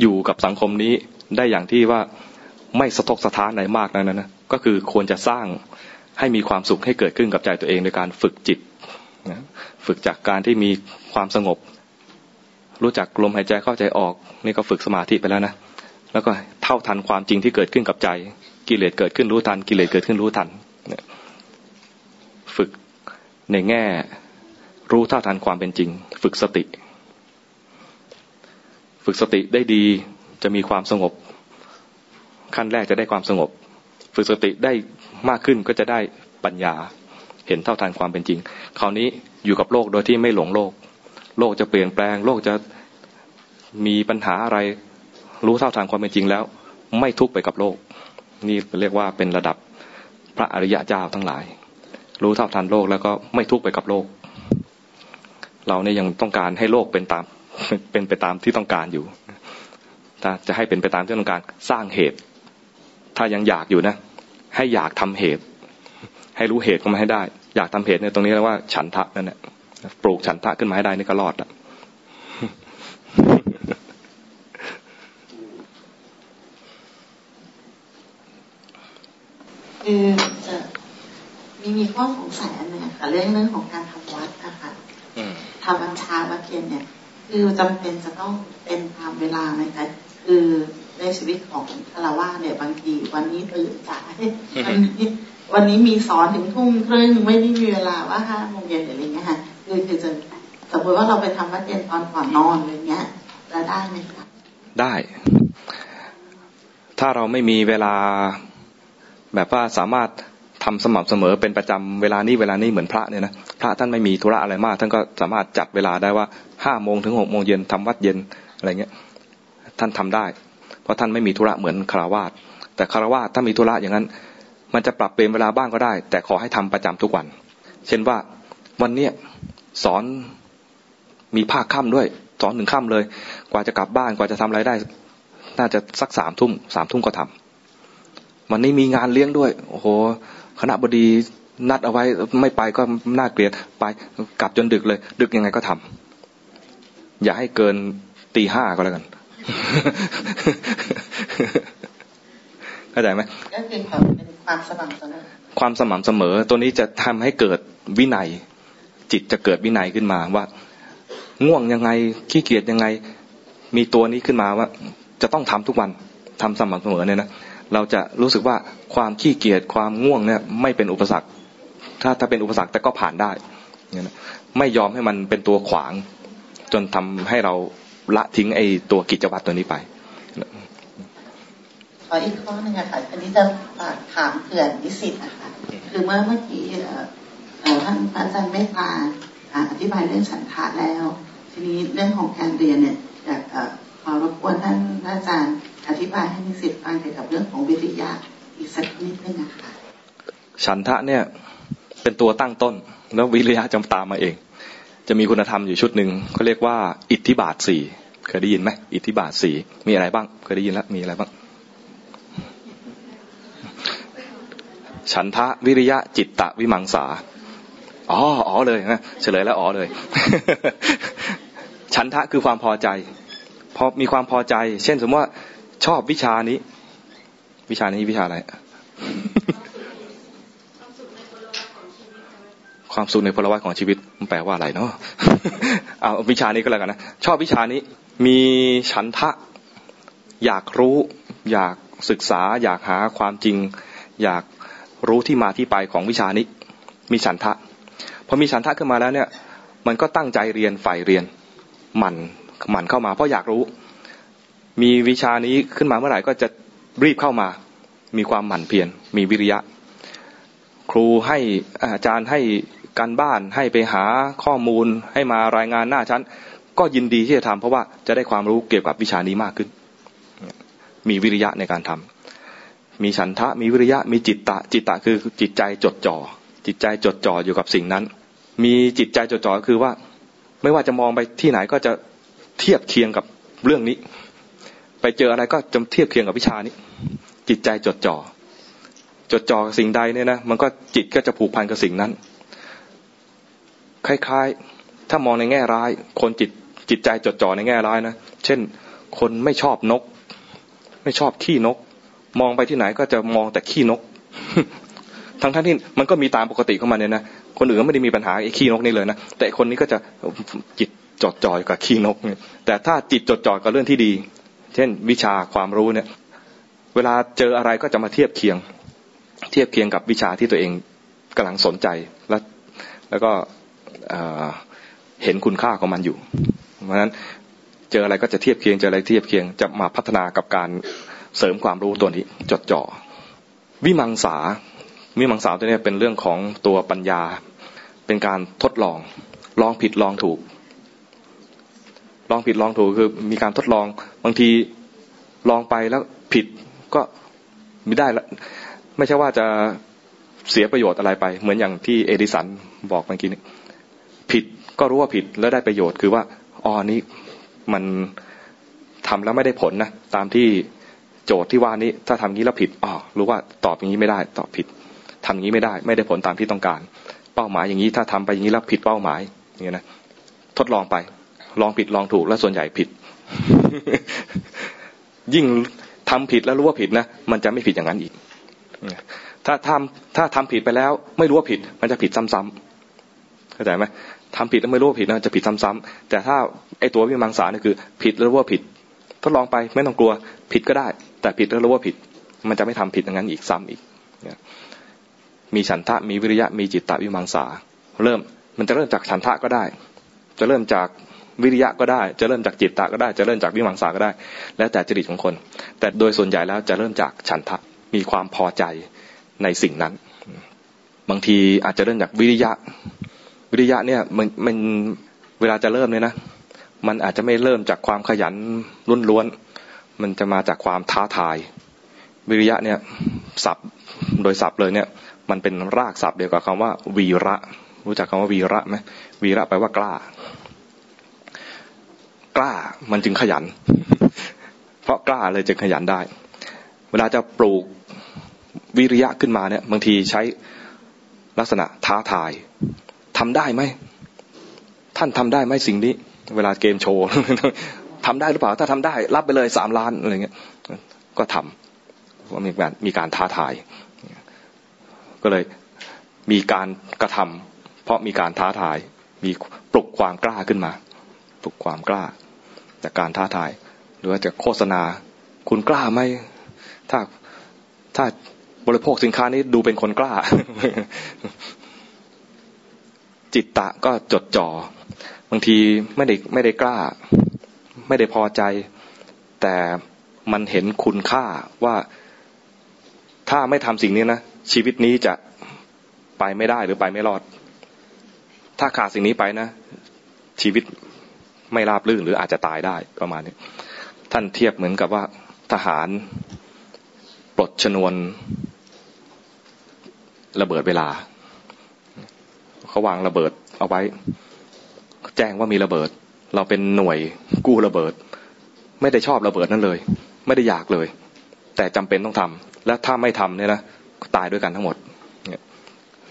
อยู่กับสังคมนี้ได้อย่างที่ว่าไม่สะทกสะท้านไหนมากนั้นนะก็คือควรจะสร้างให้มีความสุขให้เกิดขึ้นกับใจตัวเองโดยการฝึกจิตนะฝึกจากการที่มีความสงบ รู้จักลมหายใจเข้าใจออก นี่ก็ฝึกสมาธิไปแล้วนะ แล้วก็เท่าทันความจริงที่เกิดขึ้นกับใจ กิเลสเกิดขึ้นรู้ทัน กิเลสเกิดขึ้นรู้ทันฝึกในแง่รู้เท่าทันความเป็นจริง ฝึกสติ ฝึกสติได้ดีจะมีความสงบ ขั้นแรกจะได้ความสงบ ฝึกสติได้มากขึ้นก็จะได้ปัญญา เห็นเท่าทันความเป็นจริง คราวนี้อยู่กับโลกโดยที่ไม่หลงโลก โลกจะเปลี่ยนแปลง โลกจะมีปัญหาอะไร รู้เท่าทันความเป็นจริงแล้ว ไม่ทุกข์ไปกับโลก นี่เรียกว่าเป็นระดับพระอริยะเจ้าทั้งหลาย รู้เท่าทันโลกแล้วก็ไม่ทุกข์ไปกับโลก เราเนี่ยยังต้องการให้โลกเป็นตามเป็นไปตามที่ต้องการอยู่ถ้าจะให้เป็นไปตามที่ต้องการสร้างเหตุ ถ้ายังอยากอยู่นะ ให้อยากทำเหตุ ให้รู้เหตุก็มาให้ได้ อยากทำเหตุเนี่ยตรงนี้เรียกว่าฉันทะนั่นแหละปลูกฉันทะขึ้นมาให้ได้นี่ก็รอดละ คือจะมีมีข้อสงสัยอันหนึ่งค่ะเรื่องเรื่องของการทำวัดนะคะทำวัดเช้าวัดเย็นเนี่ย คือจำเป็นจะต้องเป็นตามเวลาไหมคะคือในชีวิตของคารวะเนี่ยบางที วันนี้ตื่นสายวันนี้วันนี้มีสอนถึงทุ่มครึ่งไม่ได้มีเวลาว่าห้าโมงเย็นหรืออะไรเงี้ยค่ะคือคือจะสมมติว่าเราไปทำวัดเย็นตอนก่อนนอนอะไรเงี้ยจะได้ไหมคะได้ ถ้าเราไม่มีเวลา แบบว่าสามารถทำสม่ำเสมอเป็นประจำเวลานี้เวลานี้เหมือนพระเนี่ยนะพระท่านไม่มีธุระอะไรมาก ท่านก็สามารถจัดเวลาได้ว่าห้าโมงถึงหกโมงเย็นทำวัดเย็นอะไรเงี้ยท่านทำได้ เพราะท่านไม่มีธุระเหมือนคารวาสแต่คารวาสถ้ามีธุระอย่างนั้น มันจะปรับเปลี่ยนเวลาบ้างก็ได้ แต่ขอให้ทำประจำทุกวัน เช่นว่าวันเนี้ยสอนมีภาคค่ำด้วย สอนหนึ่งค่ำเลย กว่าจะกลับบ้านกว่าจะทำอะไรได้ น่าจะสักสามทุ่มสามทุ่มก็ทำ วันนี้มีงานเลี้ยงด้วย โอ้โห คณะบดีนัดเอาไว้ไม่ไปก็น่าเกลียดไปกลับจนดึกเลย ดึกยังไงก็ทำอย่าให้เกินตีห้าก็แล้วกันเข้าใจไหมก็คือความเป็นความสม่ำเสมอความสม่ำเสมอ ตัวนี้จะทำให้เกิดวินัย จิตจะเกิดวินัยขึ้นมาว่า ง่วงยังไงขี้เกียจยังไง มีตัวนี้ขึ้นมาว่า จะต้องทำทุกวันทำสม่ำเสมอเนี่ยนะ เราจะรู้สึกว่าความขี้เกียจความง่วงเนี่ยไม่เป็นอุปสรรค ถ้าถ้าเป็นอุปสรรคแต่ก็ผ่านได้ไม่ยอมให้มันเป็นตัวขวาง จนทำให้เราละทิ้งไอ้ตัวกิจวัตรตัวนี้ไปขออีกข้อหนึ่งค่ะ อันนี้จะถามเผื่อนิสิตนะคะคือเมื่อเมื่อกี้ท่านอาจารย์ไม่มาอธิบายเรื่องฉันทะแล้ว ทีนี้เรื่องของการเรียนเนี่ยอยากขอรบกวนท่านอาจารย์ อธิบายให้นิสิตฟังเกี่ยวกับเรื่องของวิทยาอีกสักนิดนึงนะคะฉันทะเนี่ยเป็นตัวตั้งต้น แล้ววิริยะจะตามมาเอง จะมีคุณธรรมอยู่ชุดหนึ่งเขาเรียกว่า อิทธิบาทสี่เคยได้ยินไหมอิทธิบาทสี่มีอะไรบ้าง เคยได้ยินแล้วมีอะไรบ้าง ฉันทะวิริยะจิตตะวิมังสาอ๋ออ๋อเลยนะเฉลยแล้วอ๋อเลย ฉันทะคือความพอใจพอมีความพอใจ เช่นสมมติว่า ชอบวิชานี้ วิชานี้วิชาอะไรความสุขในพลวัตของชีวิตมันแปลว่าอะไรเนาะเอาวิชานี้ก็แล้วกันนะชอบวิชานี้ มีฉันทะ อยากรู้ อยากศึกษา อยากหาความจริง อยากรู้ที่มาที่ไปของวิชานี้ มีฉันทะพอมีฉันทะขึ้นมาแล้วเนี่ย มันก็ตั้งใจเรียนใฝ่เรียนหมั่นหมั่นเข้ามาเพราะอยากรู้ มีวิชานี้ขึ้นมาเมื่อไหร่ก็จะรีบเข้ามา มีความหมั่นเพียรมีวิริยะ ครูให้อาจารย์ให้การบ้านให้ไปหาข้อมูลให้มารายงานหน้าชั้น ก็ยินดีที่จะทำเพราะว่าจะได้ความรู้เกี่ยวกับวิชานี้มากขึ้น มีวิริยะในการทำมีฉันทะมีวิริยะ มีจิตตะ จิตตะคือจิตใจจดจ่อจิตใจจดจ่ออยู่กับสิ่งนั้น มีจิตใจจดจ่อคือว่า ไม่ว่าจะมองไปที่ไหนก็จะเทียบเคียงกับเรื่องนี้ เจออะไรก็จะเทียบเคียงกับวิชานี้ จิตใจจดจ่อจดจ่อสิ่งใดเนี่ยนะมันก็จิตก็จะผูกพันกับสิ่งนั้น คล้าย ๆ ถ้ามองในแง่ร้าย คนจิตจิตใจจดจ่อในแง่ร้ายนะเช่น คนไม่ชอบนก ไม่ชอบขี้นก มองไปที่ไหนก็จะมองแต่ขี้นก ทั้งท่านที่มันก็มีตามปกติเข้ามาเนี่ยนะคนอื่นไม่ได้มีปัญหาไอ้ขี้นกนี่เลยนะแต่คนนี้ก็จะจิตจดจ่อยกับขี้นก แต่ถ้าจิตจดจ่อยกับเรื่องที่ดี เช่น วิชาความรู้เนี่ย เวลาเจออะไรก็จะมาเทียบเคียง เทียบเคียงกับวิชาที่ตัวเองกำลังสนใจ แล้วแล้วก็เห็นคุณค่าของมันอยู่ เพราะฉะนั้นเจออะไรก็จะเทียบเคียงเจออะไรเทียบเคียงจะมาพัฒนากับการเสริมความรู้ตัวนี้จดจ่อ วิมังสาวิมังสาตัวนี้เป็นเรื่องของตัวปัญญา เป็นการทดลอง ลองผิดลองถูก ลองผิดลองถูกคือมีการทดลองางทีลองไปแล้วผิดก็ไม่ได้ละไม่ใช่ว่าจะเสียประโยชน์อะไรไป เหมือนอย่างที่เอดิสันบอกเมื่อกี้นี้ผิดก็รู้ว่าผิดแล้วได้ประโยชน์คือว่าอ๋อนี้มันทำแล้วไม่ได้ผลนะตามที่โจทย์ที่ว่านี้ ถ้าทำงี้แล้วผิดอ๋อรู้ว่าตอบอย่างนี้ไม่ได้ ตอบผิดทำอย่างนี้ไม่ได้ ไม่ได้ผลตามที่ต้องการ เป้าหมายอย่างนี้ถ้าทำไปอย่างนี้แล้วผิดเป้าหมายอย่างนี้นะทดลองไป ลองผิดลองถูกแล้วส่วนใหญ่ผิด ยิ่งทำผิดแล้วรู้ว่าผิดนะมันจะไม่ผิดอย่างนั้นอีก ถ้าทำถ้าทำผิดไปแล้ว ไม่รู้ว่าผิด มันจะผิดซ้ำๆเข้าใจไหมทำผิดแล้วไม่รู้ว่าผิดนะจะผิดซ้ำๆแต่ถ้าไอตัววิมังสาเนี่ยคือ ผิดแล้วรู้ว่าผิด ทดลองไปไม่ต้องกลัว ผิดก็ได้ แต่ผิดแล้วรู้ว่าผิด มันจะไม่ทำผิดอย่างนั้นอีกซ้ำอีกมีฉันทะมีวิริยะมีจิตตวิมังสา เริ่มมันจะเริ่มจากฉันทะก็ได้ จะเริ่มจาก วิริยะก็ได้จะเริ่มจากจิตตะก็ได้จะเริ่มจากวิมังสาก็ได้ แล้วแต่จริตของคน แต่โดยส่วนใหญ่แล้วจะเริ่มจากฉันทะมีความพอใจในสิ่งนั้น บางทีอาจจะเริ่มจากวิริยะ วิริยะเนี่ยมันมันเวลาจะเริ่มเนี่ยนะ มันอาจจะไม่เริ่มจากความขยันรุนล้วน มันจะมาจากความท้าทาย วิริยะเนี่ยศัพท์โดยศัพท์เลยเนี่ย มันเป็นรากศัพท์เดียวกับคำว่า วีระ รู้จักคำว่าวีระไหมวีระแปลว่ากล้า กล้ามันจึงขยัน เพราะกล้าเลยจึงขยันได้ เวลาจะปลูกวิริยะขึ้นมาเนี่ย บางทีใช้ลักษณะท้าทายทำได้ไหมท่านทำได้ไหมสิ่งนี้ เวลาเกมโชว์ทำได้หรือเปล่า ถ้าทำได้ รับไปเลยสามล้านอะไรเงี้ย ก็ทำว่ามีการมีการท้าทาย ก็เลยมีการกระทำเพราะมีการท้าทาย มีปลุกความกล้าขึ้นมา ปลุกความกล้า จากการท้าทาย หรือว่าจะโฆษณา คุณกล้าไหมถ้าถ้าบริโภคสินค้านี้ดูเป็นคนกล้า จิตตะก็จดจ่อบางทีไม่ได้ไม่ได้กล้า ไม่ได้พอใจ แต่มันเห็นคุณค่าว่าถ้าไม่ทำสิ่งนี้นะชีวิตนี้จะไปไม่ได้หรือไปไม่รอด ถ้าขาดสิ่งนี้ไปนะชีวิต ไม่ราบรื่นหรืออาจจะตายได้ประมาณนี้ท่านเทียบเหมือนกับว่าทหารปลดชนวนระเบิดเวลาเขาวางระเบิดเอาไว้ แจ้งว่ามีระเบิด เราเป็นหน่วยกู้ระเบิด ไม่ได้ชอบระเบิดนั่นเลย ไม่ได้อยากเลย แต่จำเป็นต้องทำและถ้าไม่ทำเนี่ยนะตายด้วยกันทั้งหมด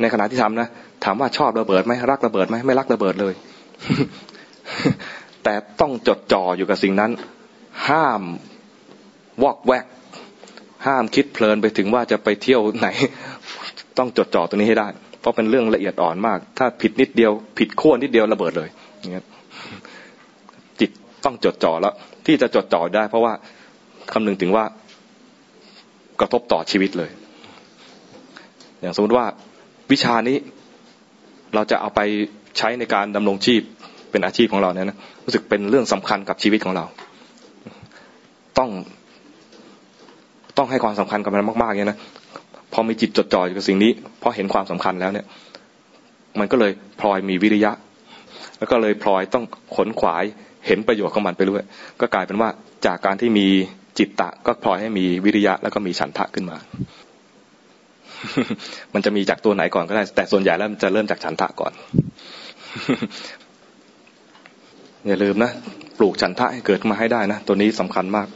ในขณะที่ทำนะถามว่าชอบระเบิดไหมรักระเบิดไหมไม่รักระเบิดเลย แต่ต้องจดจ่ออยู่กับสิ่งนั้น ห้ามวอกแวก ห้ามคิดเพลินไปถึงว่าจะไปเที่ยวไหน ต้องจดจ่อตัวนี้ให้ได้ เพราะเป็นเรื่องละเอียดอ่อนมาก ถ้าผิดนิดเดียว ผิดขั้วนิดเดียวระเบิดเลยอย่างเงี้ยจิตต้องจดจ่อแล้ว ที่จะจดจ่อได้ เพราะว่าคำนึงถึงว่ากระทบต่อชีวิตเลย อย่างสมมติว่าวิชานี้เราจะเอาไปใช้ในการดำรงชีพเป็นอาชีพของเราเนี่ยนะ รู้สึกเป็นเรื่องสำคัญกับชีวิตของเรา ต้องต้องให้ความสำคัญกับมันมากๆเนี่ยนะพอมีจิตจดจ่ออยู่กับสิ่งนี้พอเห็นความสำคัญแล้วเนี่ย มันก็เลยพลอยมีวิริยะ แล้วก็เลยพลอยต้องขนขวายเห็นประโยชน์ของมันไปด้วยก็กลายเป็นว่าจากการที่มีจิตตะ ก็พลอยให้มีวิริยะ แล้วก็มีฉันทะขึ้นมา มันจะมีจากตัวไหนก่อนก็ได้ แต่ส่วนใหญ่แล้วมันจะเริ่มจากฉันทะก่อน อย่าลืมนะ ปลูกฉันทะให้เกิดมาให้ได้นะ ตัวนี้สำคัญมาก